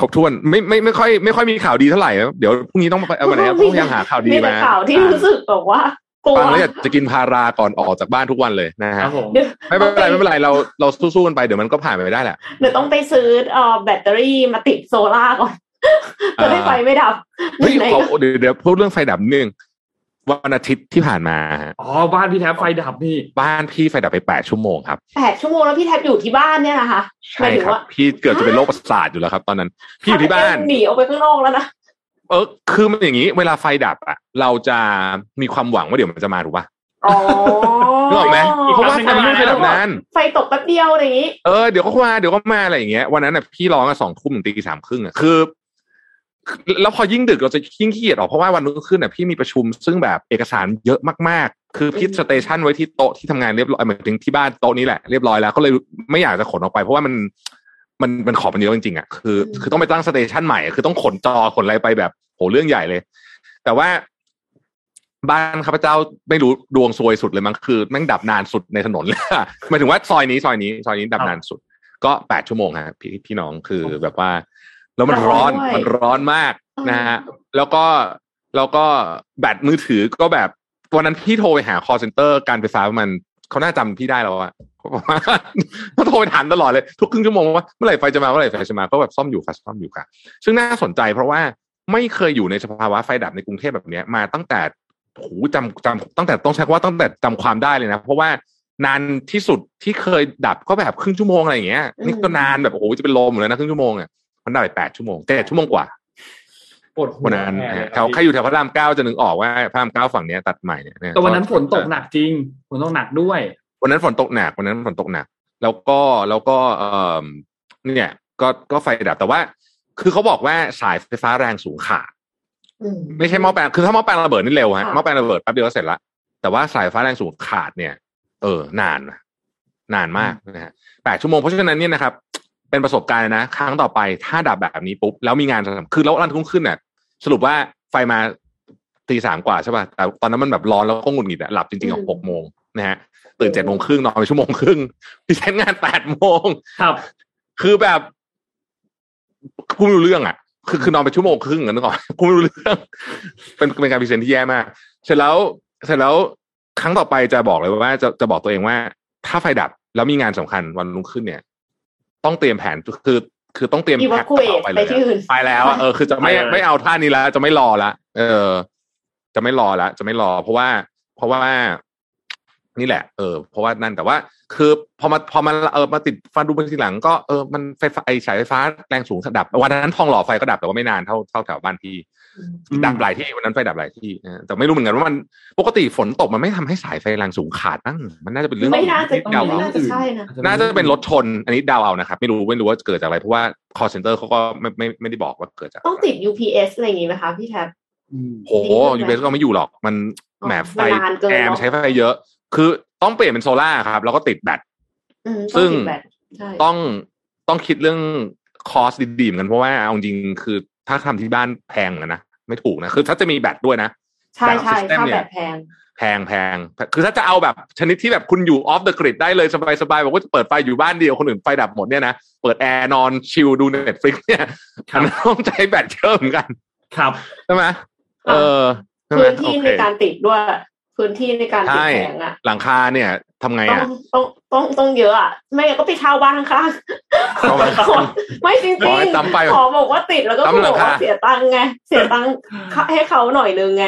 ครบถ้วนไม่ไม่ไม่ค่อยไม่ค่อยมีข่าวดีเท่าไหร่นะเดี๋ยวพรุ่งนี้ต้องมาเอามาไหนต้องพยายามหาข่าวดีมีแต่มาข่าวที่รู้สึกแบบว่ากลัวฟังแล้วอยากจะกินพาราก่อนออกจากบ้านทุกวันเลยนะคฮะรับผมเดี๋ยวไม่เป็นไรไม่เป็นไรเราเราสู้ๆกันไปเดี๋ยวมันก็ผ่านไปได้แหละเดี๋ยวต้องไปซื้อเอ่อแบตเตอรี่มาติดโซล่าก่อนจะได้ไฟไม่ดับเฮ้ยไหนขอๆก็เดี๋ยวเดี๋ยวพูดเรื่องไฟดับนิดนึง วันอาทิตย์ที่ผ่านมาฮะอ๋อบ้านพี่แท็บไฟดับนี่บ้านพี่ไฟดับไปแปดชั่วโมงครับแปดชั่วโมงแล้วพี่แทบอยู่ที่บ้านเนี่ยนะคะหมาใช่ยถึงครับว่าพี่เกือบจะเป็นโรคประสาทอยู่แล้วครับ ตอนนั้น พี่อยู่ที่บ้านหนีออกไปข้างนอกแล้วนะเออคือมันอย่างนี้ เวลาไฟดับอะ เราจะมีความหวังว่าเดี๋ยวมันจะมาถูกป่ะอ๋อนึกออกไหมเพราะว่าไฟไม่ไฟดับนานไฟตกแป๊บเดียวอะไรอย่างนี้ เออเดี๋ยวก็มาเดี๋ยวก็มาอะไรอย่างเงี้ยวันนั้นน่ะพี่ร้องกันสองทุ่มถึงตีสามครึ่งอะคือ แล้วพอยิ่งดึกเราจะยิ่งขี้เกียจออกเพราะว่าวันรุ่งขึ้นน่ะพี่มีประชุมซึ่งแบบเอกสารเยอะมากๆ คือพี่ station ไว้ที่โต๊ะที่ทำงานเรียบร้อยหมายถึงที่บ้านโต๊ะนี้แหละเรียบร้อยแล้วก็เลยไม่อยากจะขนออกไป เพราะว่ามันมันมันของมันเยอะจริงๆอะคืออืมคือต้องไปตั้ง station ใหม่อะคือต้องขนจอขนอะไรไปแบบโหเรื่องใหญ่เลย แต่ว่าบ้านข้าพเจ้าไม่รู้ดวงซวยสุดเลยมั้งคือแม่งดับนานสุดในถนนเลยอะหมายถึงว่าซอยนี้ซอยนี้ซอยนี้ดับนานสุด ก็แปดชั่วโมงฮะพี่พี่น้องคือแบบว่า แล้วมันร้อนร้อนด้วยมันร้อนมากอืมนะฮะแล้วก็แล้วก็แบตมือถือก็แบบวันนั้นพี่โทรไปหา call center การไฟฟ้ามันเขาน่าจำพี่ได้แล้วอะเขาบอกว่าเขาโทรไปถามตลอดเลย ทุกครึ่งชั่วโมงว่าเมื่อไหร่ไฟจะมาเมื่อไหร่ไฟจะมาก็แบบซ่อมอยู่ค่ะซ่อมอยู่ค่ะ ซึ่งน่าสนใจเพราะว่าไม่เคยอยู่ในสภาวะไฟดับในกรุงเทพแบบเนี้ยมาตั้งแต่โหจำจำตั้งแต่ต้องใช้คำว่าตั้งแต่จำความได้เลยนะ เพราะว่านานที่สุดที่เคยดับก็แบบครึ่งชั่วโมงอะไรอย่างเงี้ยนี่ก็นานแบบโอ้โหจะเป็นลมเลยนะครึ่งชั่วโมงอะ มันดับไปแปดชั่วโมงเจ็ดชั่วโมงกว่าปวดหัววันนั้นแน่เลยแถวใครอยู่แถวพระรามเก้าจะนึกออกว่าพระรามเก้าฝั่งเนี้ยตัดใหม่เนี่ยแต่วันนั้นฝนตกหนักจริงฝนตกหนักด้วย วันนั้นฝนตกหนักวันนั้นฝนตกหนัก แล้วก็แล้วก็เออเนี่ย ก็ก็ไฟดับแต่ว่า คือเขาบอกว่าสายไฟฟ้าแรงสูงขาดอืมไม่ใช่หม้อแปลงคือถ้าหม้อแปลงระเบิดนี่เร็วฮะค่ะหม้อแปลงระเบิดแป๊บเดียวก็เสร็จละแต่ว่าสายไฟฟ้าแรงสูงขาดเนี่ย เออนานนะนานมากนะฮะแปดชั่วโมงเพราะฉะนั้นเนี่ยนะครับ เป็นประสบการณ์นะ ครั้งต่อไปถ้าดับแบบนี้ปุ๊บแล้วมีงานจะทำคือแล้วรันทุ่งขึ้นเนี่ยสรุปว่าไฟมาตีสามกว่าใช่ป่ะแต่ตอนนั้นมันแบบร้อนแล้วก็หงุดหงิดอะหลับจริงๆอะหกโมงนะฮะตื่นเจ็ดโมงครึ่งนอนไปชั่วโมงครึ่งพี่ใช้งานแปดโมงครับ คือแบบพูดไม่รู้เรื่องอะ คือคือนอนไปชั่วโมงครึ่งอะนึกออกไหมพูดไม่รู้เรื่อง เป็นเป็นการพรีเซนต์ที่แย่มาก เสร็จแล้วเสร็จแล้วครั้งต่อไปจะบอกเลยว่าจะจะบอกตัวเองว่า ถ้าไฟดับแล้วมีงานสำคัญวันรุ่งขึ้นเนี่ย ต้องเตรียมแผนคือคือต้องเตรียมแพ็คกระเป๋าไปเลยไปที่อื่นอะไปแล้วอะเออคือจะไม่ไปเลยไม่เอาท่านี้แล้วจะไม่รอละเออ จะไม่รอละจะไม่รอ เพราะว่า เพราะว่า นี่แหละ เออ เพราะว่านั่นแต่ว่า คือพอมาพอมาเออมาติดฟันดูเป็นทีหลัง ก็เออมันไฟฟ้าไอสายไฟฟ้าแรงสูงดับ วันนั้นทองหล่อไฟก็ดับแต่ว่าไม่นานเท่าเท่าแถวบ้านพี่อืม ดับหลายที่วันนั้นไฟดับหลายที่นะแต่ไม่รู้เหมือนกันว่ามันปกติฝนตกมันไม่ทำให้สายไฟแรงสูงขาดบ้างมันน่าจะเป็นเรื่องไม่น่าจะที่เดาไม่เอาน่าจะใช่นะน่าจะเป็นรถชน อันนี้เดาเอานะครับไม่รู้ไม่รู้ว่าเกิดจากอะไรเพราะว่า call center เขาก็ไม่ไม่ไม่ได้บอกว่าเกิดจากต้องติด UPS อะไรอย่างงี้ไหมคะพี่แท็บอืมโห UPS ก็ไม่อยู่หรอกมันแหมไฟมันนานเกินแอร์มันเนอะใช้ไฟเยอะ คือต้องเปลี่ยนเป็นโซล่าร์ครับ แล้วก็ติดแบตอืมซึ่งต้องติดแบตใช่ต้องต้องคิดเรื่อง cost ดีๆเหมือนกันเพราะว่าเอาจริงๆคือ ถ้าทำที่บ้านแพงอะนะไม่ถูกนะคือถ้าจะมีแบตด้วยนะใช่ใช่แบบ system ค่าเนี่ยแบตแพงแพงแพงคือถ้าจะเอาแบบชนิดที่แบบคุณอยู่ off the grid ได้เลยสบายๆบอกว่าจะเปิดไฟอยู่บ้านเดียวคนอื่นไฟดับหมดเนี่ยนะ เปิดแอร์นอนชิลดู Netflix เนี่ยครับมันต้องใช้แบตเยอะเหมือนกัน ครับใช่ไหมเออใช่ไหมพื้นที่โอเคในการติดด้วย พื้นที่ในการติดใช่แผงอะหลังคาเนี่ยทำไงต้องอะต้องต้องต้องเยอะอะไม่งั้นก็ไปเช่าบ้านข้างเอามาๆไม่จริงขอให้ๆซ้ำไปขอบอกว่าติดแล้วก็ซ้ำหลับงอกคาว่าเสียตังค์ไงเสียตังค์ให้เขาหน่อยนึงไง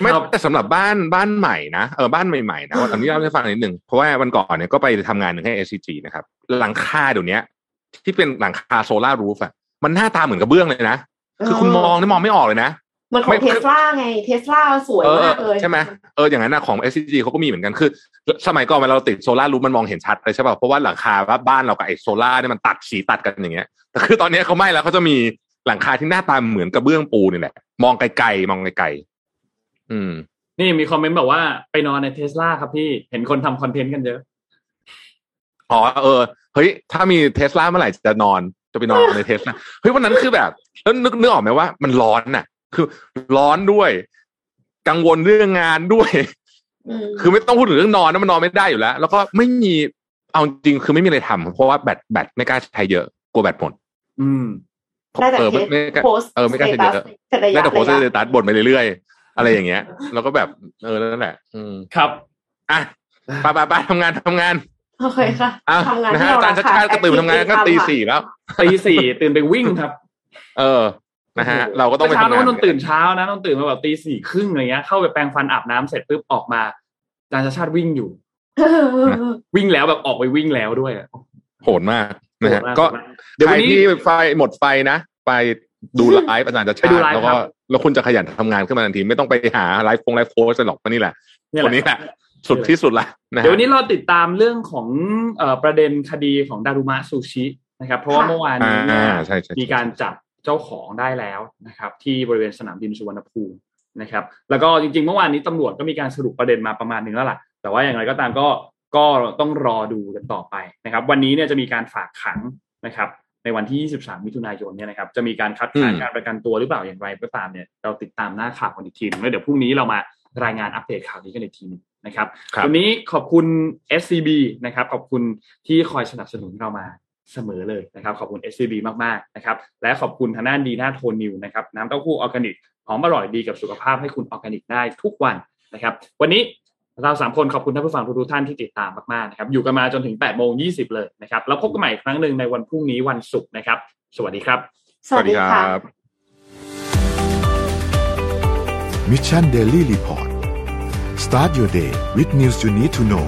ไม่ครับแต่สำหรับบ้านบ้านใหม่นะเออบ้านใหม่ๆนะอันนี้เล่าให้ฟังนิดหนึ่งเพราะว่าวันก่อนเนี่ยก็ไปทำงานหนึ่งให้ SCG นะครับ หลังคาเดี๋ยวนี้ที่เป็นหลังคาโซลารูฟอะมันหน้าตาเหมือนกระเบื้องเลยนะคือคุณมองนี่มองไม่ออกเลยนะ มันของเทสลาไงเทสลาสวยมากเลยใช่ไหมเอออย่างนั้นนะของ s c g เขาก็มีเหมือนกันคือ สมัยก่อนเวลาเราติดโซลารูฟมันมองเห็นชัดเลยใช่ป่ะเพราะว่าหลังคาบ้านเรากับไอ้โซลาเนี่ยมันตัดสีตัดกันอย่างเงี้ยแต่คือตอนนี้เขาไม่แล้วเขาจะมีหลังคาที่หน้าตาเหมือนกระเบื้องปูนี่แหละ มองไกลๆมองไกลๆอืม นี่มีคอมเมนต์บอกว่าไปนอนในเทสลาครับพี่เห็นคนทำคอนเทนต์กันเยอะอ๋อเออเฮ้ยถ้ามีเทสลาเมื่อไหร่จะนอนจะไปนอนในเทสลาเฮ้ยวันนั้นคือแบบ แล้วนึกนึกออกไหมว่ามันร้อนน่ะ คือร้อนด้วย กังวลเรื่องงานด้วย คือไม่ต้องพูดถึงเรื่องนอนนะมันนอนไม่ได้อยู่แล้ว แล้วก็ไม่มีเอาจริงคือไม่มีอะไรทำเพราะว่าแบตแบตไม่กล้าใช้เยอะกลัวแบตหมดอืมได้แต่เออเทสไม่กล้าโพสเออไม่กล้าใช้เยอะระยะได้แต่โพสต์ระยะเดตัสบ่นไปเรื่อยๆอะไรอย่างเงี้ย แล้วก็แบบเออนั่นแหละ อืมครับอะไปไปไปทำงานทำงานโอเคค่ะอะทำงานนะที่ฮะเราอาจารย์ชาติชาติก็ตื่นมาทำงานก็ตีสี่แล้วตีสี่ตื่นไปวิ่งครับ เออ นะฮะเราก็ต้องไปเช้าทำงานต้องตื่นเช้านะต้องตื่นมาแบบตีสี่ครึ่งอะไรเงี้ยเข้าไปแปรงฟันอาบน้ำเสร็จปุ๊บออกมาอาจารย์ชาติชาติวิ่งอยู่วิ่งแล้วแบบออกไปวิ่งแล้วด้วยอะโหดมากนะฮะโหดมากก็เดี๋ยวใครวันนี้ที่ไฟหมดไฟนะ ไปดูไลฟ์อาจารย์จะไปชาดูติไลฟ์แล้วก็ครับแล้วคุณจะขยันทำงานขึ้นมาทันที ไม่ต้องไปหาไลฟ์โฟงไลฟ์โค้ชหรอกเพราะนี่แหละเนี่ยคนนี้แหละสุดที่สุดละนะฮะเดี๋ยววันนี้เราติดตามเรื่องของเอ่อประเด็นคดีของดารุมะซูชินะครับ เพราะว่าค่ะเมื่อวานนี้เนี่ยอ่าใช่ใช่มีการจับ เจ้าของได้แล้วนะครับ ที่บริเวณสนามบินสุวรรณภูมินะครับ แล้วก็จริงๆ เมื่อวานนี้ตำรวจก็มีการสรุปประเด็นมาประมาณหนึงแล้วล่ะ แต่ว่าอย่างไรก็ตามก็ก็ต้องรอดูกันต่อไปนะครับ วันนี้เนี่ยจะมีการฝากขังนะครับ ในวันที่ 23 มิถุนายนเนี่ยนะครับ จะมีการคัดค้านการประกันตัวหรือเปล่าอย่างไรก็ตามเนี่ยเราติดตามหน้าข่าวกันอีกทีหนึงแล้วเดี๋ยวพรุ่งนี้เรามารายงานอัปเดตข่าวนี้กันอีกทีหนึงนะครับครับวันนี้ขอบคุณ SCB นะครับ ขอบคุณที่คอยสนับสนุนเรามา เสมอเลยนะครับขอบคุณ SCB มากๆนะครับและขอบคุณทางด้านดีน่าโทนิวนะครับน้ำเต้าหู้ออร์แกนิกหอมอร่อยดีกับสุขภาพให้คุณออร์แกนิกได้ทุกวันนะครับ วันนี้เราสามคนขอบคุณท่านผู้ฟังทุกๆท่านที่ติดตามมากๆนะครับอยู่กันมาจนถึง8โมง20 เลยนะครับแล้วพบกันใหม่อีกครั้งหนึ่งในวันพรุ่งนี้วันศุกร์นะครับ สวัสดีครับ สวัสดีค่ะมิชชันเดลี่รีพอร์ต start your day with news you need to know